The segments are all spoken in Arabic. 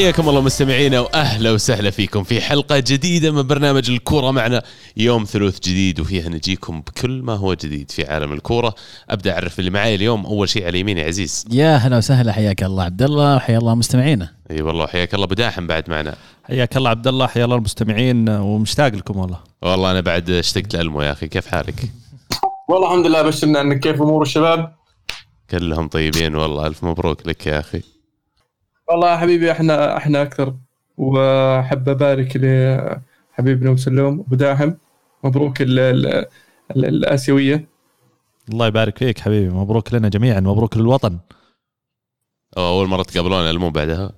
حياكم الله مستمعينا وأهلا وسهلا فيكم في حلقة جديدة من برنامج الكورة معنا. يوم ثلوث جديد وفيها نجيكم بكل ما هو جديد في عالم الكورة. أبدأ أعرف اللي معاي اليوم. أول شيء على يميني عزيز. يا هلا وسهلا حياك الله عبد الله وحيا الله مستمعينا. أي والله حياك الله. بداحم بعد معنا. حياك الله عبد الله حيا الله المستمعين ومشتاق لكم والله. والله أنا بعد اشتقت لألمو يا أخي. كيف حالك؟ والله الحمد لله بشرنا عنك كيف؟ أمور الشباب؟ كلهم طيبين والله. ألف مبروك لك يا أخي. والله يا حبيبي إحنا إحنا أكثر. وأحب أبارك لحبيبنا وسلوم وداحم مبروك ال ال ال الآسيوية. الله يبارك فيك حبيبي. مبروك لنا جميعا. مبروك للوطن. أو أول مرة تقابلون المو بعدها.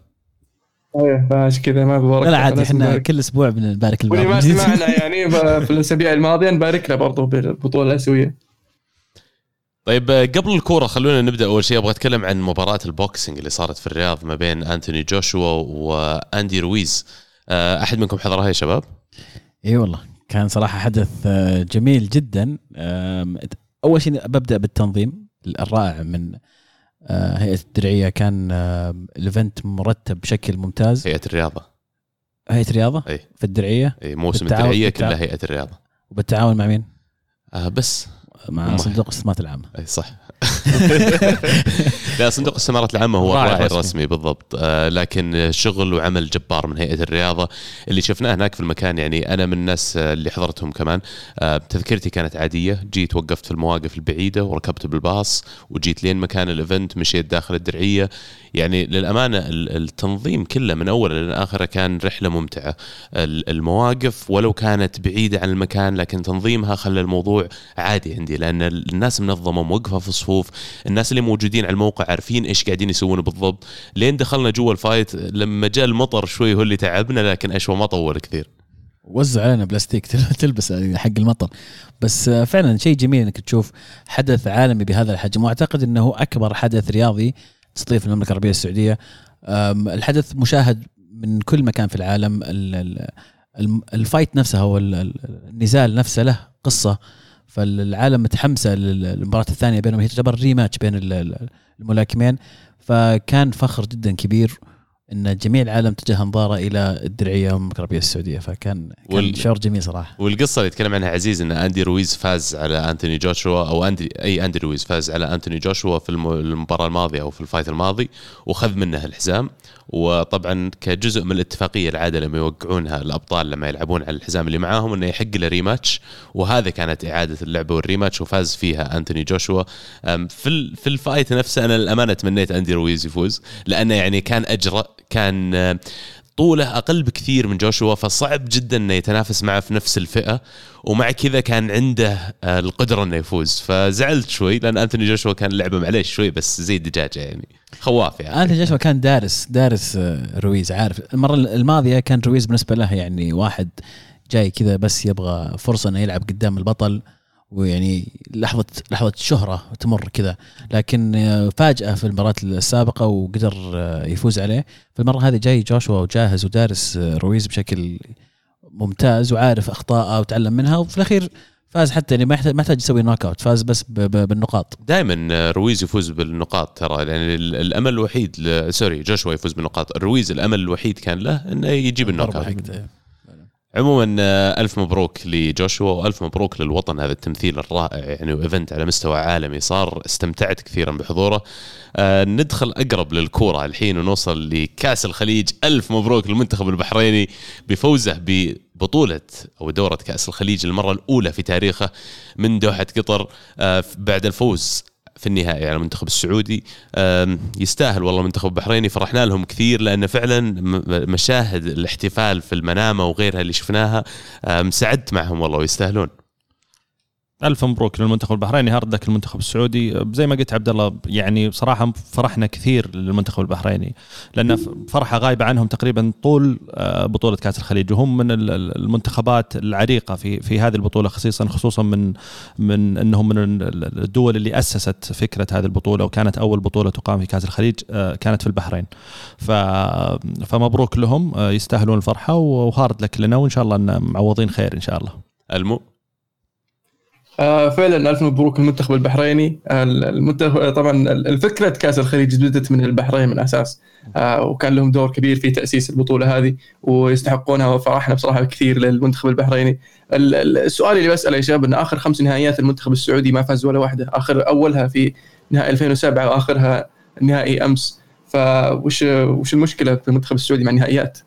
إيه فعشان كذا ما ببارك. لا عادي إحنا. كل أسبوع بنبارك واللي ما سمعنا يعني في الأسابيع الماضية نبارك له برضه بالبطولة الآسيوية. طيب آه، قبل الكورة خلونا نبدأ. أول شيء أبغى أتكلم عن مباراة ال boxing اللي صارت في الرياض ما بين أنتوني جوشوا وأندي رويز. آه، أحد منكم حضرها يا شباب؟ اي والله كان صراحة حدث آه، جميل جدا. أول شيء ببدأ بالتنظيم الرائع من هيئة الدرعيه كان ال event مرتب بشكل ممتاز. هيئة الرياضة. هيئة رياضه اي في الدرعيه اي موسم الدرعيه. كلها هيئة الرياضة. وبالتعاون مع مين؟ آه بس. مع هم- صندوق الاستثمارات العامة. أي صح. لا صندوق الاستثمارات العامة هو الراعي الرسمي. الرسمي بالضبط. آه لكن شغل وعمل جبار من هيئة الرياضة اللي شفناه هناك في المكان. يعني أنا من الناس آه، اللي حضرتهم كمان. آه تذكرتي كانت عادية. جيت وقفت في المواقف البعيدة وركبت بالباص وجيت لين مكان الايفنت مشيت داخل الدرعية. يعني للأمانة ال- التنظيم كله من أوله لاخره كان رحلة ممتعة. ال- المواقف ولو كانت بعيدة عن المكان لكن تنظيمها خلى الموضوع عادي عندي لأن الناس منظمة موقفه في صفوف الناس اللي موجودين على الموقع عارفين إيش قاعدين يسوون بالضبط. لين دخلنا جوا الفايت لما جاء المطر شوي هو اللي تعبنا لكن أشوى ما طول كثير. وزع علينا بلاستيك تلبس حق المطر. بس آه، فعلا شيء جميل إنك تشوف حدث عالمي بهذا الحجم. وأعتقد إنه أكبر حدث رياضي تستضيف المملكة العربية السعودية. الحدث مشاهد من كل مكان في العالم. ال- ال- الم- ال fight نفسها هو ال- ال- النزال نفسه له قصة. فالعالم متحمسة لل- للمباراة الثانية بينهم. هي تعتبر rematch بين ال- ال- الملاكمين. فكان فخر جدا كبير إن جميع العالم اتجه أنظارة إلى الدرعية والمملكه العربية السعودية. فكان كان وال- شعور جميل صراحة. والقصة اللي يتكلم عنها عزيز إن أندي رويز فاز على أنتوني جوشوا أو اندي أي أندي رويز فاز على أنتوني جوشوا في الم- المباراة الماضية أو في ال fight الماضي وخذ منه الحزام. وطبعا كجزء من الاتفاقية العادة لما يوقعونها الأبطال لما يلعبون على الحزام اللي معاهم إنه يحق له rematch وهذا كانت إعادة اللعبه وال rematch وفاز فيها أنتوني جوشوا. في في ال fight نفسه أنا للأمانة تمنيت أندي رويز يفوز لأنه يعني كان أجرأ كان طوله أقل بكثير من جوشوا فصعب جدا إنه يتنافس معه في نفس الفئة ومع كذا كان عنده آه، القدرة إنه يفوز. فزعلت شوي لأن أنتوني جوشوا كان لعبه معليش شوي بس زي الدجاجة يعني. خواف يعني. أنتوني جوشوا كان دارس دارس آه، رويز عارف. المرة الماضية كان رويز بالنسبة له يعني واحد جاي كذا بس يبغى فرصة إنه يلعب قدام البطل. ويعني لحظة لحظة شهرة تمر كذا. لكن آه، فاجأة في المباراة السابقة وقدر آه، يفوز عليه. فالمره هذه جاي جوشوا وجاهز ودارس آه، رويز بشكل ممتاز وعارف أخطائه وتعلم منها. وفي الأخير فاز حتى يعني ما يحتاج ما يحتاج يسوي knockout فاز بس بالنقاط. دائما رويز يفوز بالنقاط ترى. يعني ال- الأمل الوحيد. sorry جوشوا يفوز بالنقاط. رويز الأمل الوحيد كان له إنه يجيب ال knockout. عموما آه، ألف مبروك لجوشوا وألف مبروك للوطن. هذا التمثيل الرائع يعني و event على مستوى عالمي صار استمتعت كثيرا بحضوره. آه ندخل أقرب للكورة الحين ونوصل لكأس الخليج. ألف مبروك للمنتخب البحريني بفوزه ببطولة أو دورة كأس الخليج المرة الأولى في تاريخه من دوحة قطر آه بعد الفوز في النهائي. على المنتخب السعودي يستاهل والله المنتخب البحريني. فرحنا لهم كثير لأن فعلا مشاهد الاحتفال في المنامة وغيرها اللي شفناها سعدت معهم والله ويستاهلون. ألف مبروك للمنتخب البحريني. هاردك المنتخب السعودي. زي ما قلت عبد الله يعني بصراحه فرحنا كثير للمنتخب البحريني لأن فرحة غايبة عنهم تقريبا طول آه، بطولة كأس الخليج. وهم من ال- ال- المنتخبات العريقة في في هذه البطولة خصيصا خصوصا من من إنهم من ال- الدول اللي أسست فكرة هذه البطولة وكانت أول بطولة تقام في كأس الخليج آه، كانت في البحرين. فمبروك لهم آه، يستاهلون الفرحة وهارد لك لنا وإن شاء الله إن معوضين خير إن شاء الله. ألمو؟ آه فعلا ألف مبروك المنتخب البحريني. المنتخب طبعا الفكرة كأس الخليج بدات من البحرين من أساس. آه وكان لهم دور كبير في تأسيس البطولة هذه ويستحقونها وفرحنا بصراحة كثير للمنتخب البحريني. السؤال اللي بسأله يا شباب إن آخر خمس نهائيات المنتخب السعودي ما فاز ولا واحدة. آخر أولها في نهائي 2007 وآخرها نهائي أمس. فوش وش المشكلة في المنتخب السعودي مع النهائيات؟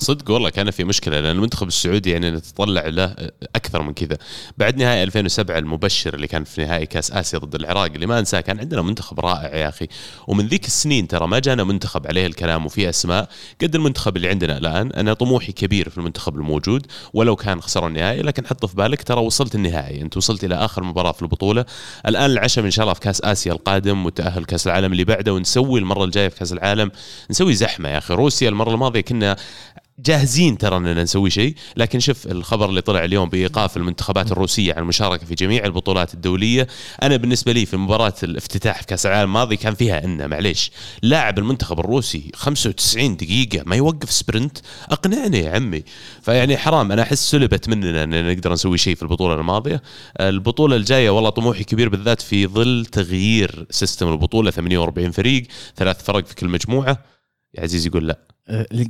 صدق والله كان في مشكلة لأن المنتخب السعودي يعني نتطلع له أكثر من كذا. بعد نهائي 2007 المبشر اللي كان في نهائي كأس آسيا ضد العراق اللي ما أنساه كان عندنا منتخب رائع يا أخي. ومن ذيك السنين ترى ما جانا منتخب عليه الكلام وفي أسماء قد المنتخب اللي عندنا الآن. أنا طموحي كبير في المنتخب الموجود ولو كان خسروا النهائي لكن حط في بالك ترى وصلت النهائي. أنت وصلت إلى آخر مباراة في البطولة. الآن العشم إن شاء الله في كأس آسيا القادم وتأهل كأس العالم اللي بعده. ونسوي المرة الجاية في كأس العالم نسوي زحمة يا أخي. روسيا المرة الماضية كنا جاهزين ترى إننا نسوي شيء. لكن شوف الخبر اللي طلع اليوم بإيقاف المنتخبات الروسية عن المشاركة في جميع البطولات الدولية. أنا بالنسبة لي في مباراة الافتتاح في كأس العالم الماضي كان فيها إن معليش لاعب المنتخب الروسي 95 دقيقة ما يوقف sprint. أقنعني يا عمي. فيعني حرام أنا أحس سلبت مننا إن نقدر نسوي شيء في البطولة الماضية. البطولة الجاية والله طموحي كبير بالذات في ظل تغيير system البطولة 48 فريق ثلاث فرق في كل مجموعة. يا عزيز يقول لا.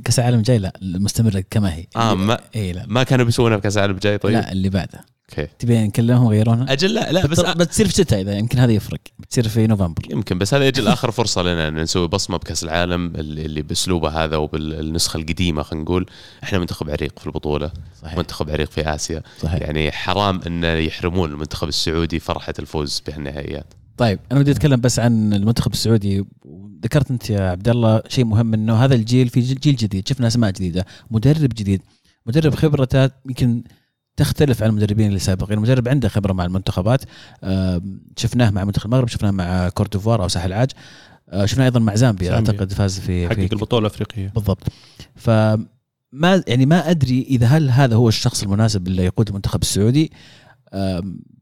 كأس العالم جاي لا مستمره كما هي. آه ما اي لا. ما كانوا بيسوونها في كاس العالم الجاي طيب؟ لا اللي بعده okay. تبي نكلمهم ويغيرونها؟ أجل لا لا بس بتصير في شتاء إذا يمكن هذا يفرق. بتصير في نوفمبر. يمكن بس هذا أجل اخر فرصة لنا إن نسوي بصمة بكأس العالم اللي بأسلوبه هذا وبالنسخة القديمة خلينا نقول. إحنا منتخب عريق في البطولة صحيح. منتخب عريق في آسيا. صحيح. يعني حرام إن يحرمون المنتخب السعودي فرحة الفوز بهالنهائيات. طيب أنا بدي أتكلم بس عن المنتخب السعودي. ذكرت أنت يا عبد الله شيء مهم إنه هذا الجيل في جيل جديد. شفنا أسماء جديدة مدرب جديد. مدرب خبرته يمكن تختلف عن المدربين اللي سابقين المدرب عنده خبرة مع المنتخبات. شفناه مع منتخب المغرب شفناه مع كورتوفوار أو ساحل العاج. آه، شفناه أيضا مع زامبيا أعتقد فاز في حقق البطولة الأفريقية. بالضبط. ف ما يعني ما أدري إذا هل هذا هو الشخص المناسب اللي يقود المنتخب السعودي.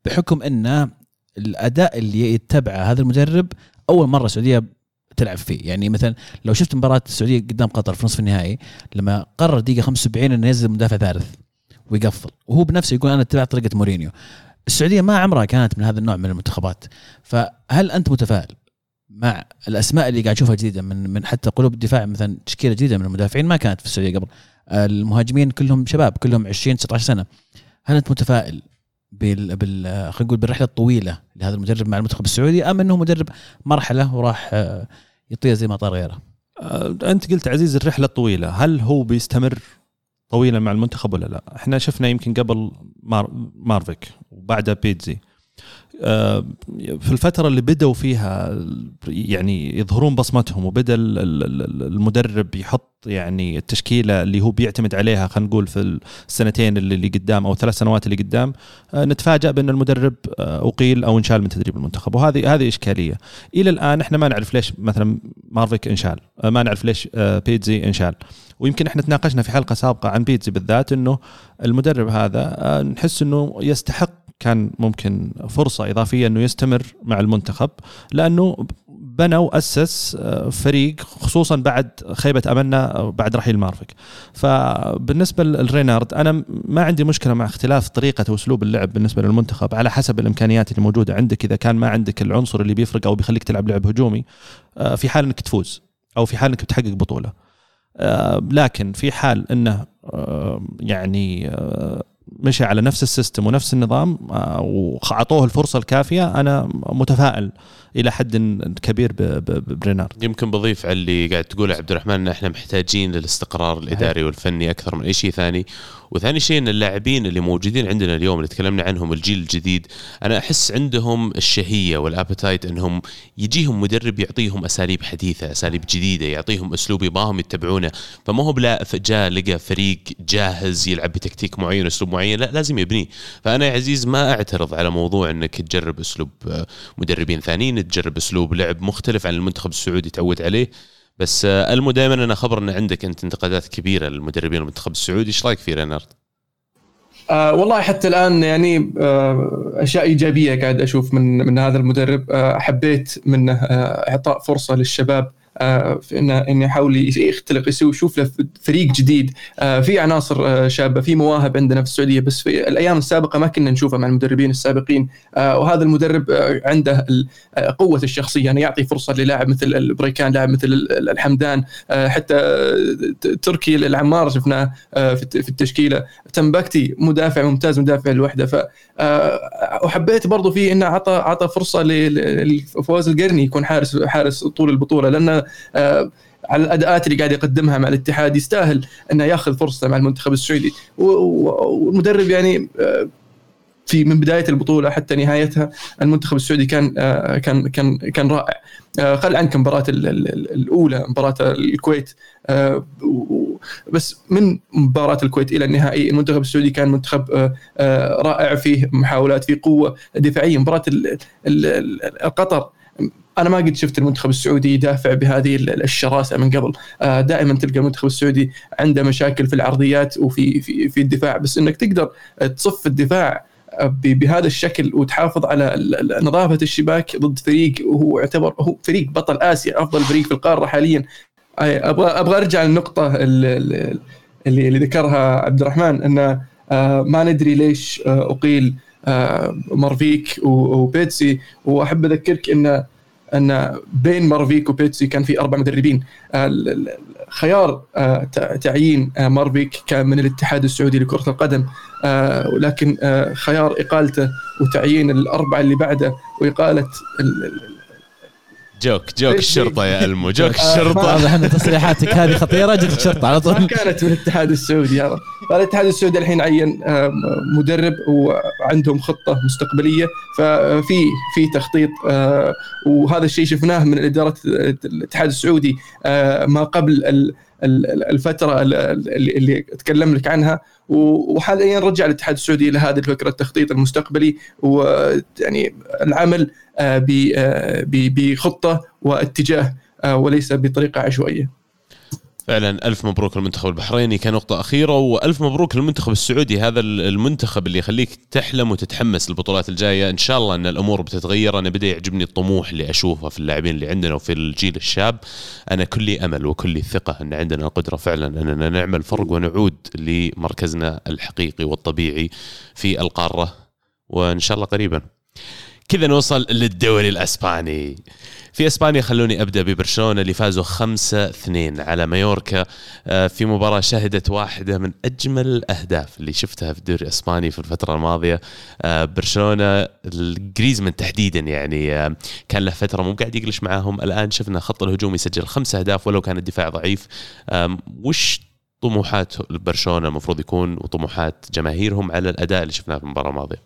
بحكم إنه الأداء اللي يتبعه هذا المدرب أول مرة السعودية تلعب فيه. يعني مثلا لو شفت مباراة السعودية قدام قطر في نصف النهائي لما قرر دقيقة 75 إنه ينزل مدافع ثالث ويقفل وهو بنفسه يقول أنا اتبع طريقة مورينيو. السعودية ما عمرها كانت من هذا النوع من المنتخبات. فهل أنت متفائل مع الأسماء اللي قاعد تشوفها جديدة من من حتى قلوب الدفاع مثلا تشكيلة جديدة من المدافعين ما كانت في السعودية قبل؟ المهاجمين كلهم شباب كلهم 20 19 سنة. هل أنت متفائل بال بال خلينا نقول بالرحلة الطويلة لهذا المدرب مع المنتخب السعودي أم إنه مدرب مرحلة وراح آه، يطير زي ما طار غيره؟ آه، أنت قلت عزيز الرحلة الطويلة هل هو بيستمر طويلا مع المنتخب ولا لا؟ إحنا شفنا يمكن قبل مار مارفيك وبعدها بيتزي في الفترة اللي بدأوا فيها يعني يظهرون بصمتهم وبدأ المدرب يحط يعني التشكيلة اللي هو بيعتمد عليها خلينا نقول في السنتين اللي قدام أو الثلاث سنوات اللي قدام آه، نتفاجأ بأن المدرب آه، أقيل أو انشال من تدريب المنتخب. وهذه هذه إشكالية. إلى الآن إحنا ما نعرف ليش مثلا مارفيك انشال ما نعرف ليش بيتزي انشال. ويمكن إحنا تناقشنا في حلقة سابقة عن بيتزي بالذات أنه المدرب هذا نحس أنه يستحق كان ممكن فرصة إضافية إنه يستمر مع المنتخب لأنه بنى وأسس آه، فريق خصوصا بعد خيبة أملنا بعد رحيل مارفك. فبالنسبة لرينارد أنا ما عندي مشكلة مع اختلاف طريقة وأسلوب اللعب بالنسبة للمنتخب على حسب الإمكانيات اللي موجودة عندك. إذا كان ما عندك العنصر اللي بيفرق أو بيخليك تلعب لعب هجومي آه، في حال إنك تفوز أو في حال إنك بتحقق بطولة. آه، لكن في حال إنه يعني مشى على نفس ال system ونفس النظام آه، وأعطوه الفرصة الكافية أنا متفائل إلى حد كبير برينارد. يمكن بضيف على اللي قاعد تقوله عبد الرحمن إن إحنا محتاجين للاستقرار الإداري والفني أكثر من أي شيء ثاني. وثاني شيء إن اللاعبين اللي موجودين عندنا اليوم اللي تكلمنا عنهم الجيل الجديد أنا أحس عندهم الشهية والأبيتايت إنهم يجيهم مدرب يعطيهم أساليب حديثة أساليب جديدة يعطيهم أسلوب يبغاهم يتبعونه. فما هو بلا جاء لقى فريق جاهز يلعب بتكتيك معين أسلوب معين لا لازم يبنيه. فأنا يا عزيز ما أعترض على موضوع إنك تجرب أسلوب آه، مدربين ثانيين تجرب أسلوب لعب مختلف عن المنتخب السعودي تعود عليه. بس آه، المو دائما أنا خبر إن عندك أنت انتقادات كبيرة للمدربين المنتخب السعودي إيش رأيك في رينارد؟ آه والله حتى الآن يعني آه أشياء إيجابية قاعد أشوف من من هذا المدرب آه حبيت منه آه إعطاء فرصة للشباب في انه انه يحاول يختلق يسوي يشوف له فريق جديد. آه، في عناصر آه، شابة في مواهب عندنا في السعودية بس في الأيام السابقة ما كنا نشوفها مع المدربين السابقين. وهذا المدرب عنده قوة الشخصية. يعني يعطي فرصة للاعب مثل البريكان لاعب مثل الحمدان. حتى تركي العمار شفناه في التشكيلة. تمبكتي مدافع ممتاز مدافع الوحده ف وحبيت برضو فيه إنه عطى عطى فرصة لفواز القرني يكون حارس حارس طول البطولة. لأنه آه، على الأداءات اللي قاعد يقدمها مع الاتحاد يستاهل أنه ياخذ فرصه مع المنتخب السعودي. والمدرب يعني آه، في من بداية البطولة حتى نهايتها المنتخب السعودي كان آه، كان كان كان رائع. خل عنك المباراه الأولى مباراة الكويت. بس من مباراة الكويت إلى النهائي المنتخب السعودي كان منتخب رائع فيه محاولات فيه قوة دفاعية. مباراة قطر أنا ما قد شفت المنتخب السعودي يدافع بهذه الشراسة من قبل. آه، دائما تلقى المنتخب السعودي عنده مشاكل في العرضيات وفي في في الدفاع بس إنك تقدر تصف الدفاع آه، بهذا الشكل وتحافظ على نظافة الشباك ضد فريق وهو يعتبر هو فريق بطل آسيا أفضل فريق في القارة حاليا. أبغى أبغى أرجع للنقطة اللي, اللي, ذكرها عبد الرحمن انه آه، ما ندري ليش أقيل مارفيك وبيتسي. وأحب أذكرك انه أن بين مارفيك وبيتسي كان في أربع مدربين. خيار آه، تعيين آه، مارفيك كان من الاتحاد السعودي لكرة القدم. ولكن آه، خيار إقالته وتعيين الأربعة اللي بعده وإقالة جوك جوك الشرطة يا ألمو جوك الشرطة. واضح ان تصريحاتك هذه خطيرة جت الشرطة على طول. كانت من الاتحاد السعودي هذا الاتحاد السعودي الحين عين مدرب وعندهم خطة مستقبلية. ففي في تخطيط آه، وهذا الشيء شفناه من إدارة الاتحاد السعودي آه، ما قبل الفترة اللي أتكلم لك عنها وحاليا رجع الاتحاد السعودي إلى هذه الفكرة التخطيط المستقبلي ويعني العمل آه، آه، بخطة واتجاه آه، وليس بطريقة عشوائية. فعلا ألف مبروك للمنتخب البحريني. كنقطة أخيرة وألف مبروك للمنتخب السعودي. هذا المنتخب اللي يخليك تحلم وتتحمس للبطولات الجاية. إن شاء الله أن الأمور بتتغير. أنا بدأ يعجبني الطموح اللي أشوفه في اللاعبين اللي عندنا وفي الجيل الشاب. أنا كلي أمل وكلي ثقة أن عندنا القدرة فعلا أننا نعمل فرق ونعود لمركزنا الحقيقي والطبيعي في القارة وإن شاء الله قريبا. كذا نوصل للدوري الأسباني. في إسبانيا خلوني أبدأ ببرشلونة اللي فازوا 5 2 على مايوركا آه، في مباراة شهدت واحدة من أجمل الأهداف اللي شفتها في الدوري الإسباني في الفترة الماضية. آه، برشلونة الجريزمان تحديدا يعني آه، كان له فترة مو قاعد يقلش معاهم. الآن شفنا خط الهجوم يسجل خمس أهداف ولو كان الدفاع ضعيف. وش طموحات برشلونة المفروض يكون وطموحات جماهيرهم على الأداء اللي شفناه في المباراة الماضية؟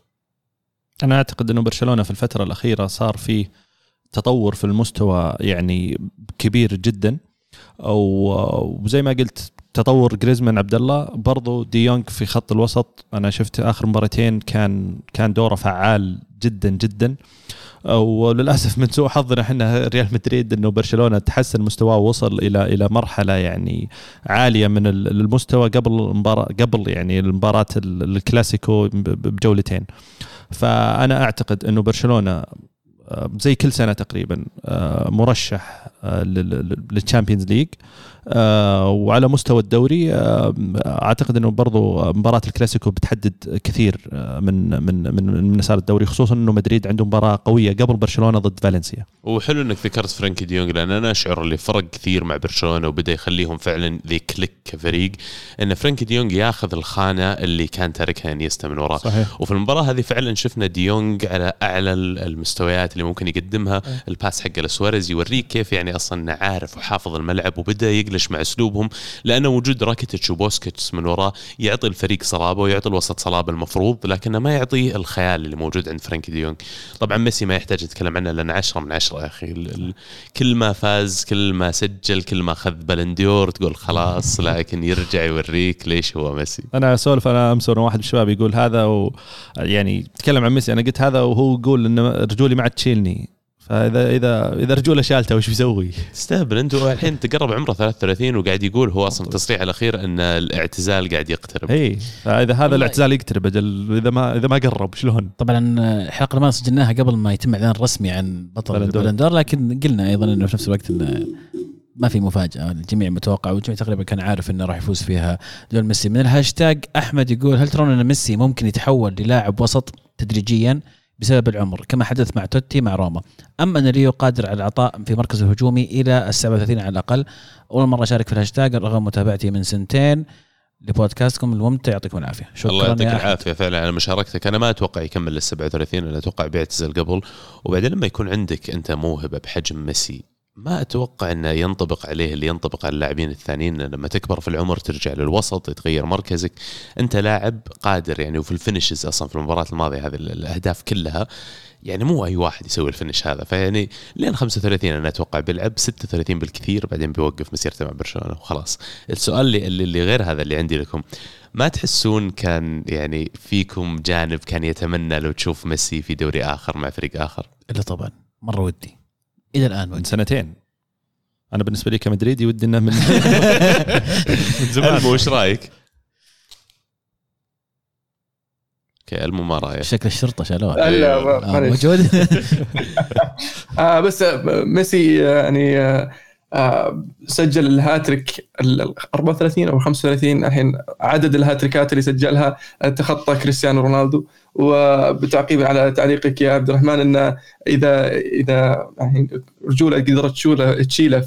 أنا أعتقد إنه برشلونة في الفترة الأخيرة صار فيه تطور في المستوى يعني كبير جدا. وزي ما قلت تطور جريزمان عبد الله. برضو ديونج في خط الوسط. أنا شفت آخر مباراتين كان كان دوره فعال جدا جدا. وللأسف من سوء حظنا إحنا ريال مدريد إنه برشلونة تحسن مستواه ووصل إلى إلى مرحلة يعني عالية من المستوى قبل المباراة قبل يعني المباراة الكلاسيكو بجولتين. فأنا أعتقد إنه برشلونة زي كل سنة تقريبا آه، مرشح آه، لل Champions League وعلى مستوى الدوري آه، أعتقد إنه برضو مباراة الكلاسيكو بتحدد كثير آه، من من من, من مسار الدوري خصوصا إنه مدريد عنده مباراة قوية قبل برشلونة ضد فالنسيا. وحلو إنك ذكرت فرانكي ديونج لأن أنا أشعر اللي فرق كثير مع برشلونة وبدأ يخليهم فعلا they click كفريق إن فرانكي ديونج ياخذ الخانة اللي كان تاركها إنيستا من وراه صحيح. وفي المباراة هذه فعلا شفنا ديونج على أعلى المستويات اللي ممكن يقدمها. ال pass حقه لسواريز يوريك كيف يعني أصلا عارف وحافظ الملعب وبدأ يقدر يجلش مع أسلوبهم لأنه وجود راكيتش وبوسكيتس من وراه يعطي الفريق صلابة ويعطي الوسط صلابة المفروض لكنه ما يعطي الخيال اللي موجود عند فرانكي ديونج طبعا ميسي ما يحتاج نتكلم عنه لأنه 10 من 10 يا أخي. كل ما فاز كل ما سجل كل ما أخذ Ballon d'Or تقول خلاص لكن يرجع يوريك ليش هو ميسي. أنا أسولف أنا امس واحد من الشباب يقول هذا و يعني تكلم عن ميسي. أنا قلت هذا وهو يقول انه رجولي ما عاد تشيلني. فاذا اذا إذا رجوله شالته وش بيسوي؟ تستهبل انت الحين تقرب عمره 33 وقاعد يقول هو أصلا التصريح الأخير إن الاعتزال قاعد يقترب. إي. فإذا هذا الاعتزال يقترب أجل إذا ما إذا ما قرب شلون؟ طبعا الحلقة ما سجلناها قبل ما يتم إعلان رسمي عن بطل Ballon d'Or لكن قلنا أيضا إنه في نفس الوقت إنه ما في مفاجأة. الجميع متوقع والجميع تقريبا كان عارف إنه راح يفوز فيها دون ميسي. من الهاشتاج أحمد يقول هل ترون إن ميسي ممكن يتحول للاعب وسط تدريجيا؟ بسبب العمر كما حدث مع توتي مع روما. أم أن ليو قادر على العطاء في مركز الهجومي إلى ال 37 على الأقل أول مرة أشارك في الهاشتاج رغم متابعتي من سنتين لبودكاستكم الممتع يعطيكم العافية. شكرا الله يعطيك. العافية. فعلا على مشاركتك أنا ما أتوقع يكمل لل 37 أنا أتوقع بيعتزل قبل. وبعدين لما يكون عندك أنت موهبة بحجم ميسي ما أتوقع انه ينطبق عليه اللي ينطبق على اللاعبين الثانيين لما تكبر في العمر ترجع للوسط يتغير مركزك. أنت لاعب قادر يعني وفي ال finishes أصلا في المباراة الماضية هذه الأهداف كلها يعني مو أي واحد يسوي ال finish هذا. فيعني لين 35 أنا أتوقع بيلعب 36 بالكثير بعدين بيوقف مسيرته مع برشلونة وخلاص. السؤال اللي, اللي غير هذا اللي عندي لكم ما تحسون كان يعني فيكم جانب كان يتمنى لو تشوف ميسي في دوري آخر مع فريق آخر؟ إلا طبعا مرة ودي. إلى الآن من سنتين. أنا بالنسبة لي كمدريدي ودي إنه من من زمان. ألمو وش رأيك؟ أوكي ألمو ما رأيك. شكل الشرطة شالوها. لا آه، موجود؟ آه بس آه، ميسي آه، يعني آه سجل الهاتريك ال 34 أو 35 الحين عدد الهاتريكات اللي سجلها آه، تخطى كريستيانو رونالدو. وبتعقيب على تعليقك يا عبد الرحمن إن اذا إذا يعني رجولة قدرت تشوله تشيله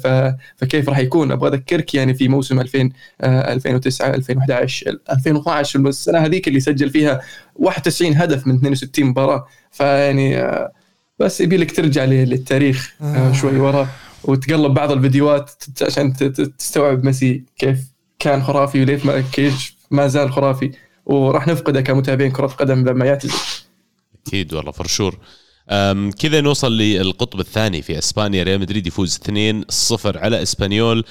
فكيف راح يكون؟ أبغى أذكرك يعني في موسم 2000 آه، 2009 2011 2012 السنة هذيك اللي سجل فيها 91 هدف من 62 مباراة. فيعني آه، بس يبي لك ترجع للتاريخ آه، شوي ورا. وتقلب بعض الفيديوهات عشان تستوعب ميسي كيف كان خرافي وليش ما كيف ما زال خرافي. وراح نفقده كمتابعين كرة قدم لما يعتزل. أكيد والله فرشور كذا نوصل للقطب الثاني في إسبانيا. ريال مدريد يفوز 2-0 على إسبانيول.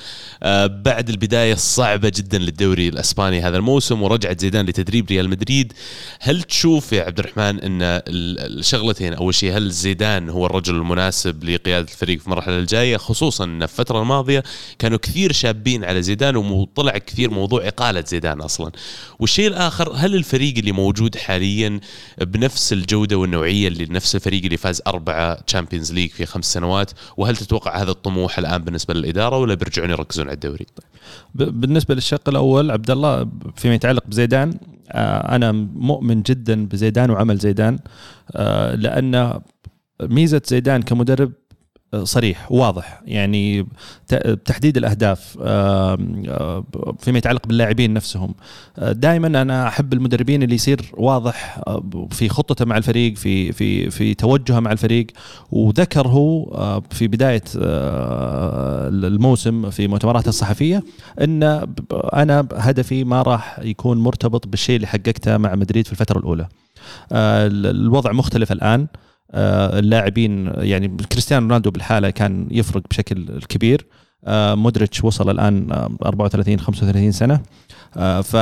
أه، بعد البداية الصعبه جدا للدوري الإسباني هذا الموسم ورجعت زيدان لتدريب ريال مدريد. هل تشوف يا عبد الرحمن إن ال- الشغلتين أول شيء هل زيدان هو الرجل المناسب لقيادة الفريق في المرحلة الجاية؟ خصوصا إن الفترة الماضية كانوا كثير شابين على زيدان وطلع كثير موضوع إقالة زيدان أصلا. والشيء الآخر هل الفريق اللي موجود حاليا بنفس الجودة والنوعية اللي نفس الفريق اللي فاز أربعة Champions League في خمس سنوات وهل تتوقع هذا الطموح الآن بالنسبة للإدارة ولا بيرجعون يركزون على الدوري؟ ب- بالنسبة للشق الأول عبد الله فيما يتعلق بزيدان آه، أنا مؤمن جدا بزيدان وعمل زيدان آه، لأن ميزة زيدان كمدرب صريح واضح. يعني تحديد الأهداف آه، آه، فيما يتعلق باللاعبين نفسهم. دائما أنا أحب المدربين اللي يصير واضح آه، في خطته مع الفريق في في في توجهه مع الفريق. وذكر هو آه، في بداية آه، الموسم في مؤتمراته الصحفية إن أنا هدفي ما راح يكون مرتبط بالشيء اللي حققته مع مدريد في الفترة الأولى. آه، ال- الوضع مختلف الآن. آه، اللاعبين يعني كريستيانو رونالدو بالحالة كان يفرق بشكل كبير. آه، مودريتش وصل الآن آه، 34 35 سنة. آه، ف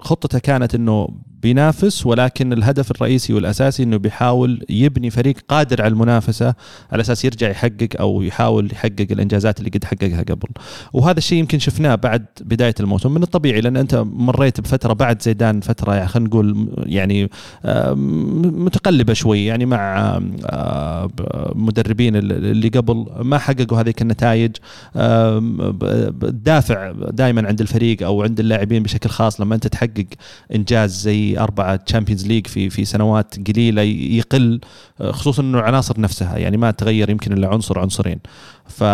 خطته كانت إنه بينافس ولكن الهدف الرئيسي والأساسي إنه بيحاول يبني فريق قادر على المنافسة على أساس يرجع يحقق أو يحاول يحقق الإنجازات اللي قد حققها قبل. وهذا الشيء يمكن شفناه بعد بداية الموسم. من الطبيعي لأن أنت مريت بفترة بعد زيدان فترة يعني خلينا نقول يعني آه، متقلبة شوي. يعني مع آه، مدربين ال- اللي قبل ما حققوا هذيك النتائج الدافع دائما عند الفريق أو عند اللاعبين بشكل خاص لما أنت تحقق إنجاز زي أربعة Champions League في في سنوات قليلة يقل خصوصا إنه العناصر نفسها يعني ما تغير يمكن إلا عنصر عنصرين. ف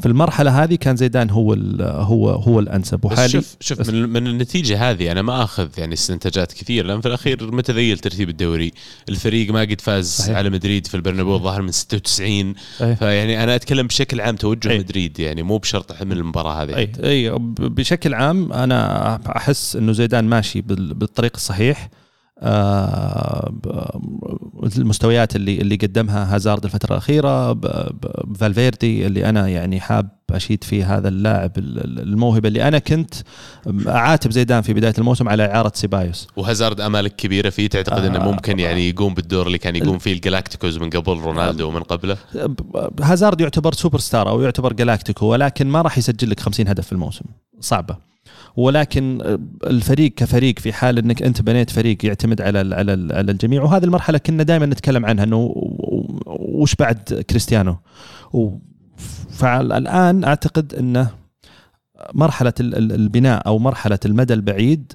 في المرحلة هذه كان زيدان هو هو هو الأنسب. بس وحالي شوف شوف من, من النتيجة هذه أنا ما أخذ يعني استنتاجات كثير لأن في الأخير متذيل ترتيب الدوري. الفريق ما قد فاز صحيح. على مدريد في البرنابيو الظاهر من 96 صحيح. فيعني أنا أتكلم بشكل عام توجه أي. مدريد يعني مو بشرط حمل المباراة هذه. أي. أي ب- بشكل عام أنا أحس إنه زيدان ماشي بال- بالطريق الصحيح. المستويات اللي اللي قدمها هازارد الفترة الأخيرة فالفيردي اللي أنا يعني حاب أشيد فيه هذا اللاعب ال- ال- الموهبة اللي أنا كنت أعاتب زيدان في بداية الموسم على إعارة سيبايوس. وهازارد امالك كبيره فيه تعتقد أنه آه. ممكن يعني يقوم بالدور اللي كان يقوم فيه ال Galácticos من قبل رونالدو ومن قبله. هازارد يعتبر سوبر ستار أو يعتبر Galáctico ولكن ما راح يسجل لك 50 هدف في الموسم. صعبة. ولكن الفريق كفريق في حال إنك أنت بنيت فريق يعتمد على على على الجميع وهذه المرحلة كنا دائما نتكلم عنها إنه وش بعد كريستيانو؟ فالان أعتقد انه مرحلة البناء أو مرحلة المدى البعيد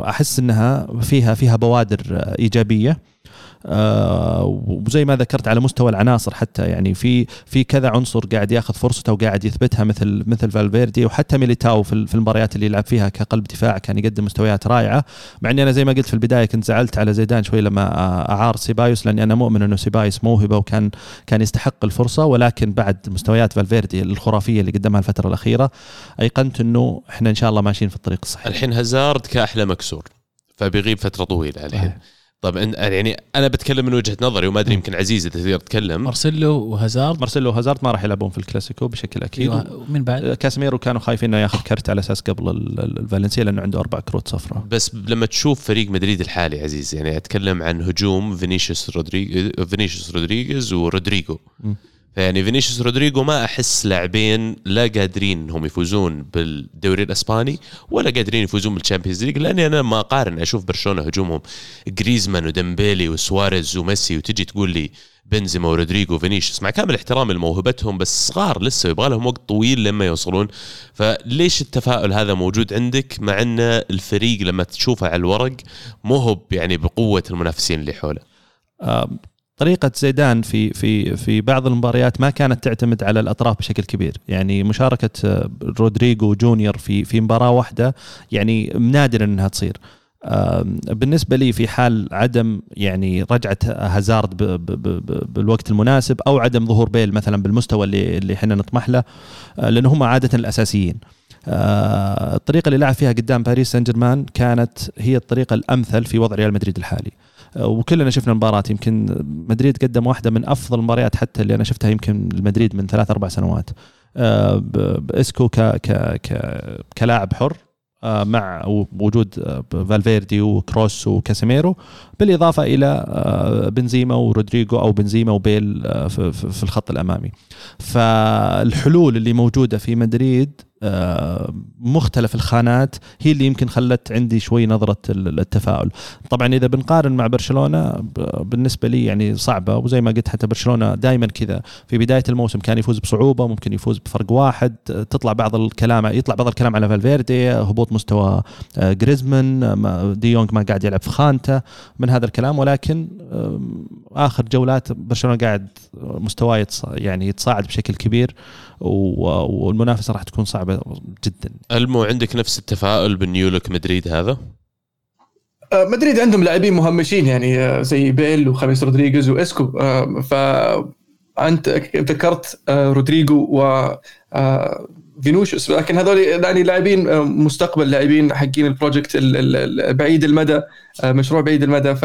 أحس إنها فيها فيها بوادر إيجابية. آه، وزي ما ذكرت على مستوى العناصر حتى يعني في في كذا عنصر قاعد ياخذ فرصته وقاعد يثبتها مثل مثل فالفيردي وحتى ميليتاو في المباريات اللي يلعب فيها كقلب دفاع كان يقدم مستويات رائعة. مع إني أنا زي ما قلت في البداية كنت زعلت على زيدان شوي لما أعار سيبايوس لأني أنا مؤمن إنه سيبايوس موهبة وكان كان يستحق الفرصة. ولكن بعد مستويات فالفيردي الخرافية اللي قدمها الفترة الأخيرة أيقنت إنه إحنا إن شاء الله ماشيين في الطريق الصحيح. الحين هازارد كاحله مكسور فبيغيب فترة طويلة الحين طيب يعني أنا بتكلم من وجهة نظري وما أدري يمكن عزيز إذا تقدر تتكلم. مارسيلو وهازارد؟ مارسيلو وهازارد ما راح يلعبون في الكلاسيكو بشكل أكيد. أيوة. من بعد؟ آه، كاسيميرو كانوا خايفين إنه ياخذ كرت على أساس قبل الفالنسيا لأنه عنده أربع كروت صفراء. بس لما تشوف فريق مدريد الحالي عزيز يعني أتكلم عن هجوم فينيسيوس رودريغيز فينيسيوس رودريغيز ورودريجو م. فيعني فينيسيوس رودريجو ما أحس لاعبين لا قادرين انهم يفوزون بالدوري الإسباني ولا قادرين يفوزون بال Champions League لأني أنا ما اقارن أشوف برشلونة هجومهم جريزمان وديمبيلي وسواريز وميسي وتجي تقول لي بنزيما ورودريجو وفينيسيوس مع كامل احترامي لموهبتهم بس صغار لسه يبغى لهم وقت طويل لما يوصلون. فليش التفاؤل هذا موجود عندك مع أن الفريق لما تشوفه على الورق مو هو يعني بقوة المنافسين اللي حوله؟ طريقة زيدان في في في بعض المباريات ما كانت تعتمد على الأطراف بشكل كبير، يعني مشاركة آه، رودريجو جونيور في في مباراة واحدة يعني نادر إنها تصير. بالنسبة لي في حال عدم يعني رجعة هازارد بالوقت المناسب أو عدم ظهور بيل مثلا بالمستوى اللي اللي إحنا نطمح له آه، لأنه هم عادة الأساسيين. آه، الطريقة اللي لعب فيها قدام باريس سان جيرمان كانت هي الطريقة الأمثل في وضع ريال مدريد الحالي. وكلنا شفنا المباراة. يمكن مدريد قدم واحدة من أفضل المباريات حتى اللي أنا شفتها يمكن المدريد من ثلاث أربع سنوات. آه، بإيسكو ك ك ك كلاعب حر آه، مع وجود آه، فالفيردي وكروس وكاسيميرو. بالإضافة إلى بنزيما ورودريجو أو بنزيما وبيل في الخط الأمامي. فالحلول اللي موجودة في مدريد مختلف الخانات هي اللي يمكن خلت عندي شوي نظرة التفاؤل. طبعا إذا بنقارن مع برشلونة بالنسبة لي يعني صعبة وزي ما قلت حتى برشلونة دائما كذا. في بداية الموسم كان يفوز بصعوبة ممكن يفوز بفرق واحد تطلع بعض الكلام يطلع بعض الكلام على فالفيردي هبوط مستوى آه، جريزمان دي يونغ ما قاعد يلعب في خانته من هذا الكلام. ولكن آخر جولات برشلونة قاعد مستواه يعني يتصاعد بشكل كبير. والمنافسة راح تكون صعبة جدا. ألمو عندك نفس التفاؤل بال new look مدريد هذا؟ آه، مدريد عندهم لاعبين مهمشين يعني آه، زي بيل وخاميس رودريغيز وإيسكو. آه، ف أنت ذكرت رودريجو و فينيسيوس لكن هذول يعني لاعبين مستقبل لاعبين حقين ال project بعيد المدى مشروع بعيد المدى. ف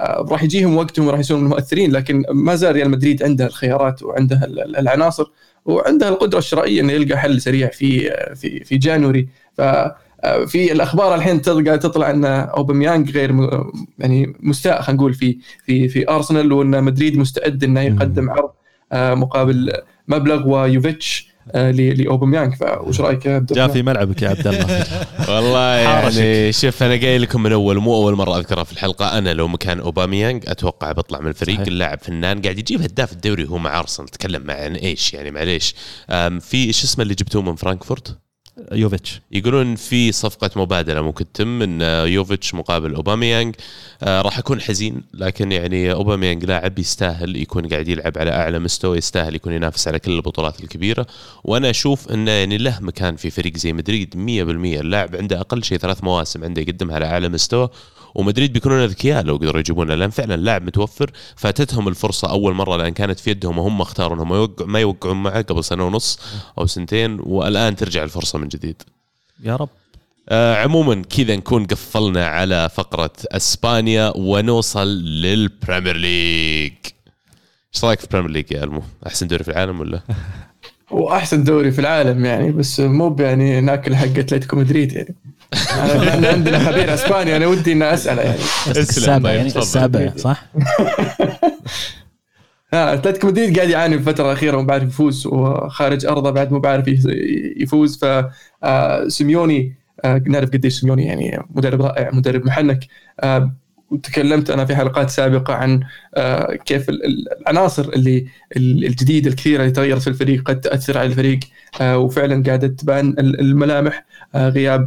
راح يجيهم وقتهم وراح يصيرون مؤثرين. لكن ما زال ريال مدريد عنده الخيارات وعنده العناصر. وعنده القدرة الشرائية إنه يلقى حل سريع في في في January. ف في الأخبار الحين تلقى تطلع إن اوباميانج غير يعني مستاء خلينا نقول في في في أرسنال وإن مدريد مستعد إنه يقدم عرض آه، مقابل مبلغ ويوفيتش لاوباميانج فوش رأيك يا عبد جاء في ملعبك يا عبد الله. والله يعني شوف أنا قايل لكم من أول مو أول مرة أذكرها في الحلقة. أنا لو مكان اوباميانج أتوقع بطلع من الفريق. اللاعب فنان قاعد يجيب هداف الدوري وهو مع أرسنال. تكلم مع إيش يعني معليش. في شو اسمه اللي جبتوه من فرانكفورت؟ يوفيتش. يقولون في صفقة مبادلة ممكن تتم من يوفيتش مقابل اوباميانج آه راح اكون حزين لكن يعني اوباميانج لاعب يستاهل يكون قاعد يلعب على أعلى مستوى يستاهل يكون ينافس على كل البطولات الكبيرة. وأنا أشوف انه يعني له مكان في فريق زي مدريد 100% اللاعب عنده أقل شيء ثلاث مواسم عنده يقدمها على أعلى مستوى. ومدريد بيكونون أذكياء لو قدروا يجيبونه لأن فعلا اللاعب متوفر فاتتهم الفرصة أول مرة لأن كانت في يدهم وهم اختاروا إنهم يوقع ما يوقعون معه قبل سنة ونص أو سنتين والآن ترجع الفرصة من جديد. يا رب. آه عموما كذا نكون قفلنا على فقرة أسبانيا ونوصل لل Premier League. إيش رأيك في ال Premier League يا ألمو؟ أحسن دوري في العالم ولا؟ هو أحسن دوري في العالم يعني بس مو يعني ناكل حق أتلتيكو مدريد يعني. إحنا عندنا خبير أسباني أنا ودي إني اساله يعني. السابع يعني السابع صح؟ أتلتيكو مدريد قاعد يعاني في الفترة الأخيرة مو بعرف يفوز وخارج أرضه بعد مو بعرف يفوز. ف آه، سيميوني آه، نعرف قديش سيميوني يعني مدرب رائع مدرب محنك. آه، وتكلمت أنا في حلقات سابقة عن آه، كيف العناصر اللي الجديدة الكثيرة اللي تغيرت في الفريق قد تأثر على الفريق آه، وفعلا قاعدة تبان الملامح غياب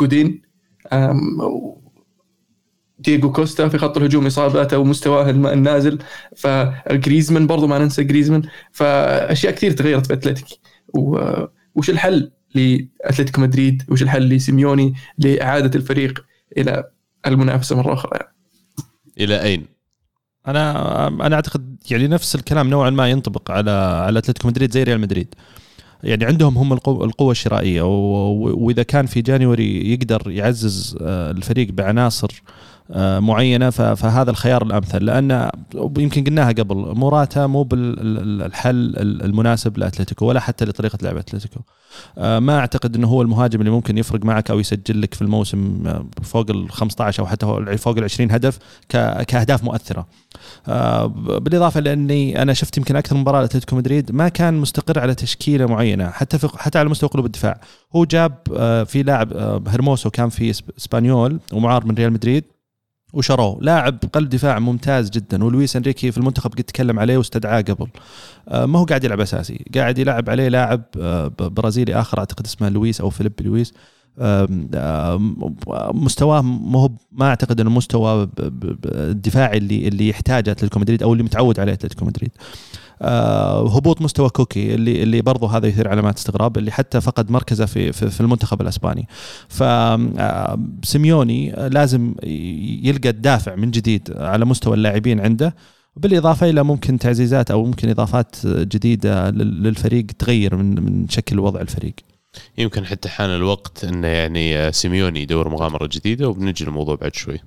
جودين دييغو كوستا في خط الهجوم إصاباته ومستواه النازل فجريزمان برضو ما ننسى جريزمان فأشياء كثير تغيرت في أتلتيكي وش الحل لأتلتيكو مدريد؟ وش الحل لسيميوني لإعادة الفريق إلى المنافسة مرة أخرى يعني. إلى أين؟ أنا أنا أعتقد يعني نفس الكلام نوعا ما ينطبق على على أتلتيكو مدريد زي ريال مدريد يعني عندهم هم القوة الشرائية وإذا كان في جانيوري يقدر يعزز آه، الفريق بعناصر آه، معينة فهذا الخيار الأمثل لأن يمكن قلناها قبل موراتا مو بالحل المناسب لأتلتيكو ولا حتى لطريقة لعب أتلتيكو ما أعتقد إنه هو المهاجم اللي ممكن يفرق معك أو يسجل لك في الموسم آه، فوق ال 15 أو حتى فوق ال 20 هدف كأهداف مؤثرة. بالإضافة لأني أنا شفت يمكن أكثر مباراة لأتلتيكو مدريد ما كان مستقر على تشكيلة معينة حتى في حتى على مستوى قلوب الدفاع. هو جاب في لاعب هرموسو كان في إسبانيول ومعار من ريال مدريد. وشروه. لاعب قلب دفاع ممتاز جدا ولويس أنريكي في المنتخب قد تكلم عليه واستدعاه قبل. آه، ما هو قاعد يلعب أساسي. قاعد يلعب عليه لاعب آه، برازيلي آخر أعتقد اسمه لويس أو فيليب لويس. مستواه ما هو ما أعتقد إنه مستوى الدفاعي اللي اللي يحتاجه أتلتيكو مدريد أو اللي متعود عليه أتلتيكو مدريد. هبوط مستوى كوكي اللي اللي برضه هذا يثير علامات استغراب اللي حتى فقد مركزه في في, المنتخب الأسباني ف آه، سيميوني لازم يلقى الدافع من جديد على مستوى اللاعبين عنده بالإضافة إلى ممكن تعزيزات أو ممكن إضافات جديدة للفريق تغير من من شكل وضع الفريق. يمكن حتى حان الوقت إنه يعني سيميوني يدور مغامرة جديدة وبنجي الموضوع بعد شوي.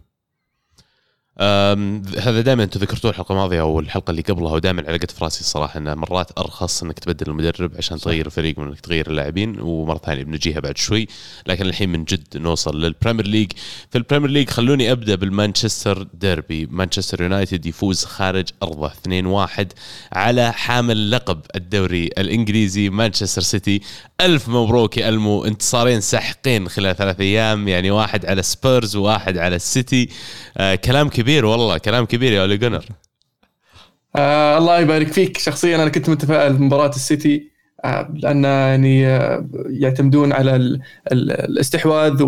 هذا دائما أنتم ذكرتوه الحلقة الماضية أو الحلقة اللي قبلها ودائما علقت في راسي الصراحة إنه مرات أرخص إنك تبدل المدرب عشان صح. تغير الفريق من إنك تغير اللاعبين ومرة ثانية بنجيها بعد شوي. لكن الحين من جد نوصل لل Premier League. في ال Premier League خلوني أبدأ بال Manchester derby. مانشستر يونايتد يفوز خارج أرضه 2-1 على حامل لقب الدوري الإنجليزي. مانشستر سيتي ألف مبروك يا ألمو. انتصارين ساحقين خلال ثلاث أيام يعني واحد على سبيرز وواحد على السيتي آه كلام كبير كبير والله كلام كبير يا أولي جونر آه الله يبارك فيك. شخصيا أنا كنت متفائل بمباراة السيتي آه لأن يعني آه يعتمدون على ال ال الاستحواذ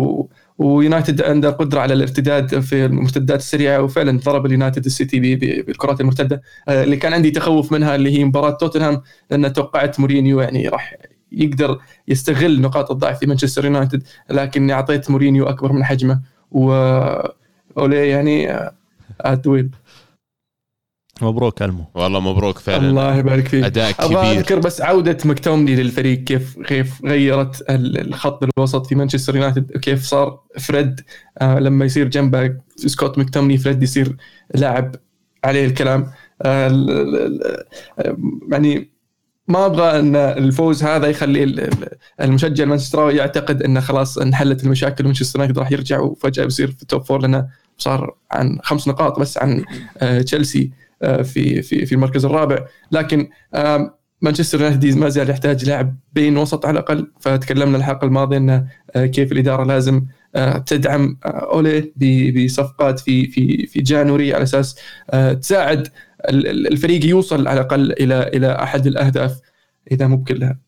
ويونايتد عنده قدرة على الارتداد في المرتدات السريعة وفعلا ضرب اليونايتد السيتي بالكرات المرتدة. آه اللي كان عندي تخوف منها اللي هي مباراة توتنهام لأن توقعت مورينيو يعني راح يقدر يستغل نقاط الضعف في مانشستر يونايتد لكن أعطيت مورينيو أكبر من حجمه. و أولي يعني آه، at the wheel مبروك ألمو. والله مبروك فعلا. الله يبارك فيك. أداء كبير. أبغى أذكر بس عودة مكتوميني للفريق كيف كيف غيرت الخط الوسط في مانشستر يونايتد كيف صار فريد آه لما يصير جنبه سكوت مكتوميني فريد يصير لاعب عليه الكلام. آه يعني ما أبغى أن الفوز هذا يخلي المشجع المانشستراوي يعتقد انه خلاص انحلت المشاكل ومانشستر يونايتد راح يرجع وفجأة بيصير في ال top four لأنه صار عن خمس نقاط بس عن آه، تشيلسي آه، في في في المركز الرابع لكن مانشستر يونايتد ما زال يحتاج لاعب بين وسط على الأقل فتكلمنا الحلقة الماضية إن آه، كيف الإدارة لازم تدعم أولي بصفقات في في في January على أساس تساعد الفريق يوصل على الأقل إلى إلى أحد الأهداف إذا مو بكلها.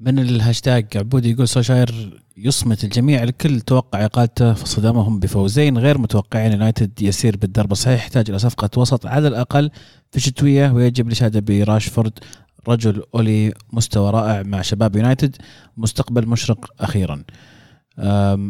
من الهاشتاج عبود يقول سولشاير يصمت الجميع الكل توقع اقالته فصدمهم بفوزين غير متوقعين. يونايتد يسير بالدرب الصحيح يحتاج إلى صفقة وسط على الأقل في شتوية ويجب الإشادة براشفورد رجل أولي مستوى رائع مع شباب يونايتد. مستقبل مشرق أخيرا.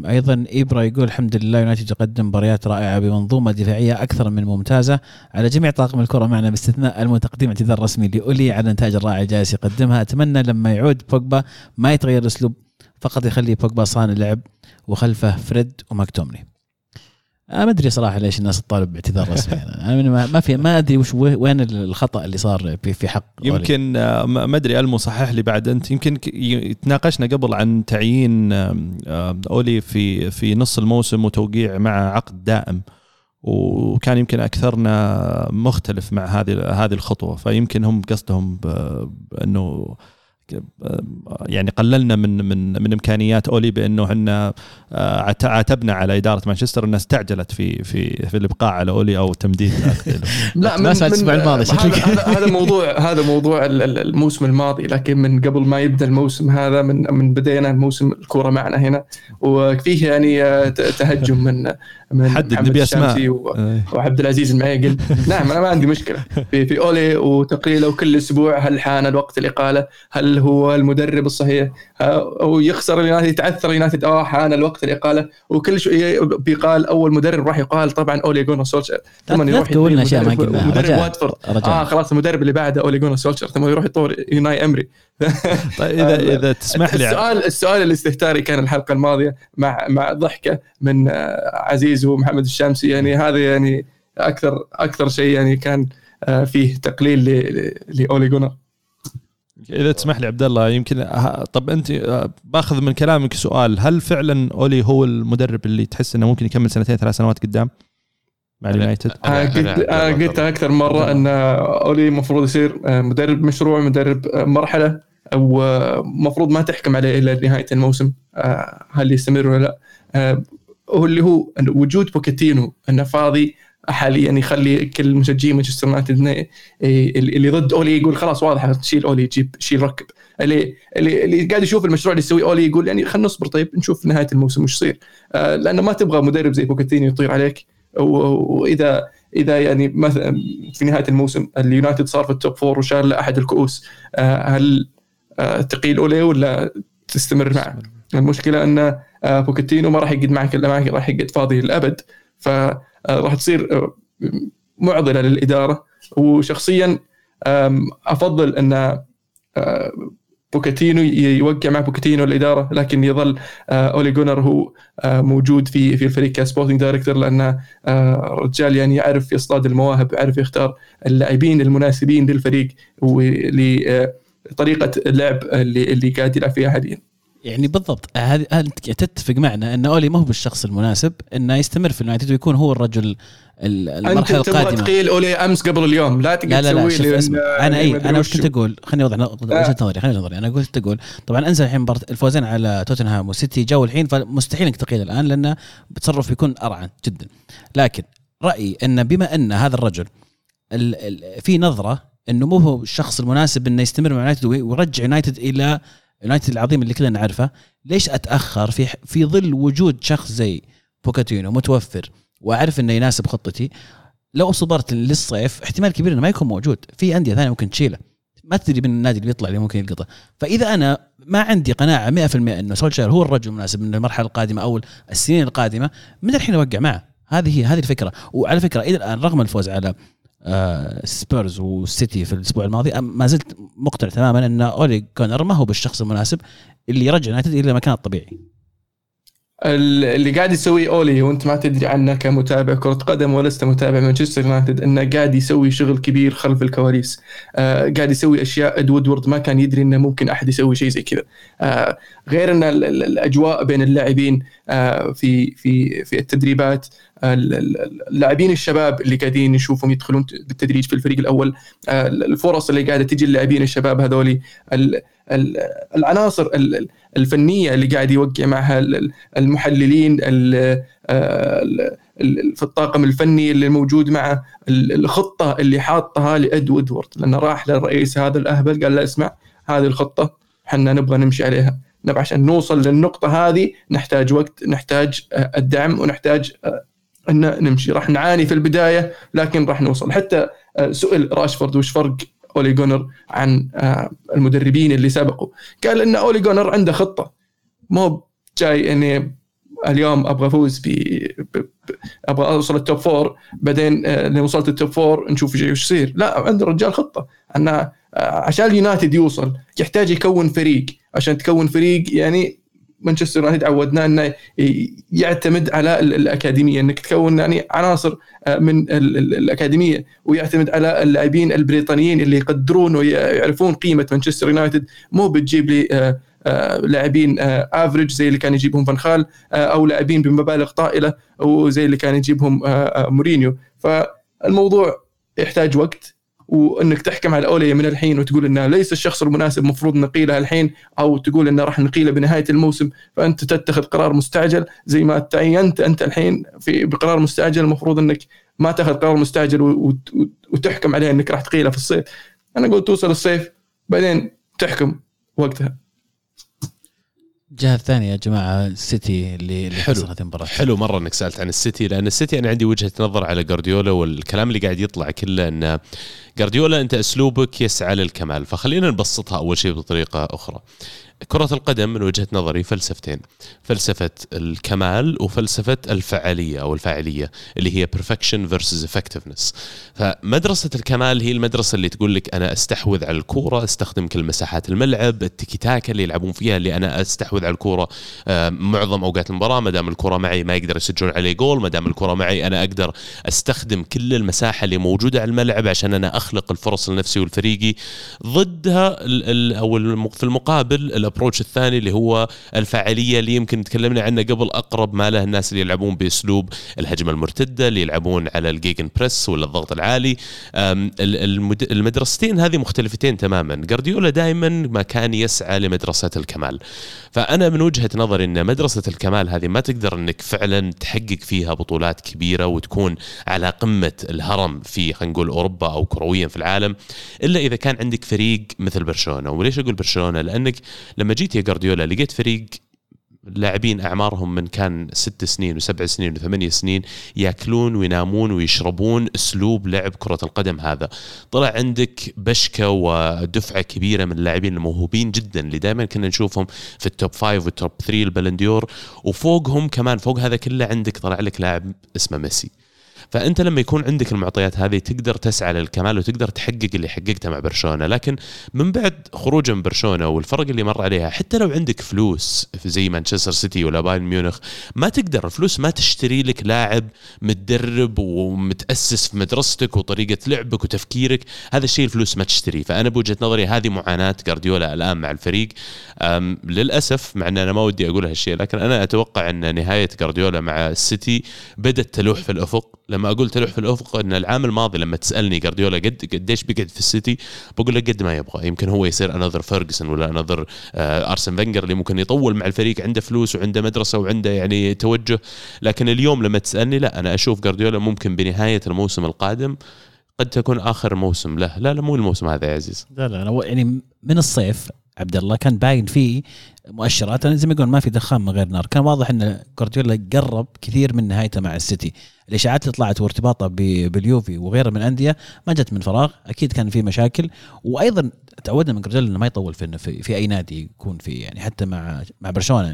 أيضا إبرا يقول الحمد لله يونايتد يقدم مباريات رائعة بمنظومة دفاعية أكثر من ممتازة. على جميع طاقم الكرة معنا باستثناء المتقدم اعتذار رسمي لأولي على النتائج الرائعة جالس يقدمها. أتمنى لما يعود بوجبا ما يتغير الأسلوب فقط يخلي بوجبا صانع لعب وخلفه فريد وماكتومني. أنا ما أدري صراحة ليش الناس تطالب باعتذار رسمي. أنا ما في ما أدري وش وين الخطأ اللي صار في في حق يمكن آه، ما أدري ألمو صحح لي بعد. أنت يمكن تناقشنا قبل عن تعيين أولي في في نص الموسم وتوقيع مع عقد دائم. وكان يمكن أكثرنا مختلف مع هذه هذه الخطوة. فيمكن هم قصدهم بأنه يعني قللنا من من من إمكانيات أولي بأنه إحنا آه، عاتبنا على إدارة مانشستر إنها استعجلت في في في الإبقاء على أولي أو تمديد لا من, الأسبوع الماضي هذا هذا موضوع هذا موضوع الموسم الماضي لكن من قبل ما يبدأ الموسم هذا من من بدينا الموسم الكورة معنا هنا. وفيه يعني آه، تهجم من من حدد نبي أسماء. إيه. وعبد العزيز المعيقل. نعم أنا ما عندي مشكلة. في في أولي وتقريله وكل أسبوع هل حان الوقت الاقاله؟ هل هو المدرب الصحيح؟ أو يخسر اليونايتد يتعثر اليونايتد؟ آه حان الوقت الاقاله وكل شوي بيقال أول مدرب راح يقال طبعا أولي جونر سولشر ثم يروح تقول أشياء ما قلناها. مدرب واتفورد. آه خلاص المدرب اللي بعده أولي جونر سولشر ثم يروح يطور يوناي إمري. طيب اذا إذا تسمح لي. السؤال السؤال الاستهتاري كان الحلقة الماضية مع مع ضحكة من آه، عزيز ومحمد الشامسي. يعني هذا يعني أكثر أكثر شيء يعني كان آه، فيه تقليل لأولي جونر. إذا تسمح لي عبد الله يمكن طب أنت آه، باخذ من كلامك سؤال. هل فعلا أولي هو المدرب اللي تحس إنه ممكن يكمل سنتين ثلاث سنوات قدام؟ مع اليونايتد؟ أنا قلت أنا قلت أكثر مرة إن أولي المفروض يصير مدرب مشروع مدرب مرحلة. أو المفروض ما تحكم عليه الا نهاية الموسم آه، هل يستمر ولا لا. آه، هو اللي هو وجود بوكيتينو إنه فاضي حاليا يخلي كل مشجعين مانشستر يونايتد اللي ضد أولي يقول خلاص واضح تشيل أولي جيب شيل ركب. اللي اللي, قاعد يشوف المشروع اللي يسويه أولي يقول يعني خلينا نصبر طيب نشوف نهاية الموسم وش يصير. آه، لأنه ما تبغى مدرب زي بوكيتينو يطير عليك. واذا إذا يعني مثلا في نهاية الموسم اليونايتد صار في ال top four وشال أحد الكؤوس هل آه، تقيل أولي ولا تستمر معه. المشكلة أن آه، بوكيتينو ما راح يقعد معك إلا ما راح يقعد فاضي للأبد. فراح آه، تصير معضلة للإدارة. وشخصيا أفضل أن بوكيتينو يوقع مع بوكيتينو الاداره لكن يظل أولي جونر هو موجود في في الفريق ك sporting director لأنه رجال يعني يعرف يصطاد المواهب يعرف يختار اللاعبين المناسبين للفريق طريقة اللعب اللي اللي قاعد يلعب فيها حاليا. يعني بالضبط. هذه تتفق معنا إن أولي ما هو بالشخص المناسب إنه يستمر في اليونايتد ويكون هو الرجل المرحلة انت القادمة. انت تقيل أولي أمس قبل اليوم لا تقدر لا لا, لا شوف اسمع. أنا اي أنا وش كنت أقول خليني اوضح وجهة نظري خليني نظري أنا قلت أقول طبعا انزل الحين الفوزين على توتنهام وسيتي جو الحين فمستحيل إنك تقيل الآن لأنه بتصرف بيكون ارعن جدا. لكن رأيي إن بما أن هذا الرجل في نظرة إنه مو هو الشخص المناسب إنه يستمر مع يونايتد ويرجع يونايتد إلى يونايتد العظيم اللي كلنا نعرفه. ليش أتأخر في في ظل وجود شخص زي بوكيتينو متوفر وأعرف إنه يناسب خطتي لو صبرت للصيف احتمال كبير إنه ما يكون موجود. في أندية ثانية ممكن تشيله. ما تدري من النادي اللي بيطلع اللي ممكن يلقطه. فإذا أنا ما عندي قناعة 100% إنه سولشر هو الرجل المناسب من المرحلة القادمة أو السنين القادمة من الحين أوقع معه. هذه هي هذه الفكرة. وعلى فكرة إلى الآن رغم الفوز على سبيرز والسيتي في الأسبوع الماضي. ما زلت مقتنع تماما أن أولي جونر ما هو بالشخص المناسب اللي يرجع يونايتد إلى مكانه الطبيعي. اللي قاعد يسويه أولي وأنت ما تدري عنه كمتابع كرة قدم ولست متابع مانشستر يونايتد أنه قاعد يسوي شغل كبير خلف الكواليس. آه قاعد يسوي أشياء إد وودورد ما كان يدري إنه ممكن أحد يسوي شيء زي كذا. آه غير إن الأجواء بين اللاعبين آه في في في التدريبات اللاعبين الشباب اللي قاعدين نشوفهم يدخلون بالتدريج في الفريق الأول. آه، الفرص اللي قاعدة تجي للاعبين الشباب هذولي العناصر الفنية اللي قاعد يوقع معها المحللين آه، في الطاقم الفني اللي موجود معه الخطة اللي حاطها لإد وودورد لأنه راح للرئيس هذا الأهبل قال له اسمع هذه الخطة إحنا نبغى نمشي عليها. نبغى عشان نوصل للنقطة هذه نحتاج وقت نحتاج آه، الدعم ونحتاج إن نمشي. راح نعاني في البداية لكن راح نوصل. حتى آه، سئل راشفورد وش فرق أولي جونر عن آه، المدربين اللي سبقوا؟ قال إن أولي جونر عنده خطة. مو جاي إني اليوم أبغى أفوز ب أبغى أوصل ال top four بعدين آه، لما وصلت ال top four نشوف إيش يصير. لا عنده الرجال خطة. انه عشان اليونايتد يوصل يحتاج يكون فريق. عشان تكون فريق يعني مانشستر يونايتد عودنا إنه يعتمد على الأكاديمية. إنك تكون يعني عناصر آه، من الأكاديمية ويعتمد على اللاعبين البريطانيين اللي يقدرون ويعرفون قيمة مانشستر يونايتد. مو بتجيب لي آه، آه، لاعبين average زي اللي كان يجيبهم فان خال أو لاعبين بمبالغ طائلة وزي اللي كان يجيبهم مورينيو. فالموضوع يحتاج وقت. وإنك تحكم على أولي من الحين وتقول إنه ليس الشخص المناسب مفروض نقيله الحين أو تقول إنه راح نقيله بنهاية الموسم فأنت تتخذ قرار مستعجل زي ما تعينت أنت الحين في بقرار مستعجل. المفروض إنك ما تأخذ قرار مستعجل وتحكم عليه إنك راح تقيله في الصيف. أنا أقول توصل الصيف بعدين تحكم وقتها. الجهه الثانية يا جماعة السيتي اللي اللي حلو. المباراه حلو مرة إنك سألت عن السيتي لأن السيتي أنا عندي وجهة نظر على جارديولا والكلام اللي قاعد يطلع كله إن جارديولا أنت أسلوبك يسعى للكمال. فخلينا نبسطها أول شيء بطريقة أخرى. كرة القدم من وجهة نظري فلسفتين. فلسفة الكمال وفلسفة الفعالية أو الفاعلية اللي هي perfection versus effectiveness. فمدرسة الكمال هي المدرسة اللي تقول لك أنا أستحوذ على الكورة أستخدم كل مساحات الملعب التيكي تاكا اللي يلعبون فيها اللي أنا أستحوذ على الكورة آه، معظم أوقات المباراة. ما دام الكورة معي ما يقدر يسجلون علي جول. ما دام الكورة معي أنا أقدر أستخدم كل المساحة اللي موجودة على الملعب عشان أنا أخلق الفرص لنفسي ولفريقي. ضدها أو في المقابل ال approach الثاني اللي هو الفاعلية اللي يمكن تكلمنا عنه قبل أقرب ما له الناس اللي يلعبون بأسلوب الهجمة المرتدة اللي يلعبون على ال gegenpress ولا الضغط العالي. المدرستين هذه مختلفتين تماما. جارديولا دائما ما كان يسعى لمدرسة الكمال. فأنا من وجهة نظري إن مدرسة الكمال هذه ما تقدر إنك فعلا تحقق فيها بطولات كبيرة وتكون على قمة الهرم في خلينا نقول أوروبا أو كرويا في العالم إلا إذا كان عندك فريق مثل برشلونة. وليش أقول برشلونة؟ لأنك لما جيت يا جارديولا لقيت فريق لاعبين أعمارهم من كان ست سنين وسبع سنين وثمانية سنين ياكلون وينامون ويشربون أسلوب لعب كرة القدم هذا. طلع عندك باتشكة ودفعة كبيرة من اللاعبين الموهوبين جدا اللي دائما كنا نشوفهم في ال top five وال top 3 البالون دور وفوقهم كمان فوق هذا كله عندك طلع لك لاعب اسمه ميسي. فأنت لما يكون عندك المعطيات هذه تقدر تسعى للكمال وتقدر تحقق اللي حققته مع برشلونة. لكن من بعد خروجه من برشلونة والفرق اللي مر عليها حتى لو عندك فلوس زي مانشستر سيتي ولا بايرن ميونخ ما تقدر الفلوس ما تشتري لك لاعب متدرب ومتأسس في مدرستك وطريقة لعبك وتفكيرك. هذا الشيء الفلوس ما تشتريه فأنا بوجهة نظري هذه معاناة جارديولا الآن مع الفريق. للأسف مع إن أنا ما ودي أقول هالشيء لكن أنا أتوقع إن نهاية جارديولا مع السيتي بدأت تلوح في الأفق. لما أقول تلوح في الأفق إن العام الماضي لما تسألني جارديولا قد قديش بيقعد في السيتي بقول لك قد ما يبغى. يمكن هو يصير another فيرجسون ولا another ارسن فينجر اللي ممكن يطول مع الفريق عنده فلوس وعنده مدرسة وعنده يعني توجه. لكن اليوم لما تسألني لا أنا أشوف جارديولا ممكن بنهاية الموسم القادم قد تكون آخر موسم له. لا لا مو الموسم هذا يا عزيز. لا لا يعني من الصيف عبد الله كان باين فيه مؤشرات. زي ما يقول ما في دخان من غير نار. كان واضح إن جوارديولا قرب كثير من نهايته مع السيتي. الإشاعات اللي طلعت وارتباطه باليوفي وغيره من الأندية ما جت من فراغ. أكيد كان في مشاكل. وأيضا تعودنا من جوارديولا إنه ما يطول في, في في أي نادي يكون فيه. يعني حتى مع مع برشلونة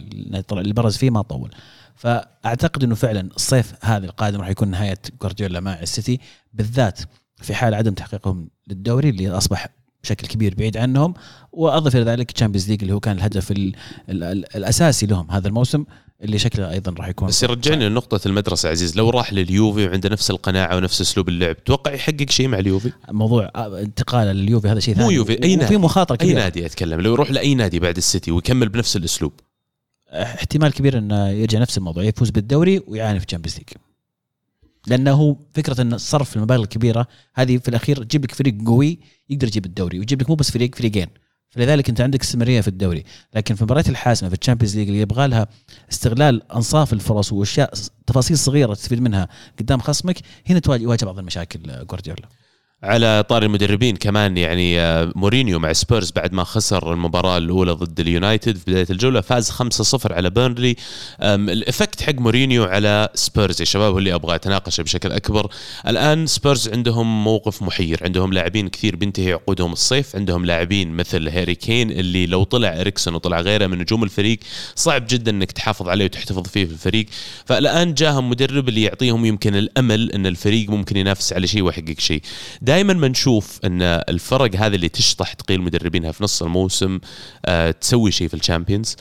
اللي برز فيه ما طول. فأعتقد إنه فعلا الصيف هذا القادم راح يكون نهاية جوارديولا مع السيتي. بالذات في حال عدم تحقيقهم للدوري اللي أصبح بشكل كبير بعيد عنهم. وأضف إلى ذلك Champions League اللي هو كان الهدف ال ال ال الأساسي لهم هذا الموسم اللي شكله أيضا راح يكون بس يرجعني لنقطة المدرسة عزيز لو راح لليوفي وعنده نفس القناعة ونفس أسلوب اللعب توقع يحقق شيء مع اليوفي؟ موضوع انتقاله لليوفي هذا شيء مو ثاني. يوفي، أي وفي نادي. مخاطرة أي كبيرة. نادي أتكلم لو يروح لأي نادي بعد السيتي ويكمل بنفس الأسلوب؟ احتمال كبير إنه يرجع نفس الموضوع يفوز بالدوري ويعاني في Champions League لأنه فكرة إن صرف المبالغ الكبيرة هذه في الأخير تجيب لك فريق قوي يقدر يجيب الدوري ويجيب لك مو بس فريق فريقين. فلذلك أنت عندك استمرارية في الدوري. لكن في المباريات الحاسمة في ال Champions League اللي يبغى لها استغلال أنصاف الفرص وأشياء تفاصيل صغيرة تستفيد منها قدام خصمك هنا تواجه بعض المشاكل آه، جوارديولا. على طاري المدربين كمان يعني آه، مورينيو مع سبيرز بعد ما خسر المباراة الأولى ضد اليونايتد في بداية الجولة فاز 5-0 على بيرنلي. أم، ال effect حق مورينيو على سبيرز يا شباب هو اللي أبغى أتناقشه بشكل أكبر. الآن سبيرز عندهم موقف محير عندهم لاعبين كثير بينتهي عقودهم الصيف عندهم لاعبين مثل هاري كين اللي لو طلع إريكسون وطلع غيره من نجوم الفريق صعب جدا أنك تحافظ عليه وتحتفظ فيه في الفريق. فالآن جاهم مدرب اللي يعطيهم يمكن الأمل أن الفريق ممكن ينافس على شيء ويحقق شيء. دائما ما نشوف إن الفرق هذه اللي تشطح تقيل مدربينها في نص الموسم آه تسوي شيء في ال Champions.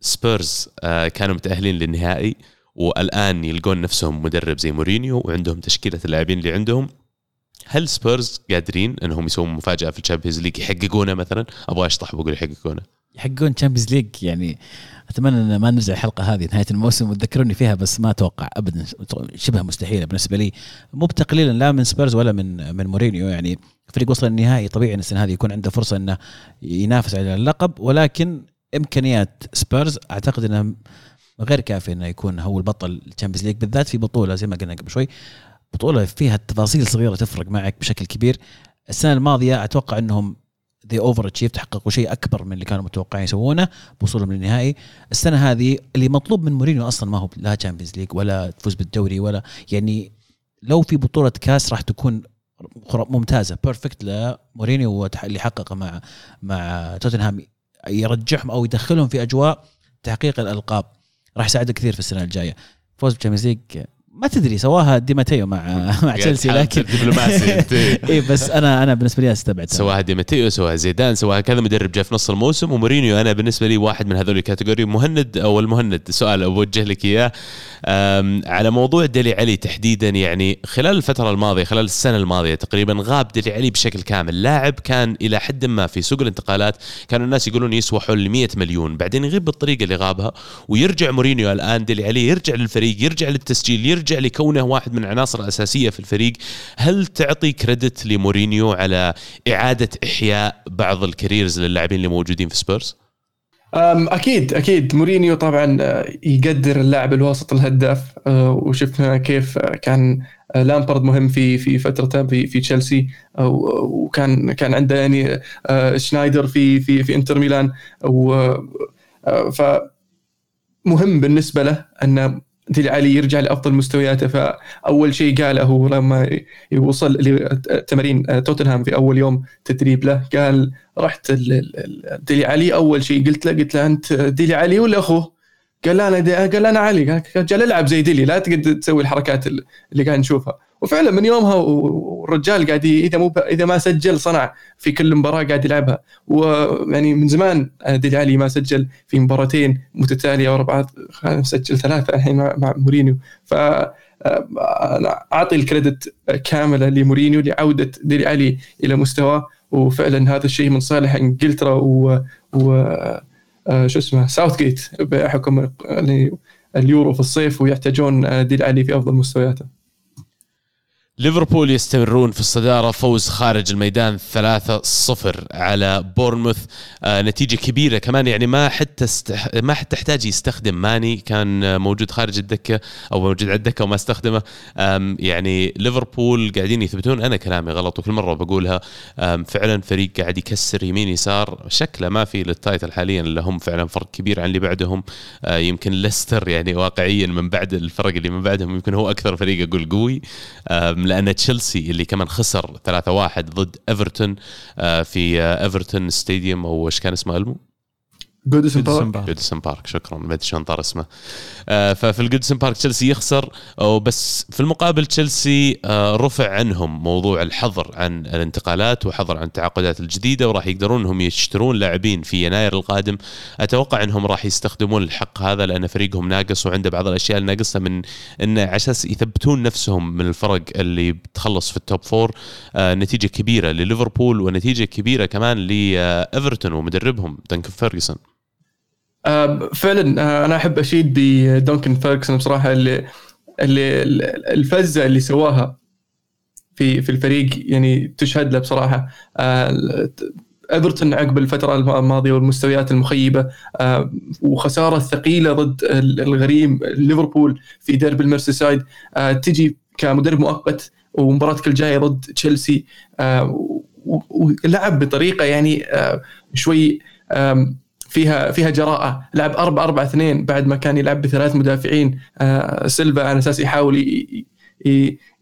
سبيرز آه كانوا متأهلين للنهائي والآن يلقون نفسهم مدرب زي مورينيو وعندهم تشكيلة اللاعبين اللي عندهم. هل سبيرز قادرين إنهم يسوون مفاجأة في ال Champions League يحققونه مثلا؟ أبغى أشطح بقول يحققونه. يحققون Champions League يعني أتمنى إن ما نرجع الحلقة هذه نهاية الموسم وتذكروني فيها بس ما أتوقع ابدا شبه مستحيلة بالنسبة لي. مو بتقليلا لا من سبيرز ولا من من مورينيو يعني فريق وصل النهائي طبيعي إن السنة هذه يكون عنده فرصة إنه ينافس على اللقب. ولكن إمكانيات سبيرز أعتقد إنها غير كافية إنه يكون هو البطل ال Champions League بالذات في بطولة زي ما قلنا قبل شوي. بطولة فيها تفاصيل صغيرة تفرق معك بشكل كبير. السنة الماضية أتوقع إنهم they overachieved حققوا شيء أكبر من اللي كانوا متوقعين يسوونه بوصولهم للنهائي. السنة هذه اللي مطلوب من مورينيو أصلا ما هو لا Champions League ولا تفوز بالدوري ولا يعني لو في بطولة كاس راح تكون ممتازة perfect لمورينيو اللي حققه مع مع توتنهام يرجعهم أو يدخلهم في أجواء تحقيق الألقاب. راح يساعده كثير في السنة الجاية. فوز بال Champions League ما تدري سواها دي ماتيو مع مع تشيلسي لكن دبلوماسي اي بس أنا أنا بالنسبة لي استبعد سواها دي ماتيو سواها زيدان سواها كذا مدرب جاء في نص الموسم ومورينيو أنا بالنسبة لي واحد من هذول ال category. مهند أو المهند سؤال أوجه لك إياه. على موضوع ديلي علي تحديدا يعني خلال الفترة الماضية خلال السنة الماضية تقريبا غاب ديلي علي بشكل كامل. لاعب كان إلى حد ما في سوق الانتقالات كانوا الناس يقولون يسوى حول 100 مليون. بعدين يغيب بالطريقة اللي غابها ويرجع مورينيو الآن. ديلي علي يرجع للفريق يرجع للتسجيل يرجع لكونه واحد من العناصر الاساسيه في الفريق. هل تعطي credit لمورينيو على إعادة إحياء بعض ال careers للاعبين اللي موجودين في سبيرز؟ أكيد أكيد. مورينيو طبعا يقدر اللاعب الوسط الهداف. وشفنا كيف كان لامبارد مهم في في فترته في في تشيلسي. وكان كان عنده يعني شنايدر في في في إنتر ميلان. و ف مهم بالنسبة له أنه علي يرجع لأفضل مستوياته فأول شيء قاله لما يوصل لتمارين توتنهام في أول يوم تدريب له قال رحت ديلي علي أول شيء قلت له قلت له أنت ديلي علي ولا أخوه؟ قال لا أنا قال أنا علي قال العب زي ديلي لا تقعد تسوي الحركات اللي قاعد نشوفها وفعلا من يومها والرجال قاعد إذا مو إذا ما سجل صنع في كل مباراة قاعد يلعبها. ويعني من زمان ديلي علي ما سجل في مباراتين متتالية ورا بعض سجل ثلاثة الحين مع مورينيو. ف أنا أعطي الكريدت كاملة لمورينيو لعودة ديلي علي إلى مستواه وفعلا هذا الشيء من صالح إنجلترا و, و... شو اسمه ساوث جيت بحكم اليورو في الصيف ويحتاجون ديلي علي في أفضل مستوياته. ليفربول يستمرون في الصدارة. فوز خارج الميدان 3-0 على بورنموث. آه نتيجة كبيرة كمان يعني ما حتى استح... ما حتى تحتاج يستخدم ماني. كان موجود خارج الدكة أو موجود على الدكة وما استخدمه. يعني ليفربول قاعدين يثبتون أنا كلامي غلط وكل مرة بقولها. فعلا فريق قاعد يكسر يمين يسار. شكله ما في لل title حاليا اللي هم فعلا فرق كبير عن اللي بعدهم. آه يمكن ليستر يعني واقعيا من بعد الفرق اللي من بعدهم يمكن هو أكثر فريق أقول قوي. لأن تشيلسي اللي كمان خسر 3-1 ضد إيفرتون في إيفرتون stadium أو إيش كان اسمه ألمو؟ جودسون بارك جودسون بارك شكرا. ما أدري شلون طار اسمه. آه ففي الجوديسون بارك تشيلسي يخسر بس في المقابل تشيلسي آه رفع عنهم موضوع الحظر عن الانتقالات وحظر عن التعاقدات الجديدة وراح يقدرون إنهم يشترون لاعبين في يناير القادم. أتوقع إنهم راح يستخدمون الحق هذا لأن فريقهم ناقص وعنده بعض الأشياء الناقصه من انه على أساس يثبتون نفسهم من الفرق اللي بتخلص في ال top four آه نتيجة كبيرة لليفربول ونتيجة كبيرة كمان لإيفرتون ومدربهم دنكن فيرجسون. فعلا أنا أحب أشيد بدونكن فيرجسون بصراحة اللي اللي الفزة اللي سواها في في الفريق يعني تشهد له بصراحة. إيفرتون عقب الفترة الماضية والمستويات المخيبة وخسارة ثقيلة ضد الغريم ليفربول في ديربي الميرسيسايد. تجي كمدرب مؤقت ومباراتك الجايه ضد تشيلسي. ولعب بطريقة يعني شوي فيها فيها جراءة. لعب 4 4 2 بعد ما كان يلعب بثلاث مدافعين آه سيلفا على أساس يحاول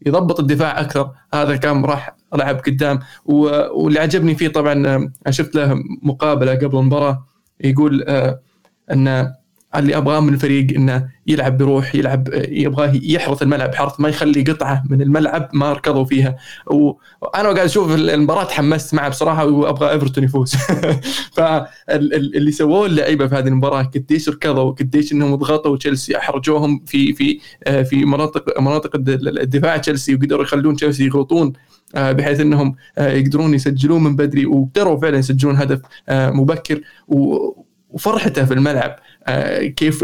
يضبط الدفاع أكثر. هذا كان راح لعب قدام. واللي عجبني فيه طبعا شفت له مقابلة قبل المباراة يقول آه أن اللي أبغاه من الفريق إنه يلعب بروح يلعب يبغاه يحرث الملعب حرث ما يخلي قطعة من الملعب ما ركضوا فيها. وأنا قاعد أشوف المباراة تحمست معه بصراحة وأبغى إيفرتون يفوز. فاللي سووه اللعيبة في هذه المباراة قديش ركضوا قديش إنهم ضغطوا تشيلسي أحرجوهم في في في مناطق مناطق الدفاع تشيلسي وقدروا يخلون تشيلسي يغلطون بحيث إنهم يقدرون يسجلون من بدري وقدروا فعلا يسجلون هدف مبكر وفرحته في الملعب. آه، كيف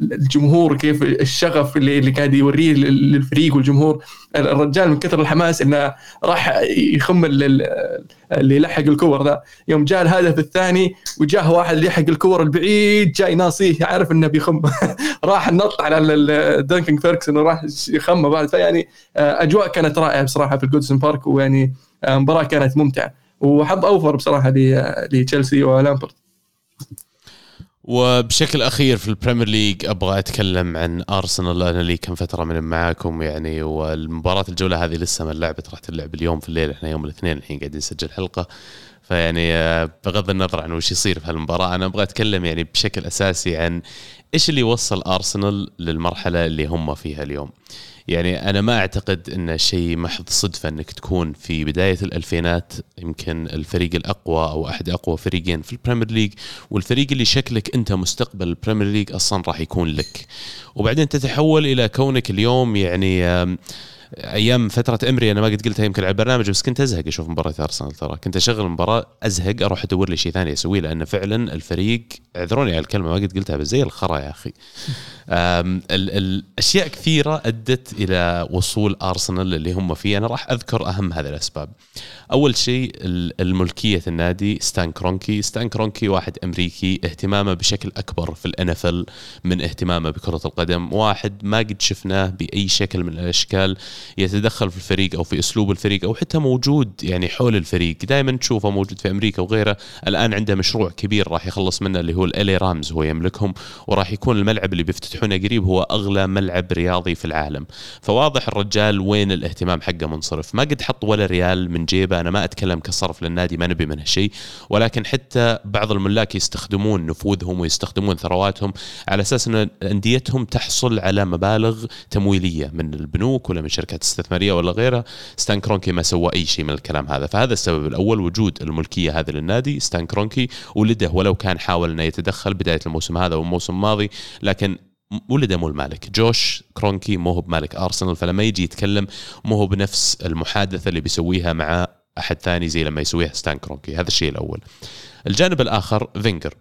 الجمهور كيف الشغف اللي قاعد يوريه للفريق والجمهور. الرجال من كثر الحماس إنه راح يخم اللي يلحق الكور ذا. يوم جاء الهدف الثاني وجاه واحد اللي يحق الكور البعيد جاي ناصيه عارف إنه بيخم. راح نط على دنكن فيرجسون وراح يخمه بعد. فيعني آه، أجواء كانت رائعة بصراحة في الجوديسون بارك ويعني آه، مباراة كانت ممتعة. وحظ أوفر بصراحة لتشيلسي ولامبارد وبشكل أخير في ال Premier League أبغى أتكلم عن أرسنال أنا لي كم فترة من معاكم يعني والمباراة الجولة هذه لسه ما لعبت راح تلعب اليوم في الليل إحنا يوم الاثنين الحين قاعدين نسجل حلقة. فيعني آه، بغض النظر عن وش يصير في هالمباراة أنا أبغى أتكلم يعني بشكل أساسي عن إيش اللي وصل أرسنال للمرحلة اللي هم فيها اليوم. يعني أنا ما أعتقد انه شيء محض صدفة إنك تكون في بداية الألفينات يمكن الفريق الأقوى أو أحد أقوى فريقين في ال Premier League والفريق اللي شكلك أنت مستقبل ال Premier League أصلا راح يكون لك وبعدين تتحول إلى كونك اليوم يعني أيام فترة إيمري أنا ما قد قلتها يمكن على البرنامج بس كنت أزهق أشوف مباراة آرسنال ترى. كنت أشغل المباراة أزهق أروح أدور لي شيء ثاني أسويه لأن فعلا الفريق اعذروني على الكلمة ما قد قلتها بس زي الخرا يا أخي. الاشياء كثيرة أدت إلى وصول آرسنال اللي هم فيه. أنا راح أذكر أهم هذه الأسباب. أول شيء الملكية النادي ستان كرونكي. ستان كرونكي واحد أمريكي اهتمامه بشكل أكبر في الان من اهتمامه بكرة القدم. واحد ما قد شفناه بأي شكل من الأشكال. يتدخل في الفريق أو في أسلوب الفريق أو حتى موجود يعني حول الفريق. دائما تشوفه موجود في أمريكا وغيره. الآن عنده مشروع كبير راح يخلص منه اللي هو الالي رامز هو يملكهم وراح يكون الملعب اللي بيفتتحونه قريب هو أغلى ملعب رياضي في العالم. فواضح الرجال وين الاهتمام حقه منصرف. ما قد حط ولا ريال من جيبه أنا ما أتكلم كصرف للنادي ما نبي منه شيء. ولكن حتى بعض الملاك يستخدمون نفوذهم ويستخدمون ثرواتهم على أساس إن أنديتهم تحصل على مبالغ تمويلية من البنوك ولا من شركات شركات استثمارية ولا غيرها ستان كرونكي ما سوى أي شيء من الكلام هذا. فهذا السبب الأول وجود الملكية هذه للنادي ستان كرونكي ولده ولو كان حاول إنه يتدخل بداية الموسم هذا والموسم الماضي لكن ولده مو المالك. جوش كرونكي مو هو بمالك. أرسنال فلما يجي يتكلم مو هو بنفس المحادثة اللي بيسويها مع أحد ثاني زي لما يسويها ستان كرونكي. هذا الشيء الأول. الجانب الآخر فينجر.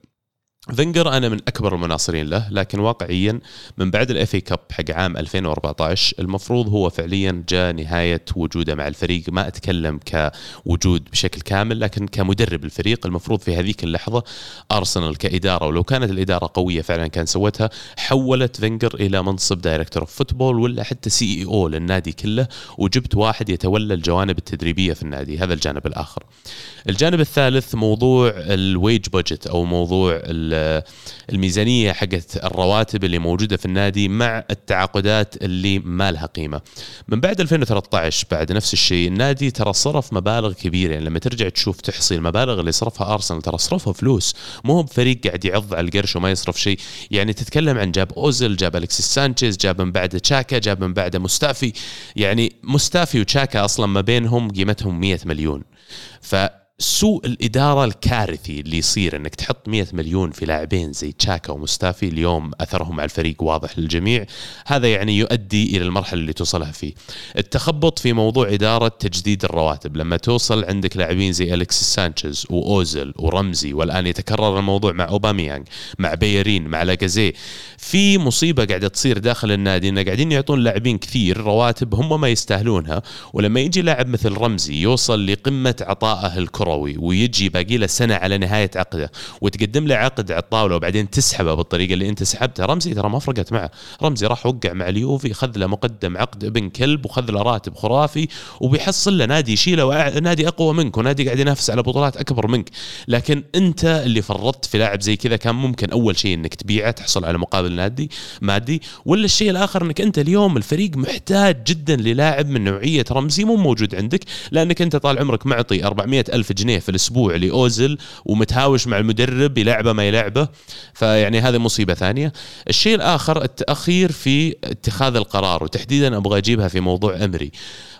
فينجر أنا من أكبر المناصرين له لكن واقعيا من بعد ال FA Cup حق عام 2014 المفروض هو فعليا جاء نهاية وجوده مع الفريق. ما أتكلم كوجود بشكل كامل لكن كمدرب الفريق المفروض في هذيك اللحظة أرسنال كإدارة. ولو كانت الإدارة قوية فعلا كان سوتها. حولت فينجر إلى منصب director of football ولا حتى CEO للنادي كله وجبت واحد يتولى الجوانب التدريبية في النادي. هذا الجانب الآخر. الجانب الثالث موضوع ال wage budget أو موضوع الميزانية حقت الرواتب اللي موجودة في النادي مع التعاقدات اللي ما لها قيمة. من بعد 2013 بعد نفس الشيء النادي ترى صرف مبالغ كبيرة. يعني لما ترجع تشوف تحصي المبالغ اللي صرفها أرسنال ترى صرفها فلوس. مو هو بفريق قاعد يعض على القرش وما يصرف شيء. يعني تتكلم عن جاب اوزل جاب الكسيس سانشيز جاب من بعده تشاكا جاب من بعده مستافي. يعني مستافي وتشاكا أصلا ما بينهم قيمتهم 100 مليون. ف سوء الإدارة الكارثي اللي يصير إنك تحط 100 مليون في لاعبين زي تشاكا ومستافي اليوم أثرهم على الفريق واضح للجميع. هذا يعني يؤدي إلى المرحلة اللي توصلها فيه. التخبط في موضوع إدارة تجديد الرواتب. لما توصل عندك لاعبين زي الكسيس سانشيز واوزل ورمزي والآن يتكرر الموضوع مع أوباميانج مع بيرين مع لاكازيت في مصيبة قاعدة تصير داخل النادي انه قاعدين يعطون لاعبين كثير رواتب هم ما يستاهلونها. ولما يجي لاعب مثل رمزي يوصل لقمة عطائه الكرة. كروي ويجي باقي له سنة على نهاية عقده وتقدم له عقد على الطاولة وبعدين تسحبه بالطريقة اللي انت سحبتها. رمزي ترى ما فرقت معه. رمزي راح وقع مع اليوفي خذ له مقدم عقد ابن كلب وخذ له راتب خرافي وبيحصل له نادي يشيله نادي أقوى منك ونادي قاعد ينافس على بطولات أكبر منك. لكن انت اللي فرطت في لاعب زي كذا كان ممكن أول شيء إنك تبيعه تحصل على مقابل نادي مادي. ولا الشيء الآخر إنك أنت اليوم الفريق محتاج جدا للاعب من نوعية رمزي مو موجود عندك لأنك أنت طال عمرك معطي 400 ألف جنيه في الأسبوع لاوزل ومتهاوش مع المدرب يلعبه ما يلعبه فيعني هذه مصيبة ثانية. الشيء الآخر التأخير في اتخاذ القرار وتحديدا أبغى أجيبها في موضوع أمري.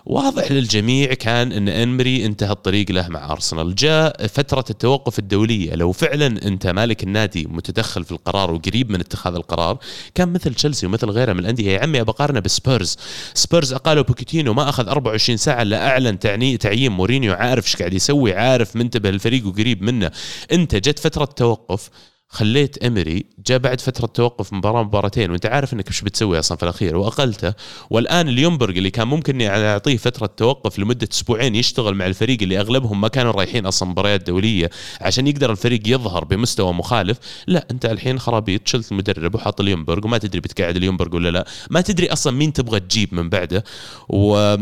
واضح للجميع كان إن إنمري انتهى الطريق له مع أرسنال. جاء فترة التوقف الدولية. لو فعلا أنت مالك النادي متدخل في القرار وقريب من اتخاذ القرار كان مثل تشيلسي ومثل غيره من الأندية يا عمي بقارنه بسبيرز. سبيرز اقالوا بوكيتينو ما أخذ 24 ساعة الا أعلن تعني تعيين مورينيو. عارف إيش قاعد يسوي عارف منتبه للفريق وقريب منه. أنت جت فترة توقف خليت إيمري جاء بعد فترة توقف مباراة مباراتين وأنت عارف إنك إيش بتسوي أصلا في الأخير وأقلته. والآن ليونبرغ اللي كان ممكن أعطيه فترة توقف لمدة أسبوعين يشتغل مع الفريق اللي أغلبهم ما كانوا رايحين أصلا مباريات دولية عشان يقدر الفريق يظهر بمستوى مخالف. لا أنت الحين خرابيط شلت المدرب وحاط ليونبرغ وما تدري بتقعد ليونبرغ ولا لا. ما تدري أصلا مين تبغى تجيب من بعده. و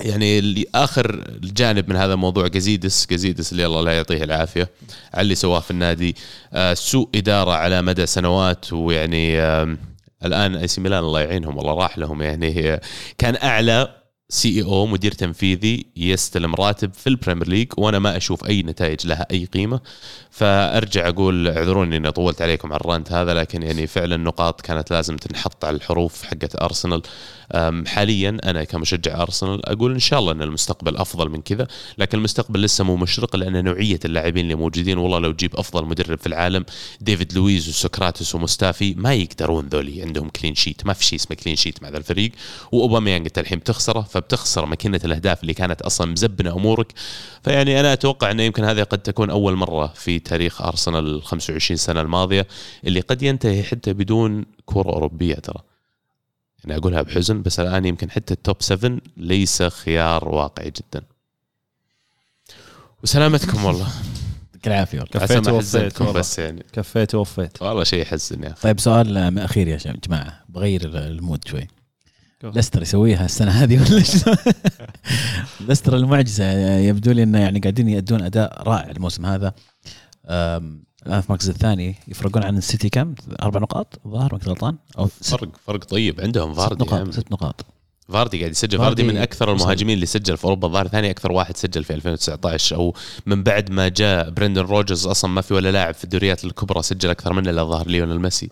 يعني اللي آخر الجانب من هذا الموضوع قزيدس قزيدس اللي الله لا يعطيه العافية على اللي سواه في النادي. آه سوء إدارة على مدى سنوات ويعني آه الآن أي سي ميلان الله يعينهم والله راح لهم. يعني كان أعلى CEO مدير تنفيذي يستلم راتب في ال Premier League وأنا ما أشوف أي نتائج لها أي قيمة. فأرجع أقول اعذروني إني طولت عليكم على ال rant هذا لكن يعني فعلا نقاط كانت لازم تنحط على الحروف حقت أرسنال. حاليا أنا كمشجع أرسنال أقول إن شاء الله إن المستقبل أفضل من كذا لكن المستقبل لسه مو مشرق لأن نوعية اللاعبين اللي موجودين والله لو تجيب أفضل مدرب في العالم ديفيد لويز وسقراطس ومستافي ما يقدرون ذولي عندهم clean sheet ما في شيء اسمه clean sheet مع ذا الفريق. وأوباميانج انت الحين بتخسره فبتخسر ماكينة الأهداف اللي كانت أصلا مزبنة أمورك. فيعني أنا أتوقع إنه يمكن هذه قد تكون أول مرة في تاريخ أرسنال ال 25 سنة الماضية اللي قد ينتهي حتى بدون كرة أوروبية ترى. يعني أقولها بحزن بس الآن يمكن حتى ال top 7 ليس خيار واقعي جدا وسلامتكم والله يعطيك العافية والله. عسى كفيت ما ووفيت حزنتكم والله. بس يعني كفيت ووفيت والله شيء يحزن يا أخي طيب سؤال آه، أخير يا شباب- جماعة بغير المود شوي Go. ليستر يسويها السنة هذه ولا؟ ليستر المعجزة يبدو لي إنه يعني قاعدين يأدون أداء رائع الموسم هذا الآن في المركز الثاني يفرقون عن السيتي كم؟ أربع نقاط الظاهر ما كنت غلطان أو ست, فرق فرق طيب عندهم ست فاردي نقاط يعني. ست نقاط فاردي قاعد يسجل فاردي فاردي من أكثر. المهاجمين اللي سجل في أوروبا الظاهر ثاني أكثر واحد سجل في 2019 أو من بعد ما جاء برندن روجرز أصلا ما في ولا لاعب في الدوريات الكبرى سجل أكثر منه إلا الظاهر ليونيل ميسي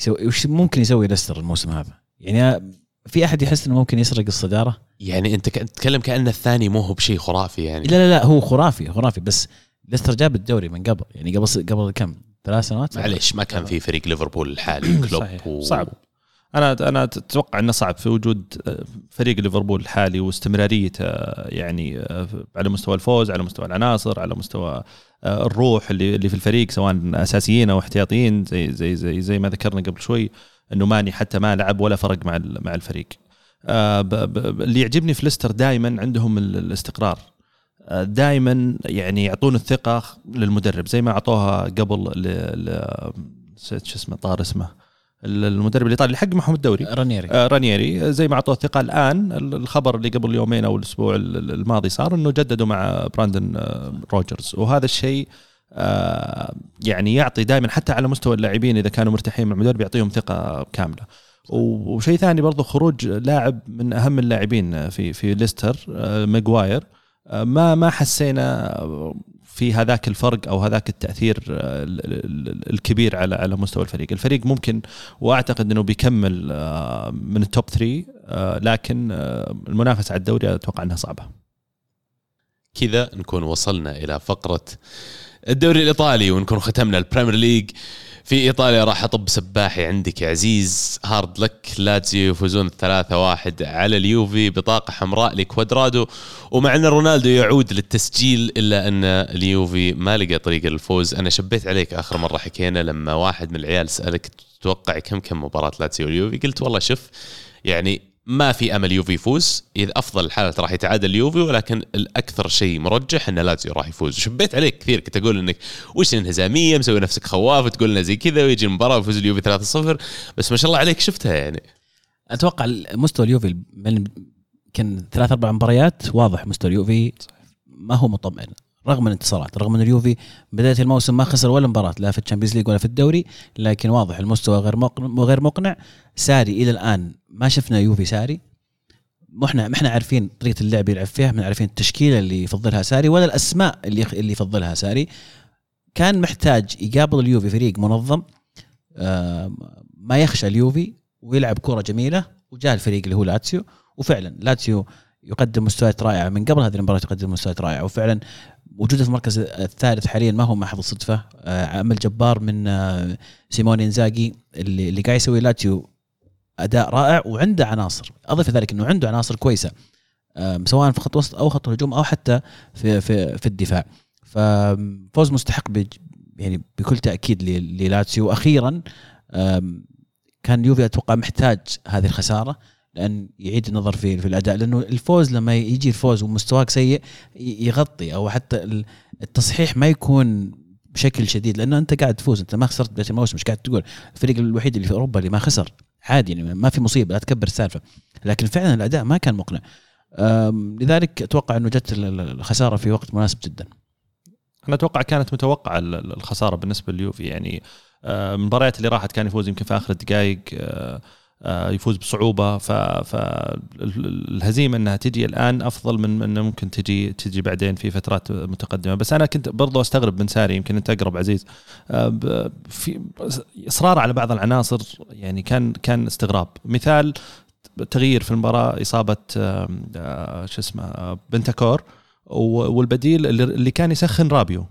يسوي وش ممكن يسوي ليستر الموسم هذا؟ يعني في أحد يحس إنه ممكن يسرق الصدارة؟ يعني أنت تتكلم كأن الثاني مو هو بشيء خرافي يعني لا لا لا هو خرافي خرافي بس ليستر جاب الدوري من قبل يعني قبل قبل كم؟ ثلاث سنوات؟ معليش ما كان في فريق ليفربول الحالي كلوب صحيح. و... صعب. أنا أنا أتوقع إنه صعب في وجود آه، فريق ليفربول الحالي واستمراريته يعني آه، على مستوى الفوز على مستوى العناصر على مستوى آه، الروح اللي اللي في الفريق سواء أساسيين أو احتياطيين زي زي زي زي ما ذكرنا قبل شوي إنه ماني حتى ما لعب ولا فرق مع مع الفريق اللي يعجبني في ليستر دائما عندهم ال- الاستقرار دائما يعني يعطون الثقة للمدرب زي ما أعطوها قبل. نسيت شو اسمه طار اسمه. المدرب الإيطالي اللي حق معهم الدوري رانيري. آه، رانييري زي ما أعطوه الثقة الآن الخبر اللي قبل يومين أو الأسبوع الماضي صار إنه جددوا مع براندن آه، روجرز. وهذا الشيء آه، يعني يعطي دائما حتى على مستوى اللاعبين إذا كانوا مرتاحين مع المدرب يعطيهم ثقة كاملة. وشيء ثاني برضو خروج لاعب من أهم اللاعبين في في ليستر آه، ماجواير. آه، ما ما حسينا في هذاك الفرق أو هذاك التأثير ال- ال- ال- الكبير على على مستوى الفريق، الفريق ممكن وأعتقد إنه بيكمل آه، من التوب 3 آه، لكن آه، المنافسة على الدوري أتوقع إنها صعبة. كذا نكون وصلنا إلى فقرة الدوري الإيطالي ونكون ختمنا ال Premier League في إيطاليا راح أطب سباحي عندك يا عزيز. hard luck. لاتزيو يفوزون 3-1 على اليوفي بطاقة حمراء لكوادرادو. ومع ان رونالدو يعود للتسجيل إلا أن اليوفي ما لقى طريقه للفوز أنا شبيت عليك آخر مرة حكينا لما واحد من العيال سألك تتوقع كم كم مباراة لاتزيو واليوفي؟ قلت والله شوف يعني ما في أمل يوفي يفوز. اذا أفضل الحالات راح يتعادل اليوفي ولكن الأكثر شيء مرجح إن لاتزيو راح يفوز. شبيت عليك كثير كنت أقول إنك وش الانهزامية مسوي نفسك خواف وتقول لنا زي كذا ويجي المباراة ويفوز اليوفي 3-0 بس ما شاء الله عليك شفتها يعني. أتوقع مستوى اليوفي من كان ثلاث أربع مباريات واضح مستوى اليوفي. ما هو مطمئن. رغم الانتصارات رغم إن اليوفي بداية الموسم ما خسر ولا مباراة لا في ال Champions League ولا في الدوري لكن واضح المستوى غير غير مقنع. ساري إلى الآن ما شفنا يوفي ساري. مو إحنا ما إحنا عارفين طريقة اللعب يلعب فيها ما عارفين التشكيلة اللي يفضلها ساري ولا الأسماء اللي اللي يفضلها ساري. كان محتاج يقابل اليوفي فريق منظم آه، ما يخشى اليوفي ويلعب كرة جميلة وجاء الفريق اللي هو لاتسيو. وفعلا لاتسيو يقدم مستويات رائعة. من قبل هذه المباراة يقدم مستويات رائعة. وفعلا وجوده في المركز الثالث حاليا ما هو محض صدفة. آه، عمل جبار من آه، سيموني إنزاجي اللي, اللي قاعد يسوي لاتسيو أداء رائع وعنده عناصر. اضف ذلك إنه عنده عناصر كويسة سواء في خط وسط أو خط الهجوم أو حتى في في في الدفاع. ففوز مستحق يعني بكل تأكيد للاتسيو وأخيرا كان يوفي أتوقع محتاج هذه الخسارة. لأن يعيد النظر في في الأداء لأنه الفوز لما يجي الفوز ومستواك سيء يغطي أو حتى ال- التصحيح ما يكون بشكل شديد لأنه أنت قاعد تفوز أنت ما خسرت بدايه الموسم مش قاعد تقول؟ الفريق الوحيد اللي في أوروبا اللي ما خسر عادي يعني ما في مصيبة لا تكبر السالفة. لكن فعلا الأداء ما كان مقنع. لذلك أتوقع أنه جت ال- ال- الخسارة في وقت مناسب جدا. أنا أتوقع كانت متوقعة ال- ال- الخسارة بالنسبة لليوفي يعني المباريات اللي راحت كان يفوز يمكن في آخر الدقائق آه، يفوز بصعوبة. فالهزيمه إنها تجي الآن أفضل من انه ممكن تجي تجي بعدين في فترات متقدمة. بس أنا كنت برضو أستغرب من ساري يمكن أنت أقرب عزيز. آه، في إصرار على بعض العناصر يعني كان كان استغراب. مثال تغيير في المباراة إصابة آه، آه، شو اسمه آه، بنتانكور والبديل اللي كان يسخن رابيو.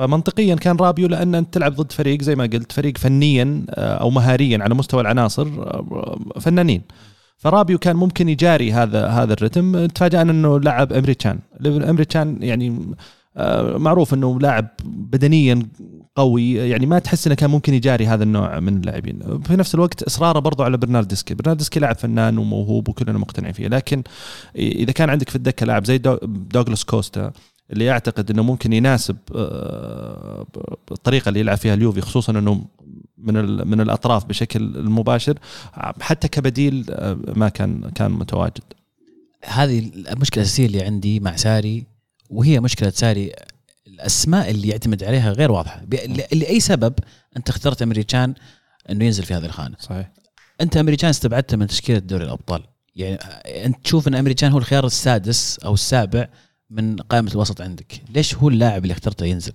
فمنطقيا كان رابيو لأن أنت تلعب ضد فريق زي ما قلت فريق فنيا آه، أو مهاريا على مستوى العناصر آه، فنانين. فرابيو كان ممكن يجاري هذا هذا الرتم. تفاجأنا إنه لعب إمري تشان إمري تشان يعني آه، معروف إنه لاعب بدنيا قوي. يعني ما تحس إنه كان ممكن يجاري هذا النوع من اللاعبين. في نفس الوقت إصراره برضو على برنارديسكي. برنارديسكي لاعب فنان وموهوب وكلنا مقتنعين فيه. لكن إذا كان عندك في الدكة لاعب زي دو- دوغلاس كوستا اللي أعتقد إنه ممكن يناسب آه، الطريقة اللي يلعب فيها اليوفي خصوصا إنه من من الأطراف بشكل مباشر حتى كبديل آه، ما كان كان متواجد. هذه المشكلة الأساسية اللي عندي مع ساري وهي مشكلة ساري الأسماء اللي يعتمد عليها غير واضحة. لأي سبب أنت اخترت امريكان إنه ينزل في هذه الخانة؟ صحيح. أنت امريكان استبعدته من تشكيلة دوري الأبطال. يعني أنت تشوف إن امريكان هو الخيار السادس أو السابع من قائمة الوسط عندك. ليش هو اللاعب اللي اخترته ينزل؟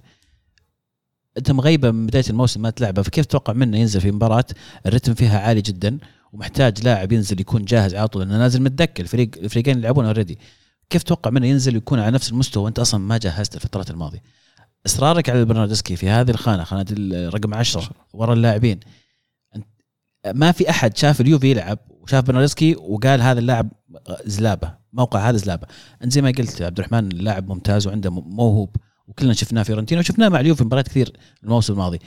أنت مغيبة من بداية الموسم ما تلعبه فكيف تتوقع منه ينزل في مباراة؟ الرتم فيها عالي جدا ومحتاج لاعب ينزل يكون جاهز على طول لأنه نازل متدكر الفريق الفريقين يلعبون already كيف تتوقع منه ينزل يكون على نفس المستوى وأنت أصلا ما جهزت الفترات الماضية؟ إصرارك على برنارديسكي في هذه الخانة خانة الرقم 10 ورا اللاعبين. ما في أحد شاف اليوفي يلعب وشاف برنارديسكي وقال هذا اللاعب زلابة. موقع هذا زلابة. انت زي ما قلت عبد الرحمن لاعب ممتاز وعنده موهوب وكلنا شفناه في فيورنتينا وشفناه مع اليوفي في مباريات كثير الموسم الماضي.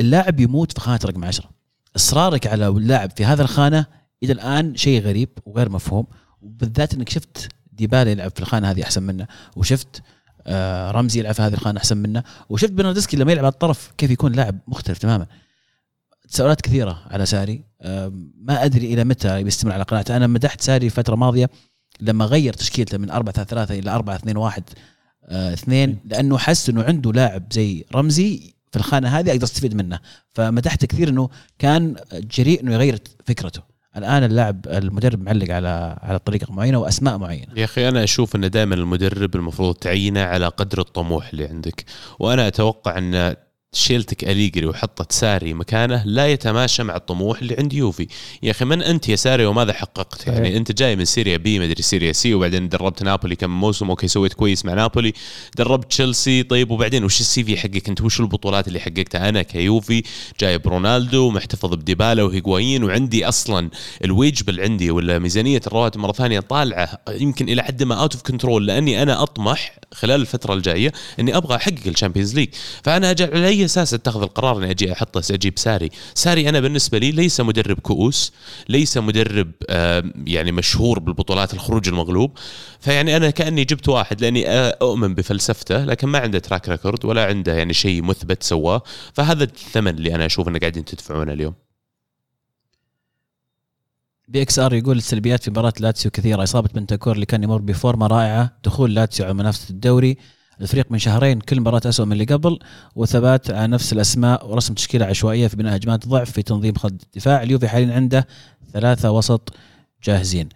اللاعب يموت في خانة رقم 10 اصرارك على اللاعب في هذا الخانة إلى الآن شيء غريب وغير مفهوم. وبالذات إنك شفت ديبالا يلعب في الخانة هذه أحسن منه وشفت آه رمزي يلعب في هذه الخانة أحسن منه وشفت برناردسكي لما يلعب على الطرف كيف يكون لاعب مختلف تماما. تساؤلات كثيرة على ساري. آه ما أدري إلى متى بيستمر على قناعته. أنا مدحت ساري فترة ماضية لما غير تشكيلته من 4 3 3 إلى 4 2 1 آه اثنين لأنه حس إنه عنده لاعب زي رمزي في الخانة هذه أقدر أستفيد منه. فمدحت كثير إنه كان جريء إنه يغير فكرته. الآن اللاعب المدرب معلق على على طريقة معينة وأسماء معينة. يا أخي أنا أشوف إن دائما المدرب المفروض تعينه على قدر الطموح اللي عندك. وأنا أتوقع إن شيلتك أليجري وحطت ساري مكانه لا يتماشى مع الطموح اللي عند يوفي. يا أخي من أنت يا ساري وماذا حققت. يعني أنت جاي من Serie B مدري Serie C وبعدين دربت نابولي كم موسم okay سويت كويس مع نابولي. دربت تشيلسي طيب وبعدين وش ال CV حقك أنت؟ وش البطولات اللي حققتها؟ أنا كيوفي جايب رونالدو ومحتفظ بديبالا وهيغوايين وعندي أصلا الويج اللي عندي ولا ميزانية الرواتب مرة ثانية طالعة يمكن إلى حد ما out of control لأني أنا أطمح خلال الفترة الجاية إني أبغى أحقق ال Champions League. فأنا أجل على أساس أتخذ القرار إني أجي أحط أجيب ساري. ساري أنا بالنسبة لي ليس مدرب كؤوس ليس مدرب يعني مشهور بالبطولات الخروج المغلوب. فيعني أنا كأني جبت واحد لأني آه، أؤمن بفلسفته لكن ما عنده track record ولا عنده يعني شيء مثبت سواه. فهذا الثمن اللي أنا أشوف إنه قاعدين تدفعونه اليوم. PXR يقول السلبيات في مباراة لاتسيو كثيرة. إصابة بنتانكور اللي كان يمر ب form ة رائعة دخول لاتسيو على منافسة الدوري. الفريق من شهرين كل مباراة أسوأ من اللي قبل وثبات على نفس الأسماء ورسم تشكيلة عشوائية في بناء هجمات ضعف في تنظيم خط الدفاع. اليوفي حاليا عنده ثلاثة وسط جاهزين.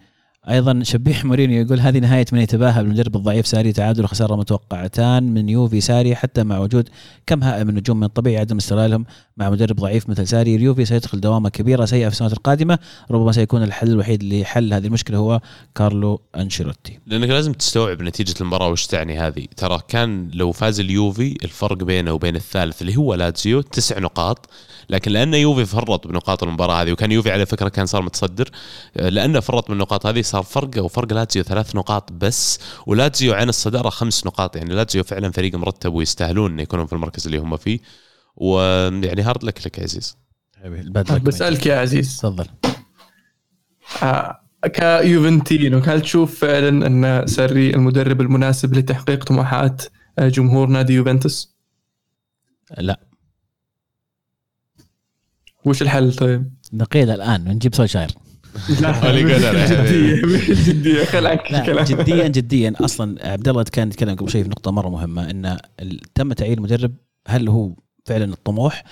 أيضا شبيح مورينيو يقول هذه نهاية من يتباهى بالمدرب الضعيف ساري تعادل وخسارة متوقعتان من يوفي ساري حتى مع وجود كم هائل من النجوم من الطبيعي عدم استغلالهم مع مدرب ضعيف مثل ساري. اليوفي سيدخل دوامة كبيرة سيئة في السنوات القادمة ربما سيكون الحل الوحيد لحل هذه المشكلة هو كارلو أنشيلوتي. لأنك لازم تستوعب نتيجة المباراة وش تعني هذه. ترى كان لو فاز اليوفي الفرق بينه وبين الثالث اللي هو لاتزيو تسع نقاط لكن لأن يوفي فرط بنقاط المباراة هذه وكان يوفي على فكرة كان صار متصدر لأنه فرط بالنقاط هذه صار صار فرق وفرق لاتزيو ثلاث نقاط بس ولاتزيو عن الصدارة خمس نقاط. يعني لاتزيو فعلا فريق مرتب ويستاهلون إنه يكونون في المركز اللي هم فيه. ويعني hard luck لك يا عزيز. بسألك يا عزيز. تفضل. آه، كيوفنتينو هل تشوف فعلا أن ساري المدرب المناسب لتحقيق طموحات آه، جمهور نادي يوفنتوس؟ لا. وش الحل طيب؟ نقيل الآن نجيب سولشاير حبيبي. جدية جدية لا جديا جديا. أصلا عبد الله كان يتكلم قبل شوي في نقطة مرة مهمة إن تم تعيين مدرب هل هو فعلا الطموح؟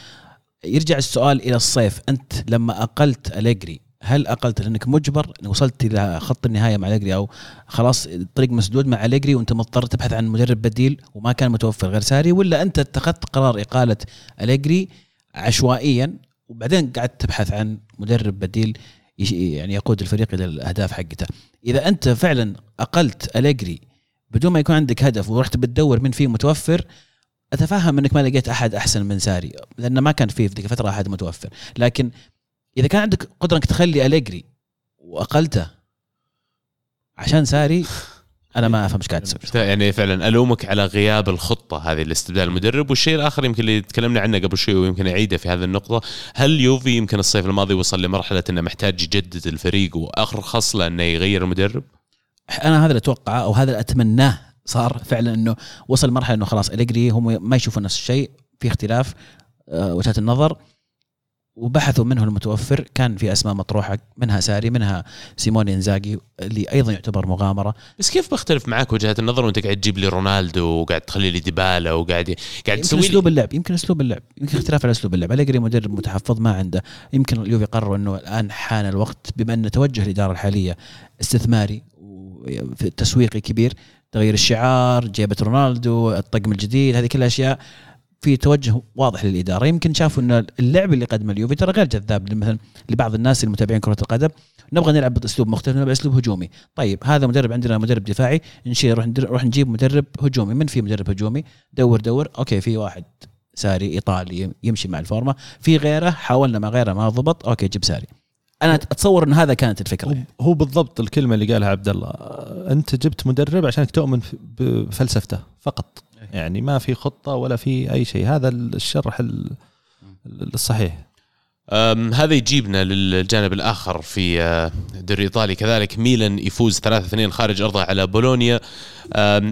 يرجع السؤال إلى الصيف. أنت لما أقلت أليجري هل أقلت لأنك مجبر؟ إن وصلت إلى خط النهاية مع أليجري أو خلاص الطريق مسدود مع أليجري وأنت مضطر تبحث عن مدرب بديل وما كان متوفر غير ساري ولا أنت اتخذت قرار إقالة أليجري عشوائيا وبعدين قعدت تبحث عن مدرب بديل يعني يقود الفريق إلى الأهداف حقته. إذا أنت فعلا أقلت أليجري بدون ما يكون عندك هدف ورحت بتدور من فيه متوفر أتفهم إنك ما لقيت أحد أحسن من ساري لأنه ما كان فيه في ذيك الفترة أحد متوفر. لكن إذا كان عندك قدرة إنك تخلي أليجري وأقلته عشان ساري أنا ما أفهم إيش قاعد تسوي. يعني فعلا ألومك على غياب الخطة هذه لاستبدال المدرب. والشيء الآخر يمكن اللي تكلمنا عنه قبل شوي ويمكن أعيده في هذه النقطة هل يوفي يمكن الصيف الماضي وصل لمرحلة إنه محتاج يجدد الفريق وأرخص له إنه يغير المدرب؟ أنا هذا اللي أتوقعه أو هذا اللي أتمناه صار فعلا إنه وصل مرحلة إنه خلاص إليجري هم ما يشوفون نفس الشيء في اختلاف آه، وجهات النظر. وبحثوا منه المتوفر. كان في أسماء مطروحة منها ساري منها سيموني إنزاجي اللي أيضا يعتبر مغامرة. بس كيف بختلف معاك وجهات النظر وأنت قاعد تجيب لي رونالدو وقاعد تخلي لي ديبالا وقاعد قاعد تسوي أسلوب اللعب يمكن أسلوب اللعب يمكن اختلاف على أسلوب اللعب. اليجري مدرب متحفظ ما عنده. يمكن اليوفي قرروا إنه الآن حان الوقت بما أن توجه الإدارة الحالية استثماري تسويقي كبير تغيير الشعار جيبة رونالدو الطقم الجديد هذه كلها أشياء في توجه واضح للإدارة. يمكن شافوا إن اللعب اللي قدمه اليوفي ترى غير جذاب مثلا لبعض الناس المتابعين كرة القدم. نبغى نلعب بأسلوب مختلف نلعب أسلوب هجومي. طيب هذا مدرب عندنا مدرب دفاعي. نشيل نروح نروح نجيب مدرب هجومي. من في مدرب هجومي؟ دور دور. okay في واحد ساري إيطالي يمشي مع الفورمة. في غيره حاولنا مع غيره ما ضبط. okay جيب ساري. أنا أتصور إن هذا كانت الفكرة. هو- بالضبط الكلمة اللي قالها عبد الله. أنت جبت مدرب عشانك تؤمن بفلسفته فقط. يعني ما في خطة ولا في أي شيء. هذا الشرح ال- الصحيح. هذا يجيبنا للجانب الآخر في آه، الدوري الإيطالي. كذلك ميلان يفوز 3-2 خارج ارضه على بولونيا.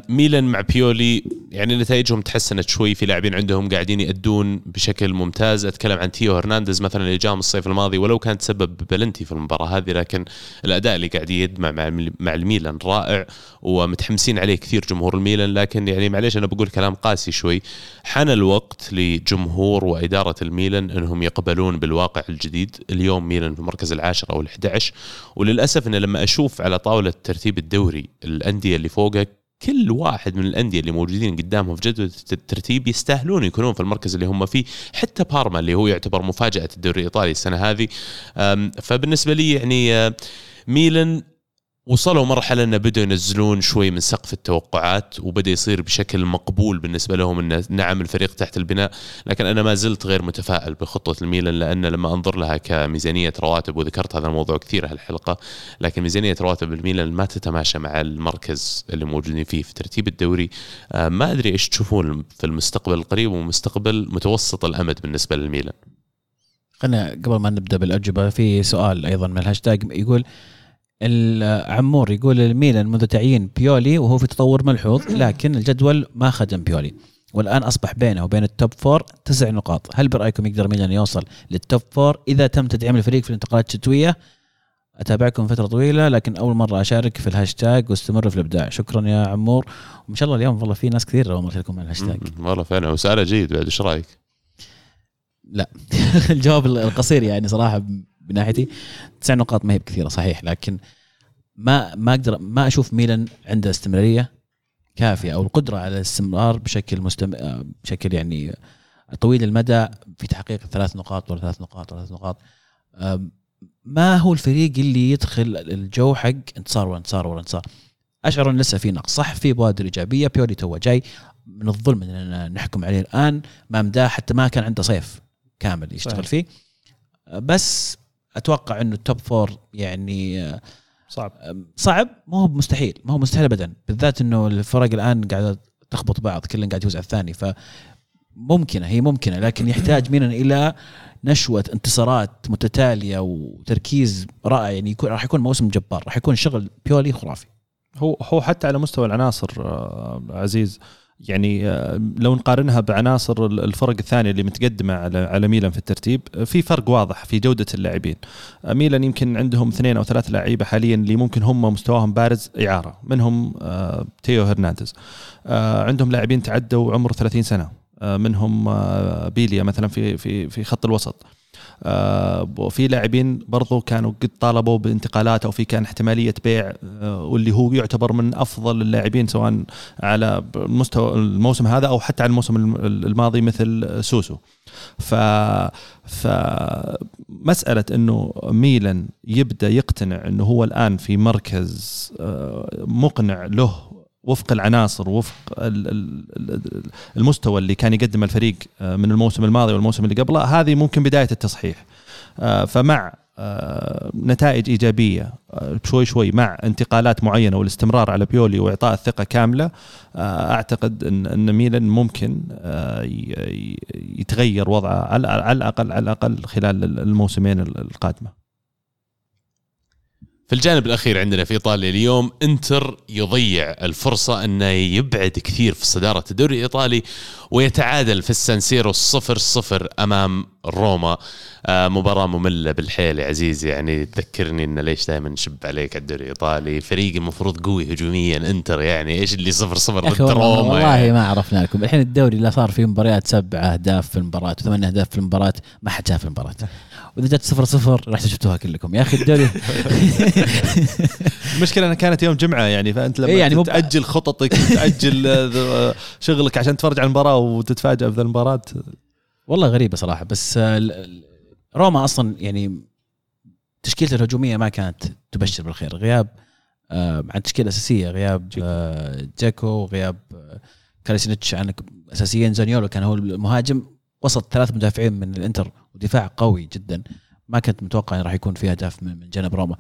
ميلان مع بيولي يعني نتائجهم تحسنت شوي في لاعبين عندهم قاعدين يأدون بشكل ممتاز. أتكلم عن تيو هرنانديز مثلا اللي جاء من الصيف الماضي ولو كان تسبب بلنتي في المباراة هذه لكن الأداء اللي قاعد يجمع مع مع الميلان رائع ومتحمسين عليه كثير جمهور الميلان. لكن يعني معليش أنا بقول كلام قاسي شوي. حان الوقت لجمهور وإدارة الميلان إنهم يقبلون بالواقع. الجديد. اليوم ميلان في المركز العاشر أو ال11 وللأسف ان لما أشوف على طاولة ترتيب الدوري الأندية اللي فوقه كل واحد من الأندية اللي موجودين قدامهم في جدول الترتيب يستاهلون يكونون في المركز اللي هم فيه. حتى بارما اللي هو يعتبر مفاجأة الدوري الإيطالي السنة هذه. فبالنسبة لي يعني ميلان وصلوا مرحلة أنه بدأوا ينزلون شوي من سقف التوقعات وبدأ يصير بشكل مقبول بالنسبة لهم أن نعم الفريق تحت البناء لكن أنا ما زلت غير متفائل بخطة الميلان لأن لما أنظر لها كميزانية رواتب وذكرت هذا الموضوع كثير هالحلقة لكن ميزانية رواتب الميلان ما تتماشى مع المركز اللي موجودين فيه في ترتيب الدوري. آه، ما أدري إيش تشوفون في المستقبل القريب ومستقبل متوسط الأمد بالنسبة للميلان. خلينا قبل ما نبدأ بالأجوبة في سؤال أيضا من الهاشتاج يقول العمور يقول الميلان منذ تعيين بيولي وهو في تطور ملحوظ لكن الجدول ما خدم بيولي. والآن أصبح بينه وبين ال top four تسع نقاط. هل برأيكم يقدر ميلان يوصل لل top four إذا تم تدعيم الفريق في الانتقالات الشتوية أتابعكم فترة طويلة لكن أول مرة أشارك في الهاشتاج واستمر في الإبداع. شكرا يا عمور. وما شاء الله اليوم والله في ناس كثير مره لكم على الهاشتاج. والله فعلا. وسؤال جيد بعد إيش رأيك؟ لا. الجواب القصير يعني صراحة من ناحيتي تسع نقاط ما هي بكثيرة صحيح لكن ما ما أقدر ما أشوف ميلان عنده استمرارية كافية أو القدرة على الاستمرار بشكل مستم... بشكل يعني طويل المدى في تحقيق ثلاث نقاط ولا ثلاث نقاط ولا ثلاث نقاط. ما هو الفريق اللي يدخل الجو حق انتصار وانتصار وانتصار أشعر أن لسه في نقص. صح في بوادر إيجابية بيولي تو جاي. من الظلم اننا نحكم عليه الآن. ما مداه حتى ما كان عنده صيف كامل يشتغل صحيح. فيه. بس أتوقع إنه ال top four يعني صعب. صعب ما هو مستحيل ما هو مستحيل ابدا. بالذات إنه الفرق الآن قاعدة تخبط بعض كل قاعد يفوز على الثاني ف ممكنه هي ممكنة لكن يحتاج ميلان إلى نشوة انتصارات متتالية وتركيز رائع. يعني يكون راح يكون موسم جبار راح يكون شغل بيولي خرافي. هو هو حتى على مستوى العناصر آه، عزيز يعني آه، لو نقارنها بعناصر الفرق الثانية اللي متقدمة على على ميلان في الترتيب في فرق واضح في جودة اللاعبين. آه، ميلان يمكن عندهم اثنين أو ثلاث لعيبه حاليا اللي ممكن هم مستواهم بارز إعارة. منهم تيو هرنانديز. عندهم لاعبين تعدوا عمر 30 سنة. آه، منهم آه، بيليا مثلا في في في خط الوسط. آه، وفي لاعبين برضو كانوا قد طالبوا بانتقالات أو في كان احتمالية بيع واللي هو يعتبر من أفضل اللاعبين سواء على مستوى الموسم هذا أو حتى على الموسم الماضي مثل سوسو. ف فمساله إنه ميلان يبدأ يقتنع إنه هو الآن في مركز مقنع له وفق العناصر وفق المستوى اللي كان يقدم الفريق آه، من الموسم الماضي والموسم اللي قبله هذه ممكن بداية التصحيح. آه، فمع آه، نتائج إيجابية شوي شوي مع انتقالات معينة والاستمرار على بيولي وإعطاء الثقة كاملة أعتقد إن إن ميلان ممكن يتغير وضعه على الأقل على الأقل خلال الموسمين القادمة. في الجانب الأخير عندنا في إيطاليا اليوم إنتر يضيع الفرصة أنه يبعد كثير في صدارة الدوري الإيطالي ويتعادل في السانسيرو صفر صفر أمام روما. آه مباراة مملة بالحيل يا عزيزي. يعني تذكرني إن ليش دائما نشب عليك على الدوري الإيطالي؟ فريق المفروض قوي هجوميا إنتر يعني إيش اللي صفر صفر ضد روما والله يعني. ما عرفنا لكم. الحين الدوري لا صار فيه مباريات سبع أهداف في المباراة وثمان أهداف في المباراة ما حد شاف المباراة. وإذا جت صفر صفر رحتوا شفتوها كلكم. يا أخي الدوري المشكلة إنها كانت يوم جمعة يعني فأنت لما إيه يعني مب... تأجل خططك تأجل آه، شغلك عشان تتفرج على المباراة وتتفاجئ في المباراة. والله غريبة صراحة بس آه، روما أصلا يعني تشكيلته الهجومية ما كانت تبشر بالخير. غياب آه، عن تشكيلة أساسية غياب جاكو غياب كاليسينيتش عن اساسيين زانيولو كان هو المهاجم وسط ثلاث مدافعين من الإنتر. ودفاع قوي جدا. ما كنت متوقع انه راح يكون في اهداف من جانب روما.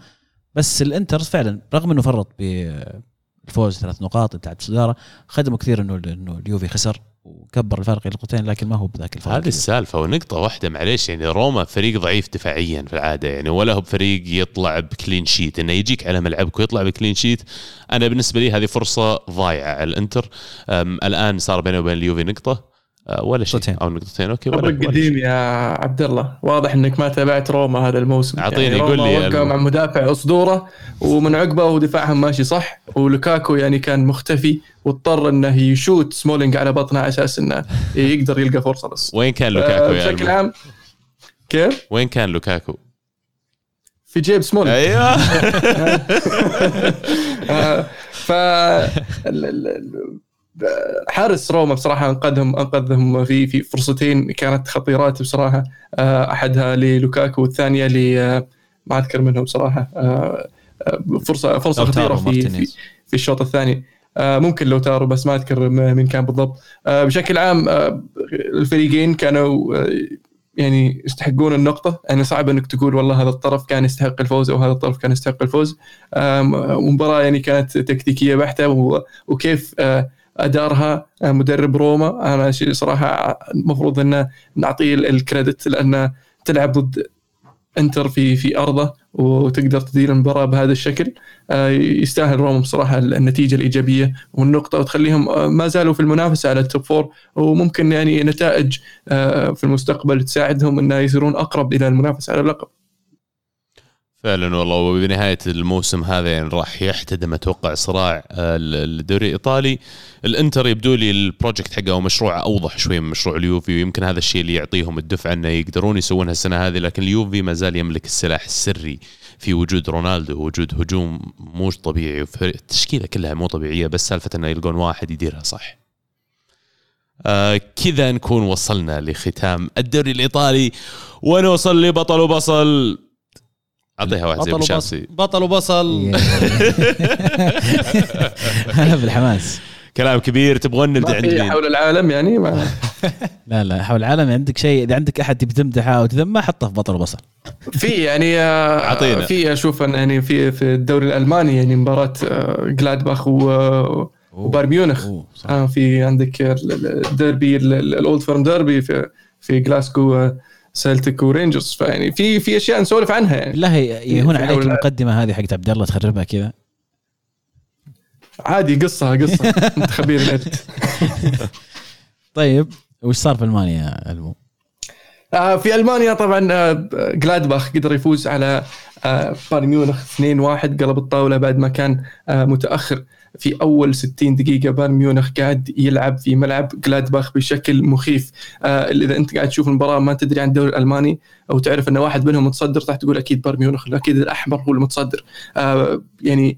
بس الإنتر فعلا رغم إنه فرط بالفوز ثلاث نقاط انتهت الصداره خدموا كثير انه إنه اليوفي خسر وكبر الفارق إلى نقطتين لكن ما هو بذاك الفرق. هذه السالفة ونقطة واحدة معليش يعني روما فريق ضعيف دفاعيا في العادة يعني ولا هو بفريق يطلع ب clean sheet إنه يجيك على ملعبك ويطلع ب clean sheet أنا بالنسبة لي هذه فرصة ضايعة على الإنتر. الآن صار بينه وبين اليوفي نقطة. ولا شيء. أو نقطتين. okay ولا قديم يا عبد الله واضح إنك ما تابعت روما هذا الموسم. أعطيني يعني قول لي وقع مع مدافع أسطورة ومن عقبه ودفاعهم ماشي صح ولوكاكو يعني كان مختفي واضطر إنه يشوت سمولينج على بطنه على أساس إنه يقدر يلقى فرصة بس. وين كان لوكاكو يا بشكل عام كيف؟ وين كان لوكاكو؟ في جيب سمولينج. أيوه. آه، ف حارس روما بصراحة انقذهم أنقذهم في في فرصتين كانت خطيرات بصراحة. آه، أحدها للوكاكو والثانية ل آه، ما أذكر منهم بصراحة. آه، فرصه فرصة خطيرة في في, في الشوط الثاني. ممكن لو تارو بس ما أذكر من كان بالضبط. بشكل عام الفريقين كانوا يعني يستحقون النقطة. يعني صعب إنك تقول والله هذا الطرف كان يستحق الفوز أو هذا الطرف كان يستحق الفوز. مباراة يعني كانت تكتيكية بحتة وكيف أدارها آه، مدرب روما. أنا شيء صراحة المفروض إنه نعطيه ال credit لأنه تلعب ضد إنتر في في أرضه وتقدر تدير المباراة بهذا الشكل. آه، يستاهل روما بصراحة النتيجة الإيجابية والنقطة وتخليهم آه، ما زالوا في المنافسة على ال top four وممكن يعني نتائج في المستقبل تساعدهم إنه يصيرون أقرب إلى المنافسة على اللقب. فعلا والله وبنهاية الموسم هذا يعني راح يحتدم أتوقع صراع آه، الدوري الإيطالي. الإنتر يبدو لي ال project حقه ومشروعه أوضح شوي من مشروع اليوفي ويمكن هذا الشيء اللي يعطيهم الدفعة إنه يقدرون يسوونها السنة هذه لكن اليوفي ما زال يملك السلاح السري في وجود رونالدو ووجود هجوم مو طبيعي التشكيله كلها مو طبيعية بس سالفة إنه يلقون واحد يديرها صح. آه كذا نكون وصلنا لختام الدوري الإيطالي ونوصل لبطل وبصل. أعطيها واحد زي بشامسي بطل وبصل. أنا بالحماس كلام كبير تبغون نبدا ما عند مين؟ حول العالم يعني ما لا لا حول العالم. عندك شيء إذا عندك أحد تبي تمدحه أو تذمه حطه في بطل وبصل. في يعني آه، أعطينا. في أشوف أن يعني في في الدوري الألماني يعني مباراة آه، جلادباخ و- وبايرن ميونخ. آه، في عندك ال- ال- الديربي ال- ال- ال Old Firm derby في في جلاسكو سيلتيك ورينجرز فيعني في في أشياء نسولف عنها يعني. بالله يهون في عليك المقدمة هذه حقت عبد الله تخربها كذا. عادي قصة قصة. انت خبير النت طيب وش صار في ألمانيا يا ألمو؟ آه، في ألمانيا طبعا آه، جلادباخ قدر يفوز على آه، بايرن ميونخ 2-1 قلب الطاولة بعد ما كان آه، متأخر. في أول 60 دقيقة بايرن ميونخ قاعد يلعب في ملعب جلادباخ بشكل مخيف. آه، إذا أنت قاعد تشوف المباراة ما تدري عن الدوري الألماني أو تعرف أن واحد منهم متصدر راح تقول أكيد بايرن ميونخ أكيد الأحمر هو المتصدر. آه، يعني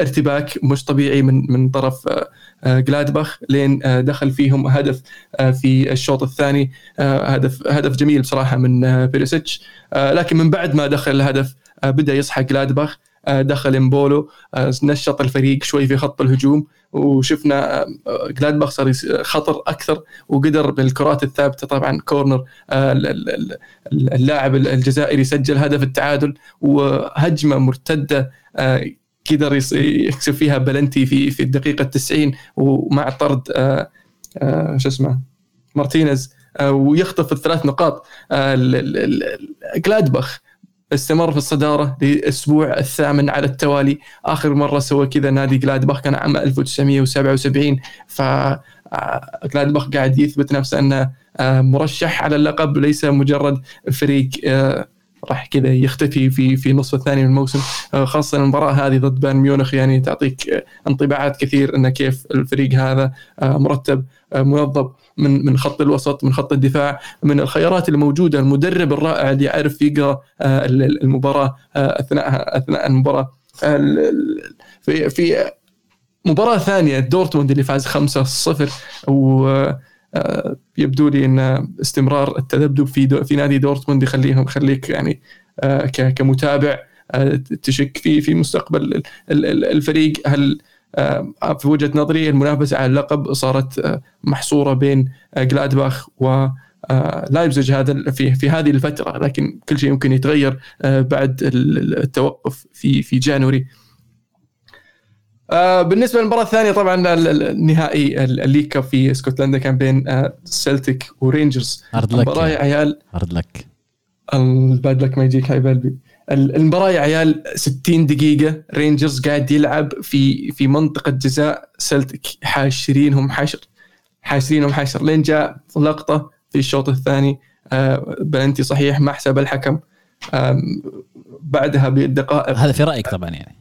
ارتباك مش طبيعي من من طرف آه، آه، جلادباخ لين آه، دخل فيهم هدف آه، في الشوط الثاني. آه، هدف هدف جميل بصراحة من آه، بيريسيتش آه، لكن من بعد ما دخل الهدف آه، بدأ يصحى جلادباخ آه، دخل امبولو آه، نشط الفريق شوي في خط الهجوم وشفنا آه، جلادباخ صار خطر أكثر وقدر بالكرات الثابتة طبعا corner آه، ال- ال- ال- اللاعب الجزائري سجل هدف التعادل وهجمة مرتدة آه، قدر يكسب فيها بلنتي في في الدقيقة 90 ومع طرد آه، آه، شو اسمه مارتينيز آه، ويخطف الثلاث نقاط آه، جلادباخ. استمر في الصدارة للأسبوع الثامن على التوالي. آخر مرة سوى كذا نادي جلادباخ كان عام 1977 ف آه، جلادباخ قاعد يثبت نفسه أنه آه، مرشح على اللقب ليس مجرد فريق آه، راح كذا يختفي في في نصف الثاني من الموسم. آه، خاصة المباراة هذه ضد بايرن ميونخ يعني تعطيك آه، انطباعات كثير أن كيف الفريق هذا آه، مرتب منظم من من خط الوسط من خط الدفاع من الخيارات الموجودة المدرب الرائع اللي يعرف يقرأ المباراة أثناء أثناء المباراة. ال- ال- في في مباراة ثانية دورتموند اللي فاز 5-0 و يبدو لي إن استمرار التذبذب في دو في نادي دورتموند يخليهم يخليك يعني آه، كمتابع آه، تشك في في مستقبل ال- ال- الفريق. هل آه، في وجهة نظري المنافسة على اللقب صارت آه، محصورة بين آه، جلادباخ و آه، لايبزيج هذا في في هذه الفترة. لكن كل شيء يمكن يتغير آه، بعد ال- التوقف في في January. آه، بالنسبة للمباراة الثانية طبعا ال- ال- النهائي ال- ال League Cup في اسكتلندا كان بين آه، سلتيك ورينجرز. hard luck المباراة يا عيال. hard luck ال bad luck ما يجيك حبيب قلبي ال- المباراة يا عيال 60 دقيقة. رينجرز قاعد يلعب في في منطقة جزاء. سلتك حاشرينهم حشر. حاشرينهم حشر. لين جاء لقطة في الشوط الثاني. آه، بلنتي صحيح ما حسب الحكم. بعدها بدقائق هذا في رأيك طبعا يعني.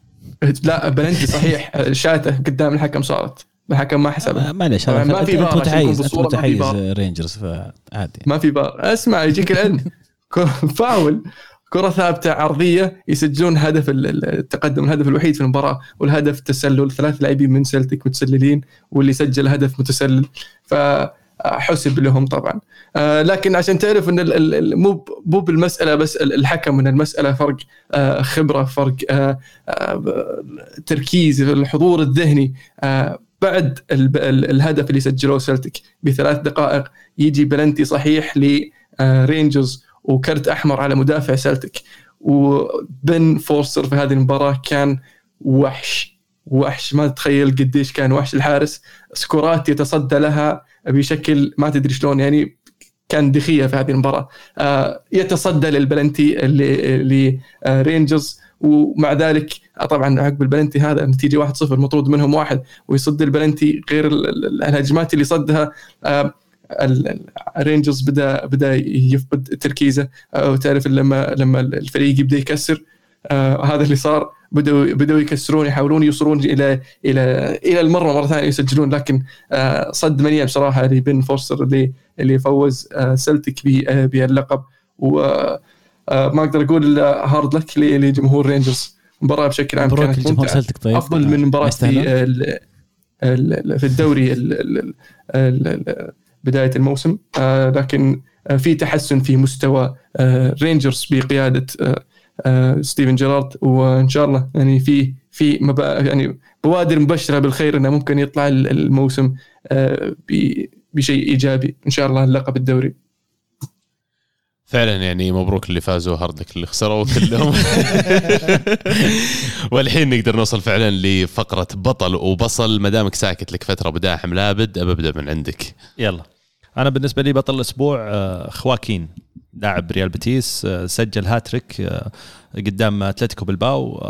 لا بلنتي صحيح. شاته قدام الحكم صارت. الحكم ما حسبها. آه، معليش ما في يكون متحيز أنت متحيز رينجرز فعادي. ما في بار. اسمع يجيك العلم فاول. كرة ثابتة عرضية يسجلون هدف ال- ال- التقدم الهدف الوحيد في المباراة والهدف تسلل. ثلاث لاعبين من سلتك متسللين واللي سجل هدف متسلل. فحسب لهم طبعا. آه، لكن عشان تعرف إن مو مو بالمسألة بس ال- الحكم ان المسألة فرق آه، خبرة فرق آه، تركيز الحضور الذهني بعد ال- ال- الهدف اللي سجلوه سلتك بثلاث دقائق يجي بلنتي صحيح لرينجرز وكرت أحمر على مدافع سلتك وبن فورستر في هذه المباراة كان وحش وحش. ما تتخيل قديش كان وحش الحارس. سكورات يتصدى لها بشكل ما تدري شلون يعني كان دخية في هذه المباراة. آه، يتصدى للبلنتي لرينجرز ومع ذلك آه، طبعا عقب البلنتي هذا النتيجه 1-0 مطرود منهم واحد ويصد البلنتي غير ال- ال- الهجمات اللي صدها. آه، ال- ال- الرينجرز بدا بدأ يفقد تركيزه. آه، وتعرف لما لما الفريق يبدأ يكسر آه هذا اللي صار. بدأوا بدأوا يكسرون يحاولون يوصلون إلى إلى إلى المرة مرة ثانية يسجلون لكن آه صد منيع بصراحة لبن فورستر اللي اللي فوز آه سلتك باللقب آه ما أقدر أقول hard luck لجمهور رينجرز. مباراة بشكل عام كانت ممتعة. طيب. أفضل من مباراة في في الدوري ال- ال- ال- ال- بداية الموسم. لكن في تحسن في مستوى رينجرز بقيادة ستيفن جيرارد وإن شاء الله يعني في في يعني بوادر مبشرة بالخير إنه ممكن يطلع الموسم آه، بشيء إيجابي. إن شاء الله اللقب الدوري. فعلا يعني مبروك اللي فازوا hard luck اللي خسروا كلهم. والحين نقدر نوصل فعلا لفقرة بطل وبصل. ما دامك ساكت لك فترة بداحم لابد أبدأ من عندك. يلا. أنا بالنسبة لي بطل الأسبوع آه، خواكين. لاعب ريال بيتيس آه، سجل هاتريك آه، قدام أتلتيكو بالباو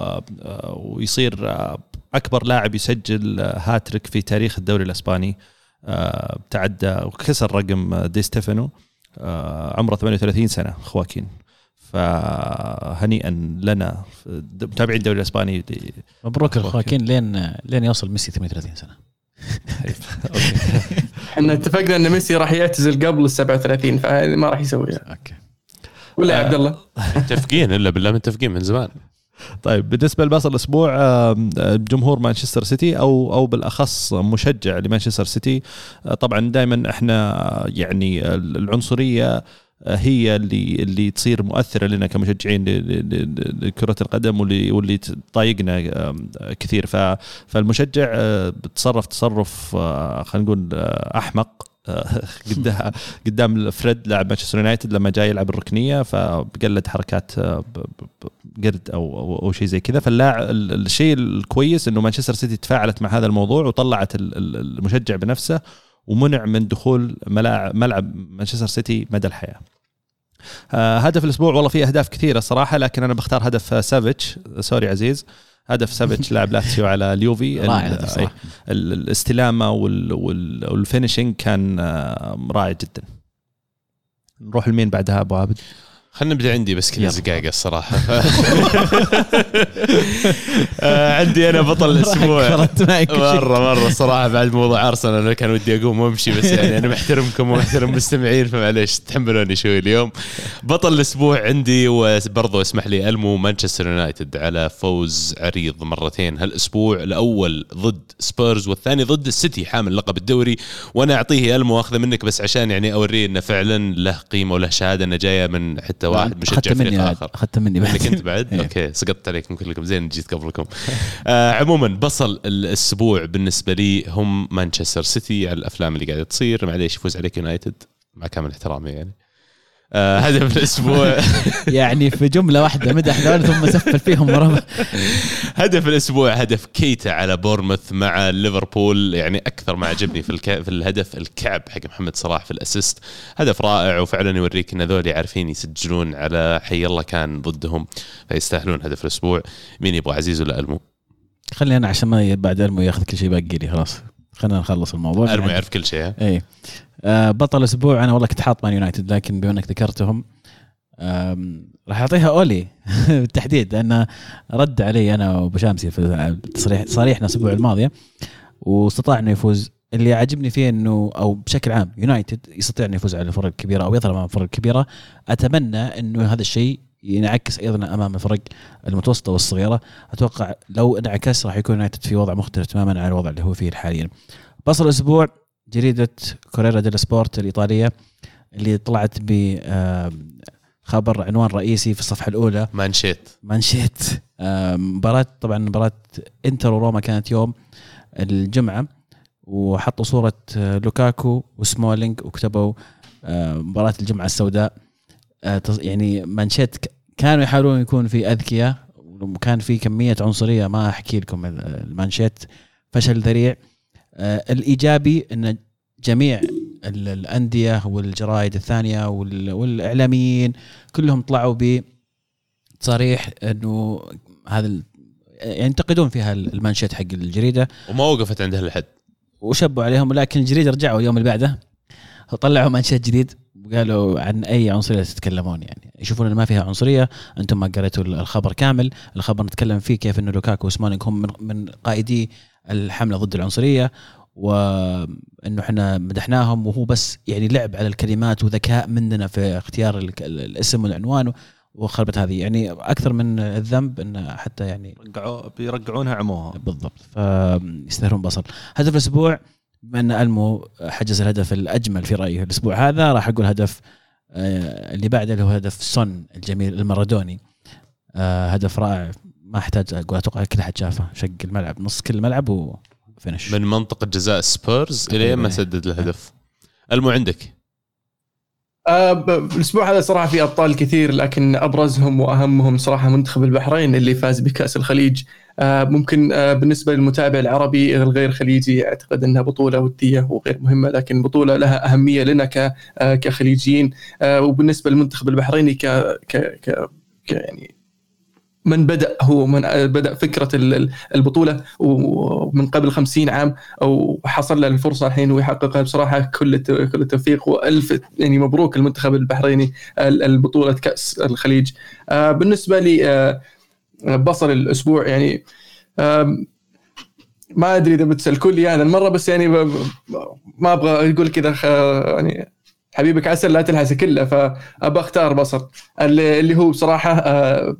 ويصير أكبر لاعب يسجل هاتريك في تاريخ الدوري الإسباني. تعدى وكسر رقم دي ستيفانو عمره 38 سنة خواكين. فهنيئا لنا متابعين الدوري الإسباني مبروك لخواكين لين لين يوصل ميسي 38 سنة. إحنا اتفقنا إن ميسي راح يعتزل قبل ال 37 فما راح يسويها. أوكي. ولا يا عبد الله. متفقين إلا بالله متفقين من زمان. طيب بالنسبة لباص الأسبوع جمهور مانشستر سيتي أو أو بالأخص مشجع لمانشستر سيتي. طبعا دائما إحنا يعني العنصرية هي اللي اللي تصير مؤثرة لنا كمشجعين لكرة القدم واللي واللي تضايقنا كثير. فالمشجع بتصرف تصرف خلينا نقول أحمق قدام قدام فريد لاعب مانشستر يونايتد لما جاي يلعب الركنية فقلد حركات قرد أو أو شيء زي كذا. فاللاعب الشيء الكويس إنه مانشستر سيتي تفاعلت مع هذا الموضوع وطلعت المشجع بنفسه ومنع من دخول ملاعب ملعب مانشستر سيتي مدى الحياة. آه هدف الأسبوع والله في أهداف كثيرة صراحة لكن أنا بختار هدف سافيتش. sorry عزيز. هدف سافيتش لاعب لاتسيو على اليوفي. الاستلامة وال finishing كان آه، رائع جدا. نروح لمين بعدها أبو عابد؟ خلينا نبدأ عندي بس كذا زقاقة الصراحة. آه عندي أنا بطل الأسبوع. مرة مرة الصراحه بعد موضوع أرسنال أنا كان ودي أقوم وأمشي بس يعني أنا محترمكم ومحترم المستمعين فمعليش تحملوني شوي اليوم. بطل الأسبوع عندي وبرضه اسمح لي ألمو مانشستر يونايتد على فوز عريض مرتين. هالأسبوع الأول ضد سبيرز والثاني ضد السيتي حامل لقب الدوري. وأنا أعطيه ألمو واخذه منك بس عشان يعني أوريه إنه فعلا له قيمة وله شهادة إنه جاية من حتى واحد مشجع فريق آخر. أخذت مني بعد. كنت بعد؟ إيه. okay سقطت عليكم كلكم زين جيت قبلكم آه عموما بصل الأسبوع بالنسبة لي هم مانشستر سيتي على الأفلام اللي قاعدة تصير. معليش يفوز عليك يونايتد مع كامل احترامي يعني. هدف الأسبوع. يعني في جملة واحدة مدح ذول ثم سفل فيهم مرة هدف الأسبوع هدف كيتا على بورموث مع ليفربول. يعني أكثر ما عجبني في الك... في الهدف الكعب حق محمد صلاح في ال assist. هدف رائع وفعلا يوريك إن ذولي عارفين يسجلون على حي الله كان ضدهم فيستاهلون هدف الأسبوع. مين يبغى عزيز ولا ألمو؟ خليني أنا عشان ما بعد ألمو ياخذ كل شيء باقي لي خلاص. خلينا نخلص الموضوع. المو يعرف كل شيء. اي آه، بطل الأسبوع أنا والله كنت حاط مان يونايتد لكن بما إنك ذكرتهم راح أعطيها أولي بالتحديد لأنه رد علي أنا وأبو شامسي في تصريح صريحنا الأسبوع الماضيه واستطاع إنه يفوز. اللي عاجبني فيه إنه أو بشكل عام يونايتد يستطيع إنه يفوز على الفرق الكبيره أو يظهر أمام الفرق الكبيره أتمنى إنه هذا الشيء ينعكس أيضا أمام الفرق المتوسطة والصغيرة. أتوقع لو انعكس راح يكون يونايتد في وضع مختلف تماما عن الوضع اللي هو فيه حاليا. بصل الأسبوع جريدة كوريرا ديل سبورت الإيطالية اللي طلعت ب خبر عنوان رئيسي في الصفحة الأولى. مانشيت. مانشيت. مباراة طبعا مباراة إنتر وروما كانت يوم الجمعة وحطوا صورة آه، لوكاكو وسمولينج وكتبوا مباراة الجمعة السوداء. آه، يعني مانشيت كانوا يحاولون يكون في أذكياء وكان في كمية عنصرية ما أحكي لكم المانشيت فشل ذريع. آه، الإيجابي إن جميع الأندية والجرائد الثانية والإعلاميين كلهم طلعوا بتصاريح إنه هذا ينتقدون فيها المانشيت حق الجريدة. وما وقفت عند الحد وشبوا عليهم لكن الجريدة رجعوا اليوم اللي بعده طلعوا مانشيت جديد. وقالوا عن أي عنصرية تتكلمون يعني. يشوفون إن ما فيها عنصرية أنتم ما قريتوا الخبر كامل. الخبر نتكلم فيه كيف انه لوكاكو وسمولينج هم من, من قائدي الحملة ضد العنصرية وإنه إحنا مدحناهم وهو بس يعني لعب على الكلمات وذكاء مننا في اختيار الاسم والعنوان وخربت هذه. يعني أكثر من الذنب انه حتى يعني رجعوا بيكحلونها عموها. بالضبط. فيستاهلون بصل. هدف الأسبوع بما ان ألمو حجز الهدف الأجمل في رايي الأسبوع هذا راح أقول هدف آه، اللي بعده اللي هو هدف سون الجميل المارادوني. آه هدف رائع ما أحتاج أقول أتوقع كل أحد شافه شق الملعب نص كل الملعب و finish من منطقة جزاء سبيرز إلى ما سدد الهدف. ألمو عندك؟ آه الأسبوع هذا صراحة في أبطال كثير لكن أبرزهم وأهمهم صراحة منتخب البحرين اللي فاز بكأس الخليج ممكن آه بالنسبة للمتابع العربي الغير خليجي أعتقد أنها بطولة ودية وغير مهمة لكن بطولة لها أهمية لنا آه كخليجيين. آه وبالنسبة للمنتخب البحريني ك ك ك, يعني من بدأ هو من بدأ فكرة ال- ال- البطولة ومن قبل 50 عام أو حصل له الفرصة الحين ويحققها. بصراحة كل كل التوفيق وألف يعني مبروك المنتخب البحريني ال- البطولة كأس الخليج. آه، بالنسبة لي آه، بصل الأسبوع يعني ما أدري إذا بتسالكوا لي أنا المرة بس يعني ما أبغى أقول كذا يعني حبيبك عسل لا تلحسه كله فابى أختار بصل. اللي هو بصراحة آه،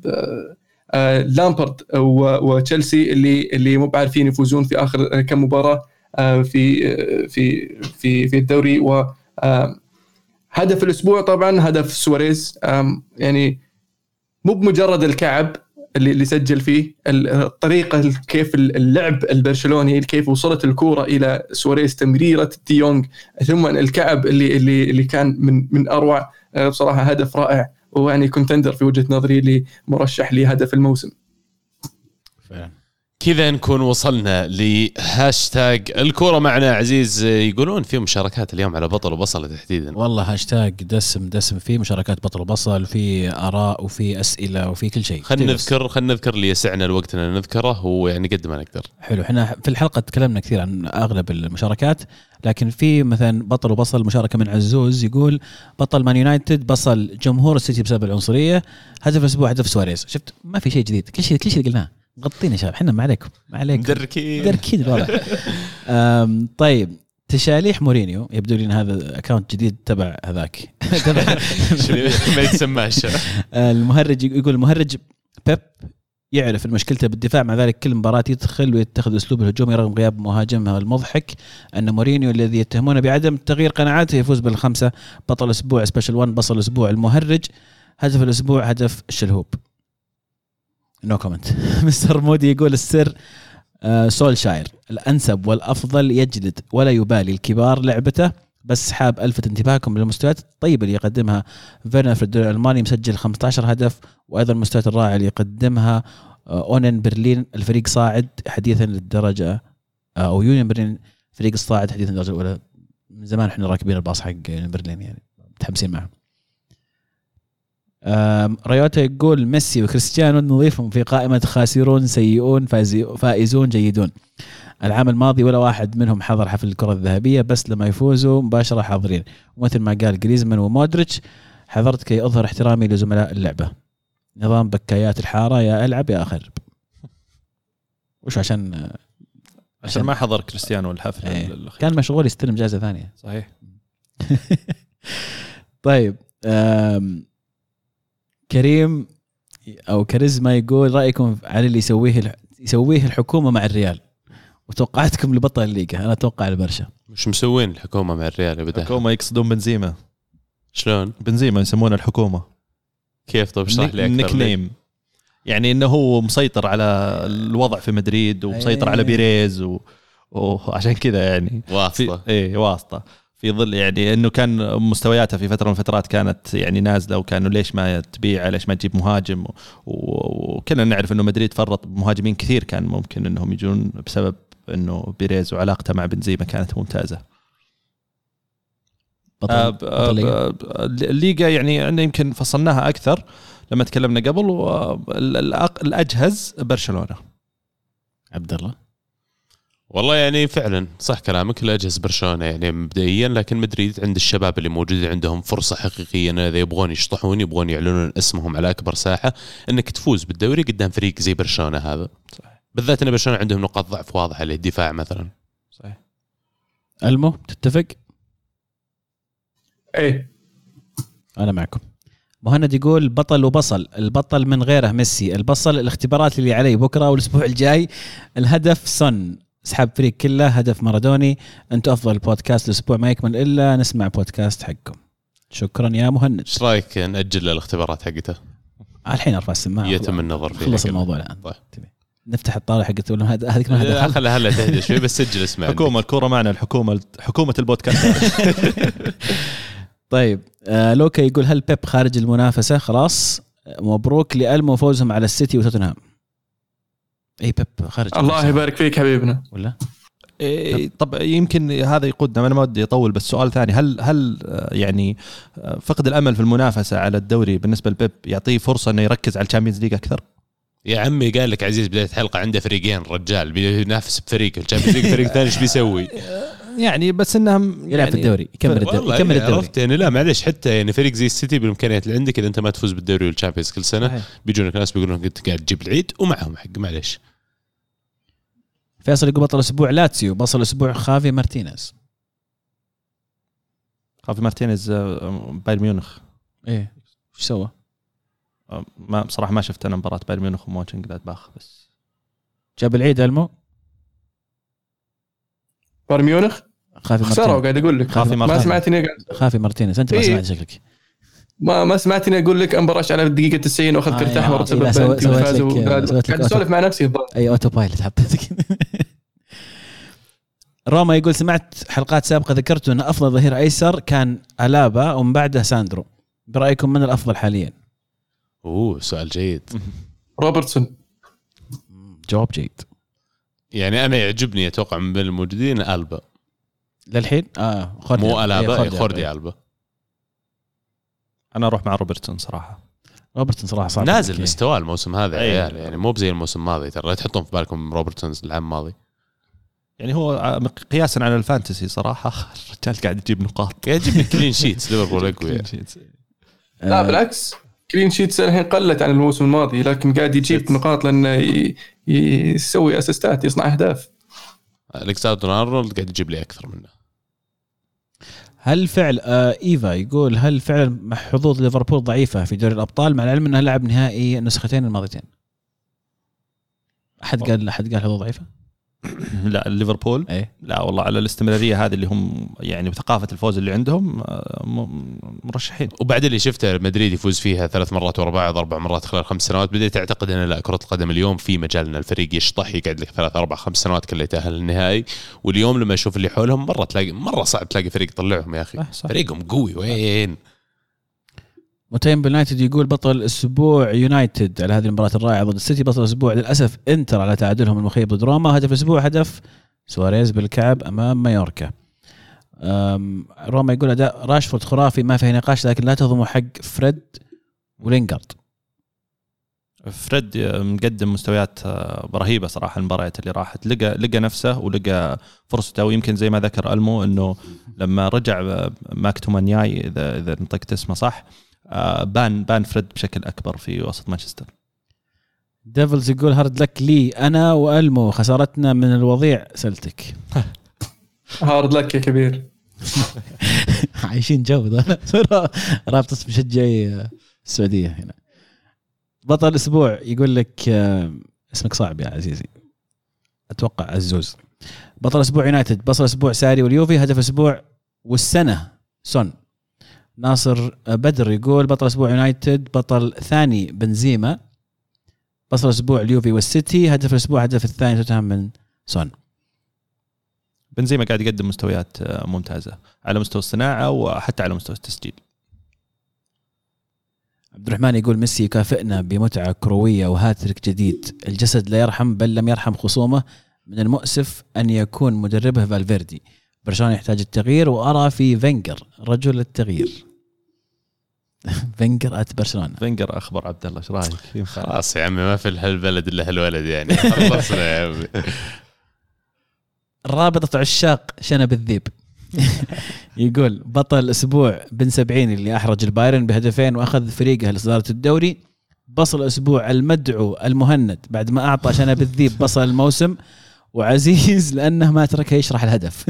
آه، لامبرد وتشيلسي اللي اللي مو بعارفين يفوزون في آخر كم مباراة آه، في في في في الدوري و هدف الأسبوع طبعا هدف سواريز يعني مو بمجرد الكعب اللي اللي سجل فيه ال- الطريقة كيف اللعب البرشلوني كيف وصلت الكورة إلى سواريز تمريرة ديونج ثم الكعب اللي اللي اللي كان من من أروع آه، بصراحة هدف رائع. ويعني contender في وجهة نظري لمرشح لهدف الموسم. فعلا. كذا نكون وصلنا لهاشتاج الكورة معنا. عزيز يقولون في مشاركات اليوم على بطل وبصله تحديدا. والله هاشتاج دسم دسم فيه مشاركات بطل وبصل وفي آراء وفي أسئلة وفي كل شيء. خلينا. نذكر خلينا نذكر اللي يسعنا الوقت إن نذكره ويعني قد ما نقدر حلو. إحنا في الحلقة تكلمنا كثير عن أغلب المشاركات لكن في مثلا بطل وبصل مشاركة من عزوز يقول بطل مان يونايتد بصل جمهور السيتي بسبب العنصرية هدف الأسبوع هدف سواريز. شفت؟ ما في شيء جديد. كل شيء كل شيء قلناه. مغطينا يا شباب إحنا ما عليكم ما عليكم. مدركين. دركين الوضع طيب تشاليح مورينيو يبدو لي إن هذا account جديد تبع هذاك. تبع ما يتسماش المهرج يقول المهرج بيب يعرف إن مشكلته بالدفاع مع ذلك كل مباراة يدخل ويتخذ أسلوب الهجومي رغم غياب مهاجمه المضحك. أن مورينيو الذي يتهمونه بعدم تغيير قناعاته يفوز بالخمسة بطل أسبوع special 1 بطل أسبوع المهرج هدف الأسبوع هدف الشلهوب no comment مستر مودي يقول السر آه، سولشاير الأنسب والأفضل يجلد ولا يبالي الكبار لعبته بس حاب ألفت انتباهكم للمستويات الطيبة اللي يقدمها فيرنر في الدوري الألماني مسجل 15 هدف وأيضا المستويات الرائعة اللي يقدمها آه، أونن برلين الفريق صاعد حديثا للدرجة آه، أو يونيون برلين فريق الصاعد حديثا للدرجة الأولى. من زمان إحنا راكبين الباص حق برلين يعني متحمسين معهم. ريوتا يقول ميسي وكريستيانو نضيفهم في قائمة خاسرون سيئون فائزون جيدون. العام الماضي ولا واحد منهم حضر حفل الكرة الذهبية بس لما يفوزوا مباشرة حاضرين. ومثل ما قال جريزمان ومودريتش حضرت كي أظهر احترامي لزملاء اللعبة. نظام بكايات الحارة يا ألعب يا أخرب. وش عشان عشان ما حضر كريستيانو الحفل. الأخير. كان مشغول يستلم جائزة ثانية. صحيح. طيب كريم أو كاريزما يقول رأيكم على اللي يسويه يسويه الحكومة مع الريال. وتوقعاتكم لبطل الليغا. أنا أتوقع البرشا مش مسوين الحكومة مع الريال ابدا. الحكومة يقصدون بنزيما. شلون؟ بنزيما يسمونه الحكومة. كيف؟ طيب اشرح لي أكثر. nickname. يعني إنه هو مسيطر على الوضع في مدريد ومسيطر أيه. على بيريز و... وعشان كذا يعني. في واسطه إيه واسطة. في ظل يعني إنه كان مستوياته في فترة من الفترات كانت يعني نازلة وكانوا ليش ما تبيع ليش ما تجيب مهاجم؟ و- و- وكلنا نعرف إنه مدريد فرط بمهاجمين كثير كان ممكن إنهم يجون بسبب إنه بيريز وعلاقته مع بنزيما كانت ممتازة. بطل, آه، الليغا ب- الليغا يعني عندنا يمكن فصلناها أكثر لما تكلمنا قبل والاجهز برشلونة. عبد الله. والله يعني فعلا صح كلامك الاجهز برشلونة يعني مبدئيا لكن مدريد عند الشباب اللي موجودين عندهم فرصة حقيقية إن إذا يبغون يشطحون يبغون يعلنون اسمهم على أكبر ساحة إنك تفوز بالدوري قدام فريق زي برشلونة هذا. صحيح. بالذات إن برشلونة عندهم نقاط ضعف واضحة اللي الدفاع مثلا. صحيح. ألمو تتفق؟ إيه. أنا معكم. مهند يقول بطل وبصل البطل من غيره ميسي البصل الاختبارات اللي علي بكرة والأسبوع الجاي الهدف سن اسحاب فريق كله هدف مارادوني. أنتم أفضل بودكاست الأسبوع ما يكمل إلا نسمع بودكاست حقكم. شكرا يا مهند. إيش رأيك نأجل الاختبارات حقته؟ الحين أرفع السماعة. يتم النظر فيها خلص. الموضوع الآن. طيب. نفتح الطاولة حقت ولا هذا هذيك ما لا، هذا خلها هلا تهدى شوي بس سجل اسمع حكومة الكورة معنا الحكومة حكومة البودكاست. طيب آه لوكا يقول هل بيب خارج المنافسة؟ خلاص. مبروك لألمو فوزهم على السيتي وتوتنهام. اي بيب خارج الله. يبارك فيك حبيبنا ولا إيه، طب يمكن هذا يقودنا أنا ما ودي أطول بس سؤال ثاني هل هل آه، يعني آه، فقد الأمل في المنافسة على الدوري بالنسبة لبيب يعطيه فرصة إنه يركز على ال Champions League أكثر؟ يا عمي قال لك عزيز بداية الحلقة عنده فريقين رجال بينافس بفريق ال Champions League فريق ثاني إيش بيسوي؟ يعني بس إنهم يلعب يعني في الدوري يكمل الدوري والله يكمل يعني الدوري عرفت يعني لا معلش حتى يعني فريق زي السيتي بالإمكانيات اللي عندك إذا أنت ما تفوز بالدوري وال Champions كل سنة. بيجونك ناس بيقولون أنت قاعد تجيب العيد ومعهم حق معلش فيصل يقول بطل أسبوع لاتسيو بطل أسبوع خافي مارتينيز. خافي مارتينيز آه، بايرن ميونخ. إيه إيش سوى؟ آه، ما بصراحة ما شفت أنا مباراة بايرن ميونخ ومونشن جلادباخ بس. جاب العيد المو بايرن ميونخ؟ خافي مارتينيز. قاعد أقول لك. خافي ما. سمعتني قاعد خافي مارتينيز أنت ما إيه. سمعت شكلك. ما ما سمعتني أقول لك انبراش على الدقيقة 90 واخذ آه، كرت احمر بسبب سويت- لك- سويت لك مع نفسي أي autopilot حطيتك. روما يقول سمعت حلقات سابقة ذكرتوا أن أفضل ظهير أيسر كان ألابا ومن بعده ساندرو. برأيكم من الأفضل حاليا؟ أوه سؤال جيد. روبرتسون. جواب جيد. يعني أنا يعجبني أتوقع من بين الموجودين ألبا. للحين؟ آه خوردي مو ألابا إيه، إيه، خوردي ألبا. أنا أروح مع روبرتسون صراحة. روبرتسون صراحة صعب. نازل مستواه الموسم هذا يا. عيال. يعني مو بزي الموسم الماضي ترى لا تحطون في بالكم روبرتسون العام الماضي. يعني هو قياسا على ال fantasy صراحة. الرجال قاعد يجيب نقاط. قاعد يجيب clean sheets ليفربول اقوياء لا آه، بالعكس. clean sheets الحين قلت عن الموسم الماضي لكن قاعد يجيب نقاط لأنه يسوي assist ات يصنع أهداف. الكساندر أرنولد قاعد يجيب لي أكثر منه. هل فعل آه إيفا يقول هل فعلا حظوظ ليفربول ضعيفة في دوري الأبطال مع العلم إنه لعب نهائي النسختين الماضيتين؟ أحد قال أحد قال حظوظ ضعيفة؟ لا ليفربول. إيه. لا والله على الاستمرارية هذه اللي هم يعني بثقافه الفوز اللي عندهم آه، مرشحين. وبعد اللي شفته مدريد يفوز فيها ثلاث مرات ورا بعض أربع مرات خلال خمس سنوات. بديت اعتقد إن لا كرة القدم اليوم في مجال إن الفريق يشطح يقعد لك ثلاث أربع خمس سنوات كله يتأهل للنهائي. واليوم لما أشوف اللي حولهم مرة تلاقي مرة صعب تلاقي فريق يطلعهم يا أخي. صح. فريقهم قوي. وين؟ متيم باليونايتد يقول بطل أسبوع يونايتد على هذه المباراة الرائعة ضد السيتي بطل الأسبوع للأسف إنتر على تعادلهم المخيب ضد روما. هدف الأسبوع هدف سواريز بالكعب أمام مايوركا. روما يقول أداء راشفورد خرافي ما فيه نقاش لكن لا تهضموا حق فريد ولينجارد فريد مقدم مستويات آه، رهيبة صراحة المباريات اللي راحت. لقى لقى نفسه ولقى فرصته ويمكن زي ما ذكر ألمو إنه لما رجع آه، ماكتوميناي إذا إذا نطقت اسمه صح بان بان فريد بشكل أكبر في وسط مانشستر. ديفلز يقول hard luck لي أنا وألمو خسارتنا من الوضيع سلتيك. hard luck يا كبير. عايشين جو ذا. رابطة مشجعي السعودية هنا. بطل الأسبوع يقول لك آه، اسمك صعب يا عزيزي. أتوقع عزوز. بطل أسبوع يونايتد بطل أسبوع ساري واليوفي هدف أسبوع والاسنه سون. ناصر بدر يقول بطل أسبوع يونايتد بطل ثاني بنزيما بطل أسبوع اليوفي والسيتي هدف الأسبوع هدف الثاني توتنهام من سون. بنزيما قاعد يقدم مستويات آه، ممتازة على مستوى الصناعة وحتى على مستوى التسجيل. عبد الرحمن يقول ميسي يكافئنا بمتعة كروية وهاتريك جديد. الجسد لا يرحم بل لم يرحم خصومه. من المؤسف أن يكون مدربه فالفيردي. برشلونة يحتاج التغيير وأرى في فينجر رجل التغيير. فينجر out برشلونة. فينجر أخبر عبد الله إيش رأيك؟ خلاص يا عمي ما في هالبلد إلا هالولد يعني. خلصنا يا عمي. رابطة عشاق شنب الذيب. يقول بطل الأسبوع بن سبعين اللي أحرج البايرن بهدفين وأخذ فريقه لصدارة الدوري. بصل الأسبوع المدعو المهند بعد ما أعطى شنب الذيب بصل الموسم. وعزيز لأنه ما تركه يشرح الهدف.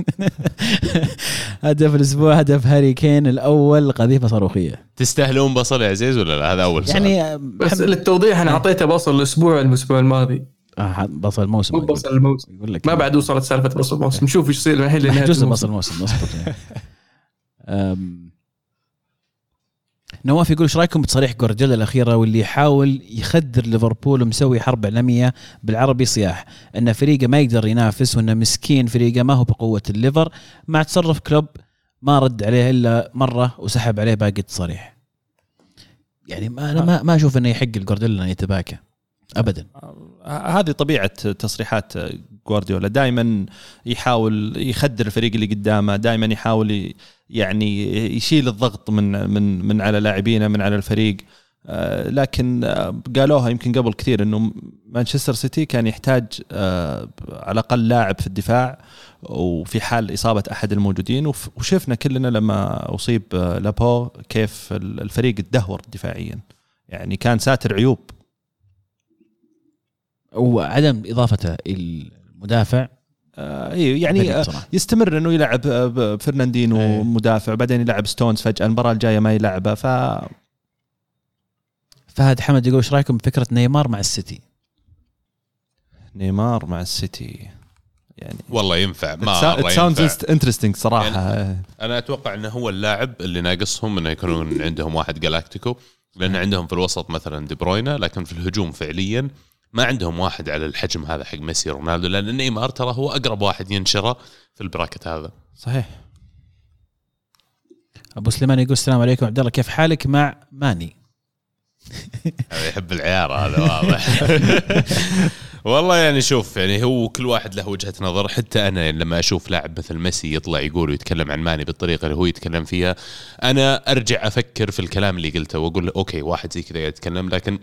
هدف الأسبوع هدف هاري كين الأول قذيفة صاروخية. تستاهلون بصل يا عزيز ولا لا؟ هذا أول سؤال. يعني بس للتوضيح أنا أعطيته بصل الأسبوع الأسبوع الماضي. آه بصل الموسم مو. بصل الموسم. يقول لك ما بعد وصلت سالفة بصل الموسم. نشوف إيش يصير الحين لنهاية جزء. بصل الموسم أصبر. نواف يقول إيش رأيكم بتصريح جوارديولا الأخيرة واللي يحاول يخدر ليفربول ومسوي حرب إعلامية بالعربي صياح؟ إن فريقه ما يقدر ينافس وانه مسكين فريقه ما هو بقوة الليفر مع تصرف كلوب ما رد عليه إلا مرة وسحب عليه باقي التصاريح يعني ما أنا ما, ما أشوف إنه يحق الجوارديولا انه يتباكى. ابدا. هذه طبيعة تصريحات جوارديولا دائما يحاول يخدر الفريق اللي قدامه دائما يحاول يعني يشيل الضغط من من من على لاعبينه من على الفريق. آه، لكن آه، قالوها يمكن قبل كثير إنه مانشستر سيتي كان يحتاج آه، على الأقل لاعب في الدفاع وفي حال إصابة أحد الموجودين. وشفنا كلنا لما أصيب لابو كيف ال- الفريق تدهور دفاعيا. يعني كان ساتر عيوب. وعدم إضافته المدافع آه، أيوه يعني آه،. يستمر إنه يلعب آه، فرناندينو إيه. مدافع بعدين يلعب ستونز فجأة المباراة الجاية ما يلعبه ف فهد حمد يقول إيش رأيكم بفكرة نيمار مع السيتي نيمار مع السيتي يعني والله ينفع ما it sounds interesting صراحة يعني- أنا أتوقع إنه هو اللاعب اللي ناقصهم إنه يكونون عندهم واحد galáctico لأن عندهم في الوسط مثلا دي بروينا لكن في الهجوم فعليا ما عندهم واحد على الحجم هذا حق ميسي رونالدو لأن نيمار ترى هو أقرب واحد ينشره في ال bracket هذا. صحيح. أبو سليمان يقول السلام عليكم. عبد الله كيف حالك مع ماني؟ يحب العيار هذا واضح. والله يعني شوف يعني هو كل واحد له وجهة نظر. حتى أنا لما أشوف لاعب مثل ميسي يطلع يقول ويتكلم عن ماني بالطريقة اللي هو يتكلم فيها أنا أرجع أفكر في الكلام اللي قلته وأقول أوكي واحد زي كذا يتكلم لكن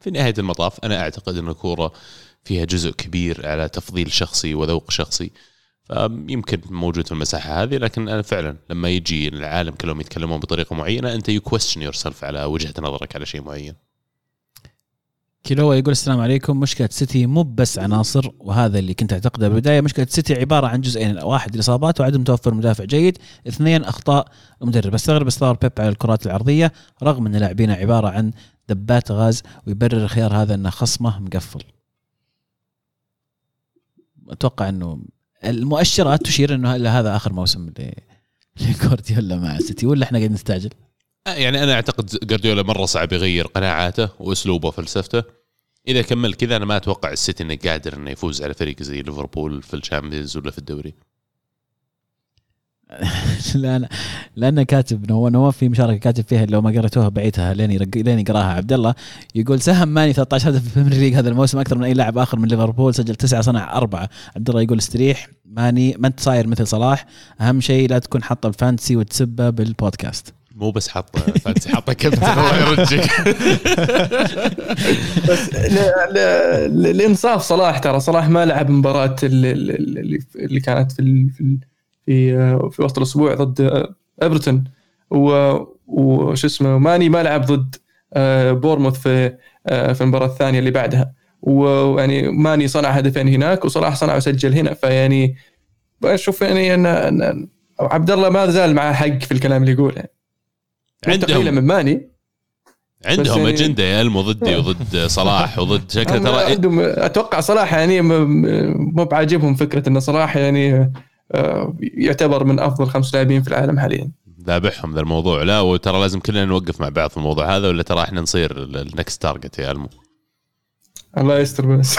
في نهاية المطاف أنا أعتقد أن الكورة فيها جزء كبير على تفضيل شخصي وذوق شخصي فيمكن موجود في المساحة هذه لكن أنا فعلا لما يجي العالم كلهم يتكلمون بطريقة معينة أنت you question your على وجهة نظرك على شيء معين. كيلوا يقول السلام عليكم. مشكلة سيتي مو بس عناصر وهذا اللي كنت أعتقده بالبداية. مشكلة سيتي عبارة عن جزئين واحد الإصابات وعدم توفر مدافع جيد اثنين أخطاء المدرب. استغرب إصرار بيب على الكرات العرضية رغم أن لاعبينه عبارة عن دبات غاز ويبرر الخيار هذا أنه خصمه مقفل. أتوقع أنه المؤشرات تشير إنه هذا آخر موسم لجوارديولا مع سيتي ولا إحنا قاعدين نستعجل؟ يعني أنا أعتقد جوارديولا مرة صعب يغير قناعاته وأسلوبه وفلسفته. إذا كمل كذا أنا ما أتوقع السيتي إنه قادر إنه يفوز على فريق زي ليفربول في الشامبيونز ولا في الدوري. لأن لأن كاتب نواف في مشاركة كاتب فيها لو ما قريتوها بعيتها لين يرق... لين يقراها عبد الله يقول ساهم ماني 13 هدف في البريمير ليج هذا الموسم أكثر من أي لاعب آخر من ليفربول سجل تسعة صنع أربعة. عبد الله يقول استريح ماني ما أنت صاير مثل صلاح. أهم شيء لا تكون حاطه ال fantasy وتسبه بالبودكاست. مو بس حاط fantasy حاطه كابتن الله يرجك بس ل- ل- ل- لإنصاف صلاح ترى. صلاح ما لعب مباراة اللي, اللي, كانت في في آه، في وسط الأسبوع ضد آه، ايفرتون و- وش اسمه ماني ما لعب ضد آه، بورموث في آه، في المباراة الثانية اللي بعدها. ويعني ماني صنع هدفين هناك وصلاح صنع وسجل هنا. فيعني بشوف يعني ان عبد الله ما زال معه حق في الكلام اللي يقوله. مستقيله عندهم من ماني. عندهم يعني- أجندة يا ألمو ضدي وضد صلاح وضد شكله ترى عندهم أتوقع صلاح يعني مو بعاجبهم فكرة إن صلاح يعني آه، يعتبر من أفضل خمس لاعبين في العالم حاليا. ذابحهم ذا الموضوع. لا وترى لازم كلنا نوقف مع بعض في الموضوع هذا ولا ترى إحنا نصير ال next target يا ألمو؟ الله يستر بس.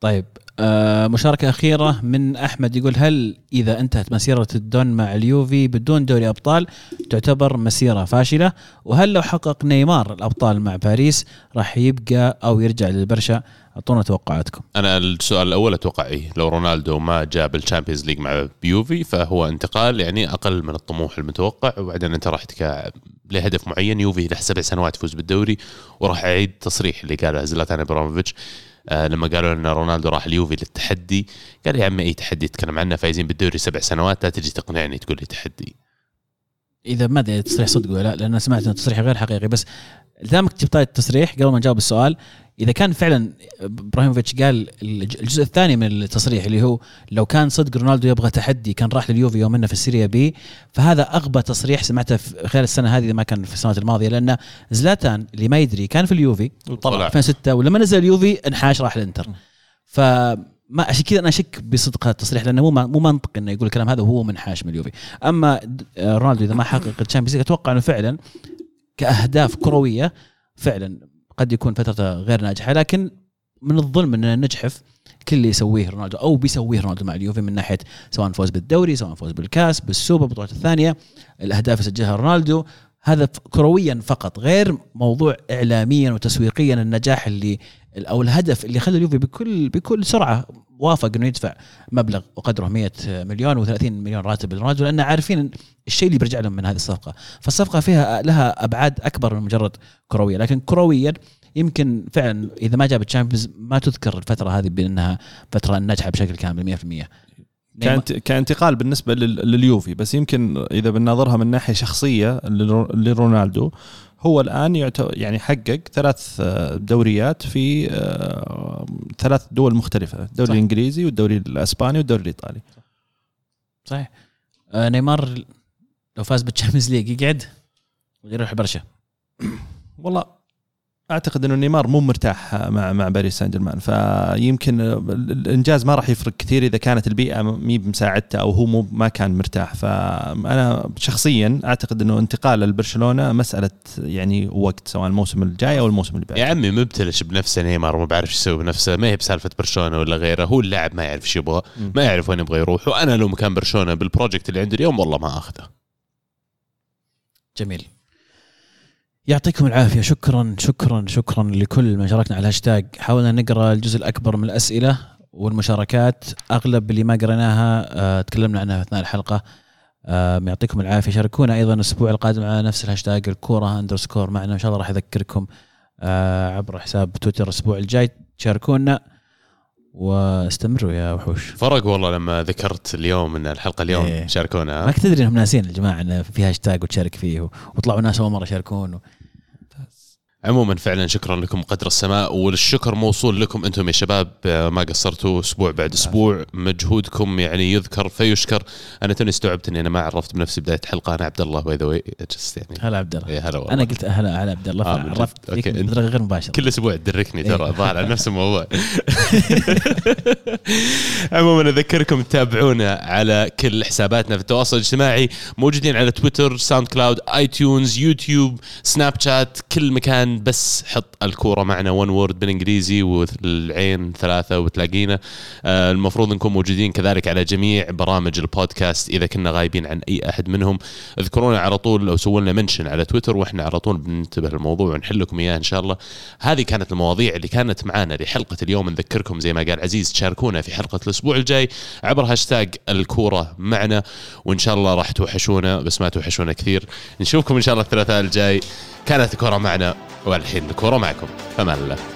طيب آه مشاركة أخيرة من أحمد يقول هل إذا انتهت مسيرة الدون مع اليوفي بدون دوري أبطال تعتبر مسيرة فاشلة؟ وهل لو حقق نيمار الأبطال مع باريس راح يبقى أو يرجع للبرشا؟ أعطونا توقعاتكم. أنا السؤال الأول أتوقع إيه لو رونالدو ما جاب الشامبيونز ليج مع يوفي فهو انتقال يعني أقل من الطموح المتوقع وبعدين أنت راح تك لهدف معين يوفي له سبع سنوات يفوز بالدوري وراح اعيد تصريح اللي قاله زلاتان إبراموفيتش. آه لما قالوا ان رونالدو راح اليوفي للتحدي قال يا عمي أي تحدي تتكلم عنه فايزين بالدوري سبع سنوات لا تجي تقنعني تقول لي تحدي. إذا ما أدري تصريح صدق ولا لا؟ أنا سمعت أن التصريح غير حقيقي بس دامك جبت التصريح قبل ما نجاوب السؤال إذا كان فعلا إبراهيموفيتش قال الج- الجزء الثاني من التصريح اللي هو لو كان صدق رونالدو يبغى تحدي كان راح لليوفي يوم إنه في السيريا بي فهذا أغبى تصريح سمعته في خلال السنة هذه إذا ما كان في السنوات الماضية لأن زلاتان اللي ما يدري كان في اليوفي طلع. 2006 ولما نزل اليوفي انحاش راح الانتر ف ما عشان كذا أنا أشك بصدق هذا التصريح لأنه مو مو منطقي إنه يقول الكلام هذا وهو منحاش من اليوفي. أما آه، رونالدو إذا ما حقق ال Champions أتوقع إنه فعلا كأهداف كروية فعلا قد يكون فترته غير ناجحة لكن من الظلم إننا نجحف كل اللي يسويه رونالدو أو بيسويه رونالدو مع اليوفي من ناحية سواء فوز بالدوري سواء فوز بالكاس بالسوبر البطولات الثانية الأهداف سجلها رونالدو. هذا كرويا فقط غير موضوع اعلاميا وتسويقيا النجاح اللي أو الهدف اللي خلى اليوفي بكل بكل سرعة وافق إنه يدفع مبلغ وقدره 100 مليون و30 مليون راتب لرونالدو لأن عارفين الشيء اللي بيرجع لهم من هذه الصفقة، فالصفقة فيها لها أبعاد أكبر من مجرد كروية، لكن كرويا يمكن فعلا إذا ما جاب الشامبيونز ما تذكر الفترة هذه بأنها فترة ناجحه بشكل كامل 100% كانت كانتقال بالنسبة لليوفي بس يمكن إذا بنناظرها من ناحية شخصية لرونالدو هو الآن يعتبر يعني حقق ثلاث دوريات في آه، ثلاث دول مختلفة الدوري. الإنجليزي والدوري الأسباني والدوري الإيطالي. صحيح. آه نيمار لو فاز بال Champions League يقعد ولا يروح برشا؟ والله أعتقد إنه نيمار مو مرتاح مع مع باريس سان جيرمان فيمكن الإنجاز ما راح يفرق كثير إذا كانت البيئة مي بمساعدته أو هو مو ما كان مرتاح. فأنا شخصيا أعتقد إنه انتقاله لبرشلونة مسألة يعني وقت سواء الموسم الجاي أو الموسم اللي بعده. يا عمي مبتلش بنفسه نيمار وما بعرف إيش يسوي بنفسه. ما هي بسالفة برشلونة ولا غيره. هو اللاعب ما يعرف إيش يبغى ما يعرف وين يبغى يروح. وأنا لو مكان برشلونة بال project اللي عندي اليوم والله ما أخذه. جميل. يعطيكم العافية. شكرا شكرا شكرا لكل من شاركنا على الهاشتاج. حاولنا نقرأ الجزء الأكبر من الأسئلة والمشاركات. أغلب اللي ما قريناها أه تكلمنا عنها أثناء الحلقة. أه يعطيكم العافية. شاركونا أيضا الأسبوع القادم على نفس الهاشتاج الكورة underscore معنا. إن شاء الله راح أذكركم أه عبر حساب تويتر الأسبوع الجاي. تشاركونا واستمروا يا وحوش. فرق والله لما ذكرت اليوم إن الحلقة اليوم إيه. شاركونا ما تدري إنهم ناسين الجماعة انه في هاشتاج وتشارك فيه وطلعوا ناس أول مرة يشاركون عموما فعلا شكرا لكم قدر السماء والشكر موصول لكم أنتم يا شباب. ما قصرتوا أسبوع بعد أسبوع مجهودكم يعني يذكر فيشكر. أنا توني استوعبت إني أنا ما عرفت بنفسي بداية الحلقة أنا عبد الله by the way يعني هلا عبد الله. هلا والله. أنا قلت هلا هلا عبد الله آه عرفت بطريقه غير مباشره كل أسبوع تذكرني ترى إيه. ظاهر على نفس الموضوع. عموما أذكركم تتابعونا على كل حساباتنا في التواصل الاجتماعي موجودين على تويتر SoundCloud iTunes يوتيوب سناب شات كل مكان بس حط الكورة معنا one word بالإنجليزي والعين ثلاثة وتلاقينا. آه، المفروض نكون موجودين كذلك على جميع برامج البودكاست إذا كنا غايبين عن أي أحد منهم. اذكرونا على طول أو سووا لنا mention على تويتر وإحنا على طول بننتبه للموضوع ونحل لكم إياه إن شاء الله. هذه كانت المواضيع اللي كانت معانا لحلقة اليوم. نذكركم زي ما قال عزيز تشاركونا في حلقة الأسبوع الجاي عبر هاشتاج الكورة معنا. وإن شاء الله راح توحشونا بس ما توحشونا كثير. نشوفكم إن شاء الله الثلاثاء الجاي. كانت الكورة معنا. والحين الكوره معكم. فمان الله